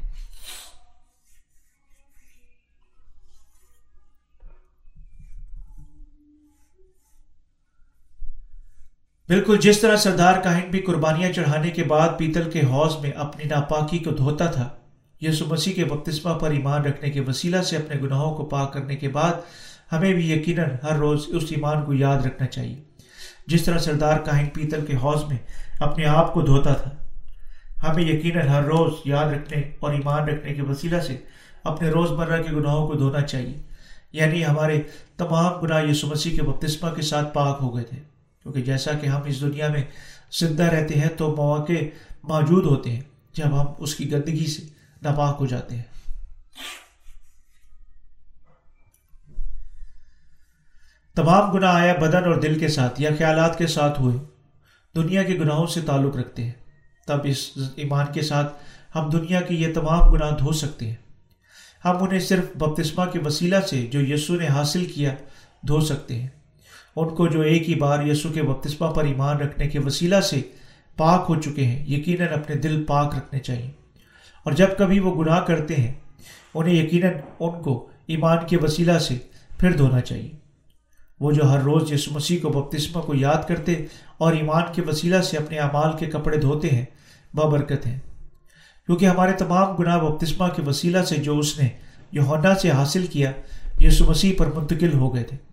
بالکل جس طرح سردار کاہن بھی قربانیاں چڑھانے کے بعد پیتل کے حوض میں اپنی ناپاکی کو دھوتا تھا، یسو مسیح کے بپتسمہ پر ایمان رکھنے کے وسیلہ سے اپنے گناہوں کو پاک کرنے کے بعد ہمیں بھی یقیناً ہر روز اس ایمان کو یاد رکھنا چاہیے۔ جس طرح سردار کاہن پیتل کے حوض میں اپنے آپ کو دھوتا تھا، ہمیں یقیناً ہر روز یاد رکھنے اور ایمان رکھنے کے وسیلہ سے اپنے روز مرہ کے گناہوں کو دھونا چاہیے۔ یعنی ہمارے تمام گناہ یسو مسیح کے بپتسمہ کے ساتھ پاک ہو گئے تھے۔ کیونکہ جیسا کہ ہم اس دنیا میں زندہ رہتے ہیں تو مواقع موجود ہوتے ہیں جب ہم اس کی گندگی سے ناپاک ہو جاتے ہیں۔ تمام گناہ آیا بدن اور دل کے ساتھ، یا خیالات کے ساتھ ہوئے۔ دنیا کے گناہوں سے تعلق رکھتے ہیں۔ تب اس ایمان کے ساتھ ہم دنیا کی یہ تمام گناہ دھو سکتے ہیں۔ ہم انہیں صرف بپتسمہ کے وسیلہ سے جو یسو نے حاصل کیا دھو سکتے ہیں۔ ان کو جو ایک ہی بار یسو کے بپتسمہ پر ایمان رکھنے کے وسیلہ سے پاک ہو چکے ہیں، یقیناً اپنے دل پاک رکھنے چاہیے۔ اور جب کبھی وہ گناہ کرتے ہیں، انہیں یقیناً ان کو ایمان کے وسیلہ سے پھر دھونا چاہیے۔ وہ جو ہر روز یسو مسیح کو بپتسمہ کو یاد کرتے اور ایمان کے وسیلہ سے اپنے اعمال کے کپڑے دھوتے ہیں، بابرکت ہیں۔ کیونکہ ہمارے تمام گناہ بپتسمہ کے وسیلہ سے جو اس نے یونا سے حاصل کیا یسو مسیح پر منتقل ہو گئے تھے۔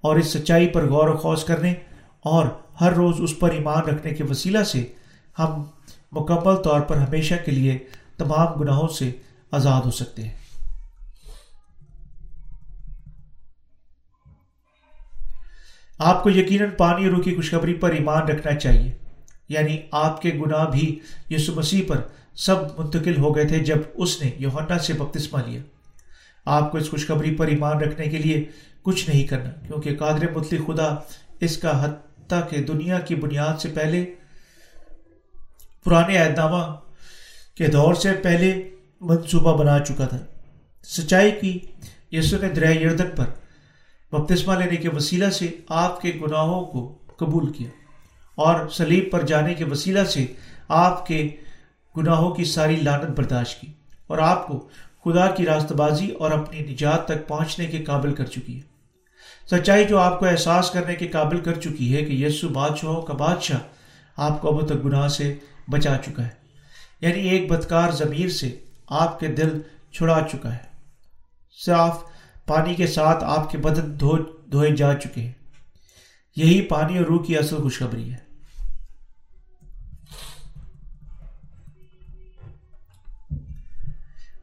اور اس سچائی پر غور و خوص کرنے اور ہر روز اس پر ایمان رکھنے کے وسیلہ سے ہم مکمل طور پر ہمیشہ کے لیے تمام گناہوں سے آزاد ہو سکتے ہیں۔ آپ کو یقیناً پانی اور روح کی خوشخبری پر ایمان رکھنا چاہیے۔ یعنی آپ کے گناہ بھی یسو مسیح پر سب منتقل ہو گئے تھے جب اس نے یوہنا سے بپتسمہ لیا۔ آپ کو اس خوشخبری پر ایمان رکھنے کے لیے کچھ نہیں کرنا۔ کیونکہ قادر مطلق خدا اس کا حتیٰ کہ دنیا کی بنیاد سے پہلے، پرانے اعتنامہ کے دور سے پہلے منصوبہ بنا چکا تھا۔ سچائی کی یسو نے دریا یردن پر بپتسمہ لینے کے وسیلہ سے آپ کے گناہوں کو قبول کیا اور سلیب پر جانے کے وسیلہ سے آپ کے گناہوں کی ساری لانت برداشت کی اور آپ کو خدا کی راست بازی اور اپنی نجات تک پہنچنے کے قابل کر چکی ہے۔ سچائی جو آپ کو احساس کرنے کے قابل کر چکی ہے کہ یسو بادشاہوں کا بادشاہ آپ کو اب تک گناہ سے بچا چکا ہے۔ یعنی ایک بدکار ضمیر سے آپ کے دل چھڑا چکا ہے۔ صاف پانی کے ساتھ آپ کے بدن دھو دھوئے جا چکے ہیں۔ یہی پانی اور روح کی اصل خوشخبری ہے۔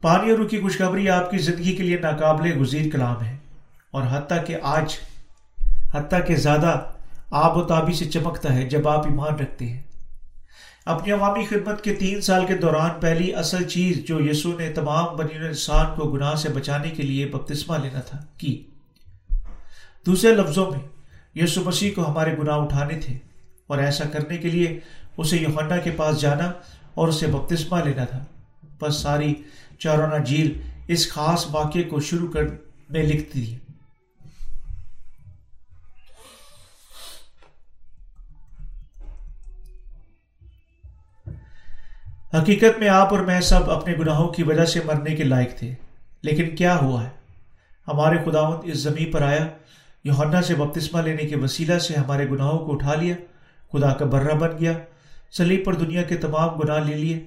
پانی اور روح کی خوشخبری آپ کی زندگی کے لیے ناقابل گزیر کلام ہے اور حتیٰ کہ آج، حتیٰ کہ زیادہ آب و تابی سے چمکتا ہے جب آپ ایمان رکھتے ہیں۔ اپنی عوامی خدمت کے تین سال کے دوران پہلی اصل چیز جو یسو نے تمام بنی انسان کو گناہ سے بچانے کے لیے بپتسمہ لینا تھا، کی؟ دوسرے لفظوں میں یسو مسیح کو ہمارے گناہ اٹھانے تھے اور ایسا کرنے کے لیے اسے یوحنا کے پاس جانا اور اسے بپتسمہ لینا تھا۔ بس ساری چارونہ جھیل اس خاص واقعے کو شروع کرنے لکھتی تھی حقیقت میں آپ اور میں سب اپنے گناہوں کی وجہ سے مرنے کے لائق تھے، لیکن کیا ہوا ہے؟ ہمارے خداوند اس زمین پر آیا، یوحنا سے بپتسمہ لینے کے وسیلہ سے ہمارے گناہوں کو اٹھا لیا، خدا کا برہ بن گیا سلیب پر دنیا کے تمام گناہ لے لیے۔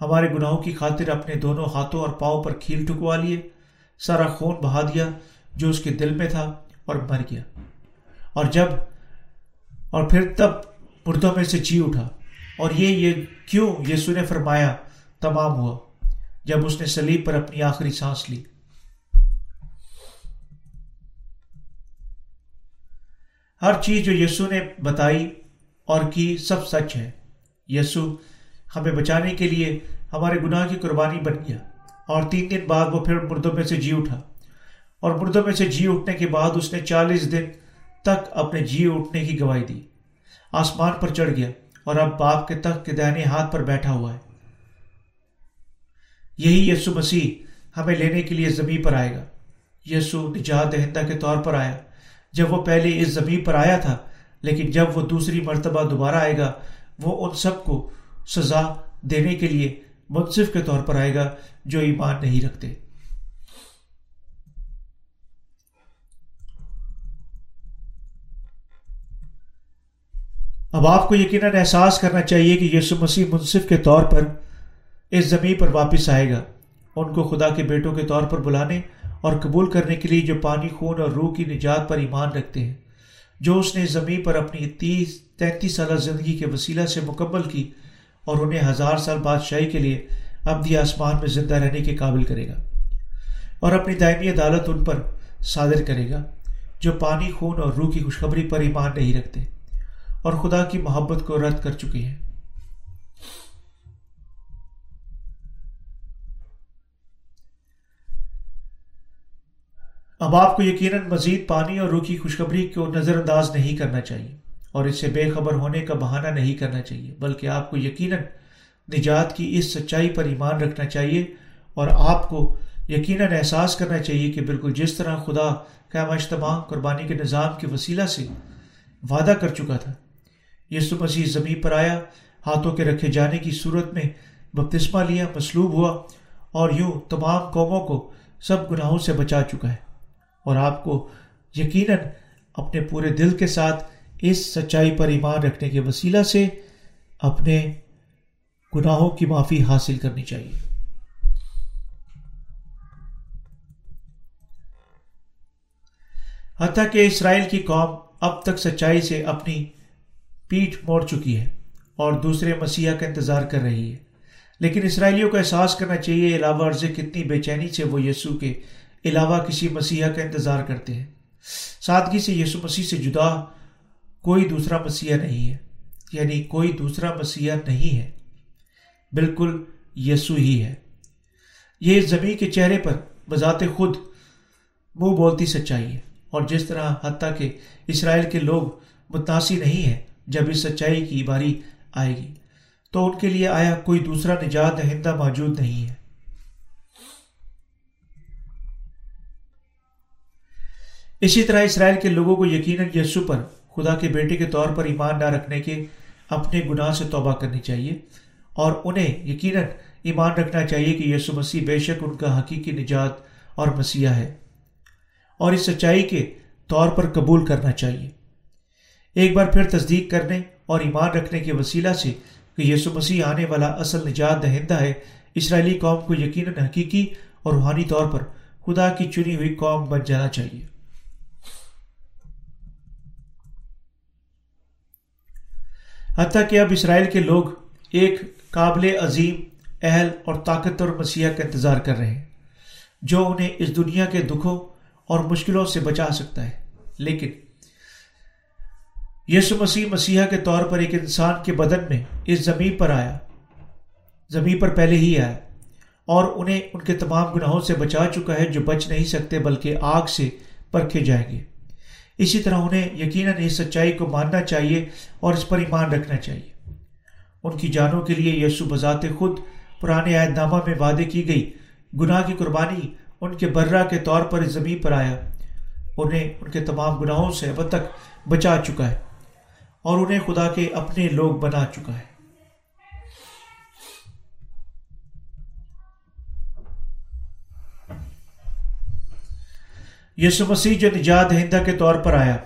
ہمارے گناہوں کی خاطر اپنے دونوں ہاتھوں اور پاؤں پر کھیل ٹھکوا لیے۔ سارا خون بہا دیا جو اس کے دل میں تھا اور مر گیا۔ اور جب، اور پھر تب مردوں میں سے چی اٹھا۔ اور یہ یہ کیوں یسو نے فرمایا، تمام ہوا۔ جب اس نے سلیب پر اپنی آخری سانس لی۔ ہر چیز جو یسو نے بتائی اور کی سب سچ ہے۔ یسو ہمیں بچانے کے لیے ہمارے گناہ کی قربانی بن گیا۔ اور تین دن بعد وہ پھر مردوں میں سے جی اٹھا۔ اور مردوں میں سے جی اٹھنے کے بعد اس نے چالیس دن تک اپنے جی اٹھنے کی گواہی دی۔ آسمان پر چڑھ گیا اور اب باپ کے تخت کے دہنے ہاتھ پر بیٹھا ہوا ہے۔ یہی یسو مسیح ہمیں لینے کے لیے زمین پر آئے گا۔ یسو نجات دہندہ کے طور پر آیا۔ جب وہ پہلے اس زمین پر آیا تھا، لیکن جب وہ دوسری مرتبہ دوبارہ آئے گا، وہ ان سب کو سزا دینے کے لیے منصف کے طور پر آئے گا جو ایمان نہیں رکھتے۔ اب آپ کو یقیناً احساس کرنا چاہیے کہ یسو مسیح منصف کے طور پر اس زمین پر واپس آئے گا۔ ان کو خدا کے بیٹوں کے طور پر بلانے اور قبول کرنے کے لیے جو پانی، خون اور روح کی نجات پر ایمان رکھتے ہیں، جو اس نے زمین پر اپنی تیس، تینتیس سالہ زندگی کے وسیلہ سے مکمل کی اور انہیں ہزار سال بادشاہی کے لیے ابدی آسمان میں زندہ رہنے کے قابل کرے گا اور اپنی دائمی عدالت ان پر صادر کرے گا جو پانی، خون اور روح کی خوشخبری پر ایمان نہیں رکھتے اور خدا کی محبت کو رد کر چکے ہیں۔ اب آپ کو یقیناً مزید پانی اور روح کی خوشخبری کو نظر انداز نہیں کرنا چاہیے۔ اور اس سے بے خبر ہونے کا بہانہ نہیں کرنا چاہیے، بلکہ آپ کو یقیناً نجات کی اس سچائی پر ایمان رکھنا چاہیے اور آپ کو یقیناً احساس کرنا چاہیے کہ بالکل جس طرح خدا کا اجتماع قربانی کے نظام کے وسیلہ سے وعدہ کر چکا تھا۔ یسو مسیح زمین پر آیا، ہاتھوں کے رکھے جانے کی صورت میں بپتسمہ لیا، مصلوب ہوا اور یوں تمام قوموں کو سب گناہوں سے بچا چکا ہے۔ اور آپ کو یقیناً اپنے پورے دل کے ساتھ اس سچائی پر ایمان رکھنے کے وسیلہ سے اپنے گناہوں کی معافی حاصل کرنی چاہیے۔ حتیٰ کہ اسرائیل کی قوم اب تک سچائی سے اپنی پیٹھ موڑ چکی ہے اور دوسرے مسیحا کا انتظار کر رہی ہے۔ لیکن اسرائیلیوں کو احساس کرنا چاہیے علاوہ عرض کتنی بے چینی سے وہ یسوع کے علاوہ کسی مسیحا کا انتظار کرتے ہیں۔ سادگی سے یسوع مسیح سے جدا کوئی دوسرا مسیحا نہیں ہے یعنی کوئی دوسرا مسیحا نہیں ہے۔ بالکل یسو ہی ہے۔ یہ زمین کے چہرے پر بذات خود منہ بولتی سچائی ہے، اور جس طرح حتیٰ کہ اسرائیل کے لوگ متاثر نہیں ہیں جب اس سچائی کی باری آئے گی، تو ان کے لیے آیا کوئی دوسرا نجات دہندہ موجود نہیں ہے۔ اسی طرح اسرائیل کے لوگوں کو یقیناً یسو پر خدا کے بیٹے کے طور پر ایمان نہ رکھنے کے اپنے گناہ سے توبہ کرنی چاہیے اور انہیں یقیناً ایمان رکھنا چاہیے کہ یسو مسیح بے شک ان کا حقیقی نجات اور مسیح ہے اور اس سچائی کے طور پر قبول کرنا چاہیے۔ ایک بار پھر تصدیق کرنے اور ایمان رکھنے کے وسیلہ سے کہ یسو مسیح آنے والا اصل نجات دہندہ ہے، اسرائیلی قوم کو یقیناً حقیقی اور روحانی طور پر خدا کی چنی ہوئی قوم بن جانا چاہیے۔ حتیٰ کہ اب اسرائیل کے لوگ ایک قابل عظیم، اہل اور طاقتور مسیح کا انتظار کر رہے ہیں، جو انہیں اس دنیا کے دکھوں اور مشکلوں سے بچا سکتا ہے۔ لیکن یسو مسیح مسیحا کے طور پر ایک انسان کے بدن میں اس زمین پر آیا۔ زمین پر پہلے ہی آیا۔ اور انہیں ان کے تمام گناہوں سے بچا چکا ہے جو بچ نہیں سکتے، بلکہ آگ سے پرکھے جائیں گے۔ اسی طرح انہیں یقیناً اس سچائی کو ماننا چاہیے اور اس پر ایمان رکھنا چاہیے۔ ان کی جانوں کے لیے یسو بذات خود پرانے عہد نامہ میں وعدے کی گئی۔ گناہ کی قربانی ان کے برہ کے طور پر اس زمین پر آیا۔ انہیں ان کے تمام گناہوں سے اب تک بچا چکا ہے اور انہیں خدا کے اپنے لوگ بنا چکا ہے۔ یسو مسیح جو نجات ہندہ کے طور پر آیا۔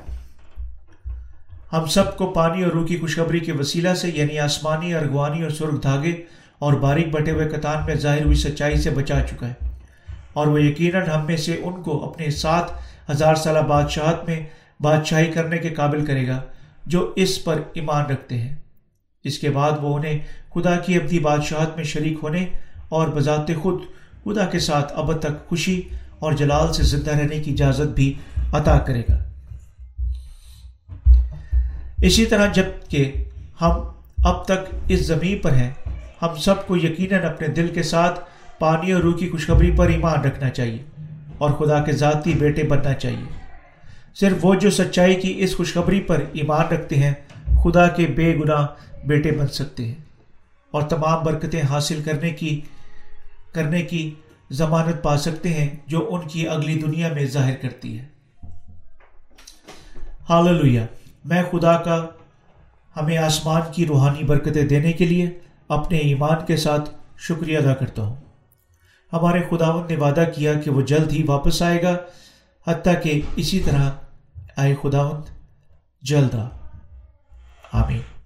ہم سب کو پانی اور روح کی خوشخبری کے وسیلہ سے یعنی آسمانی، ارغوانی اور سرخ دھاگے اور باریک بٹے ہوئے کتان میں ظاہر ہوئی سچائی سے بچا چکا ہے۔ اور وہ یقیناً ہم میں سے ان کو اپنے سات ہزار سالہ بادشاہت میں بادشاہی کرنے کے قابل کرے گا جو اس پر ایمان رکھتے ہیں۔ اس کے بعد وہ انہیں خدا کی ابدی بادشاہت میں شریک ہونے اور بذات خود خدا کے ساتھ اب تک خوشی اور جلال سے زندہ رہنے کی اجازت بھی عطا کرے گا۔ اسی طرح جبکہ ہم اب تک اس زمین پر ہیں، ہم سب کو یقیناً اپنے دل کے ساتھ پانی اور روح کی خوشخبری پر ایمان رکھنا چاہیے اور خدا کے ذاتی بیٹے بننا چاہیے۔ صرف وہ جو سچائی کی اس خوشخبری پر ایمان رکھتے ہیں، خدا کے بے گناہ بیٹے بن سکتے ہیں اور تمام برکتیں حاصل کرنے کی کرنے کی ضمانت پا سکتے ہیں جو ان کی اگلی دنیا میں ظاہر کرتی ہے۔ حال میں خدا کا ہمیں آسمان کی روحانی برکتیں دینے کے لیے اپنے ایمان کے ساتھ شکریہ ادا کرتا ہوں۔ ہمارے خداون نے وعدہ کیا کہ وہ جلد ہی واپس آئے گا، حتیٰ کہ اسی طرح آئے خداوند جلد آ۔ آمین۔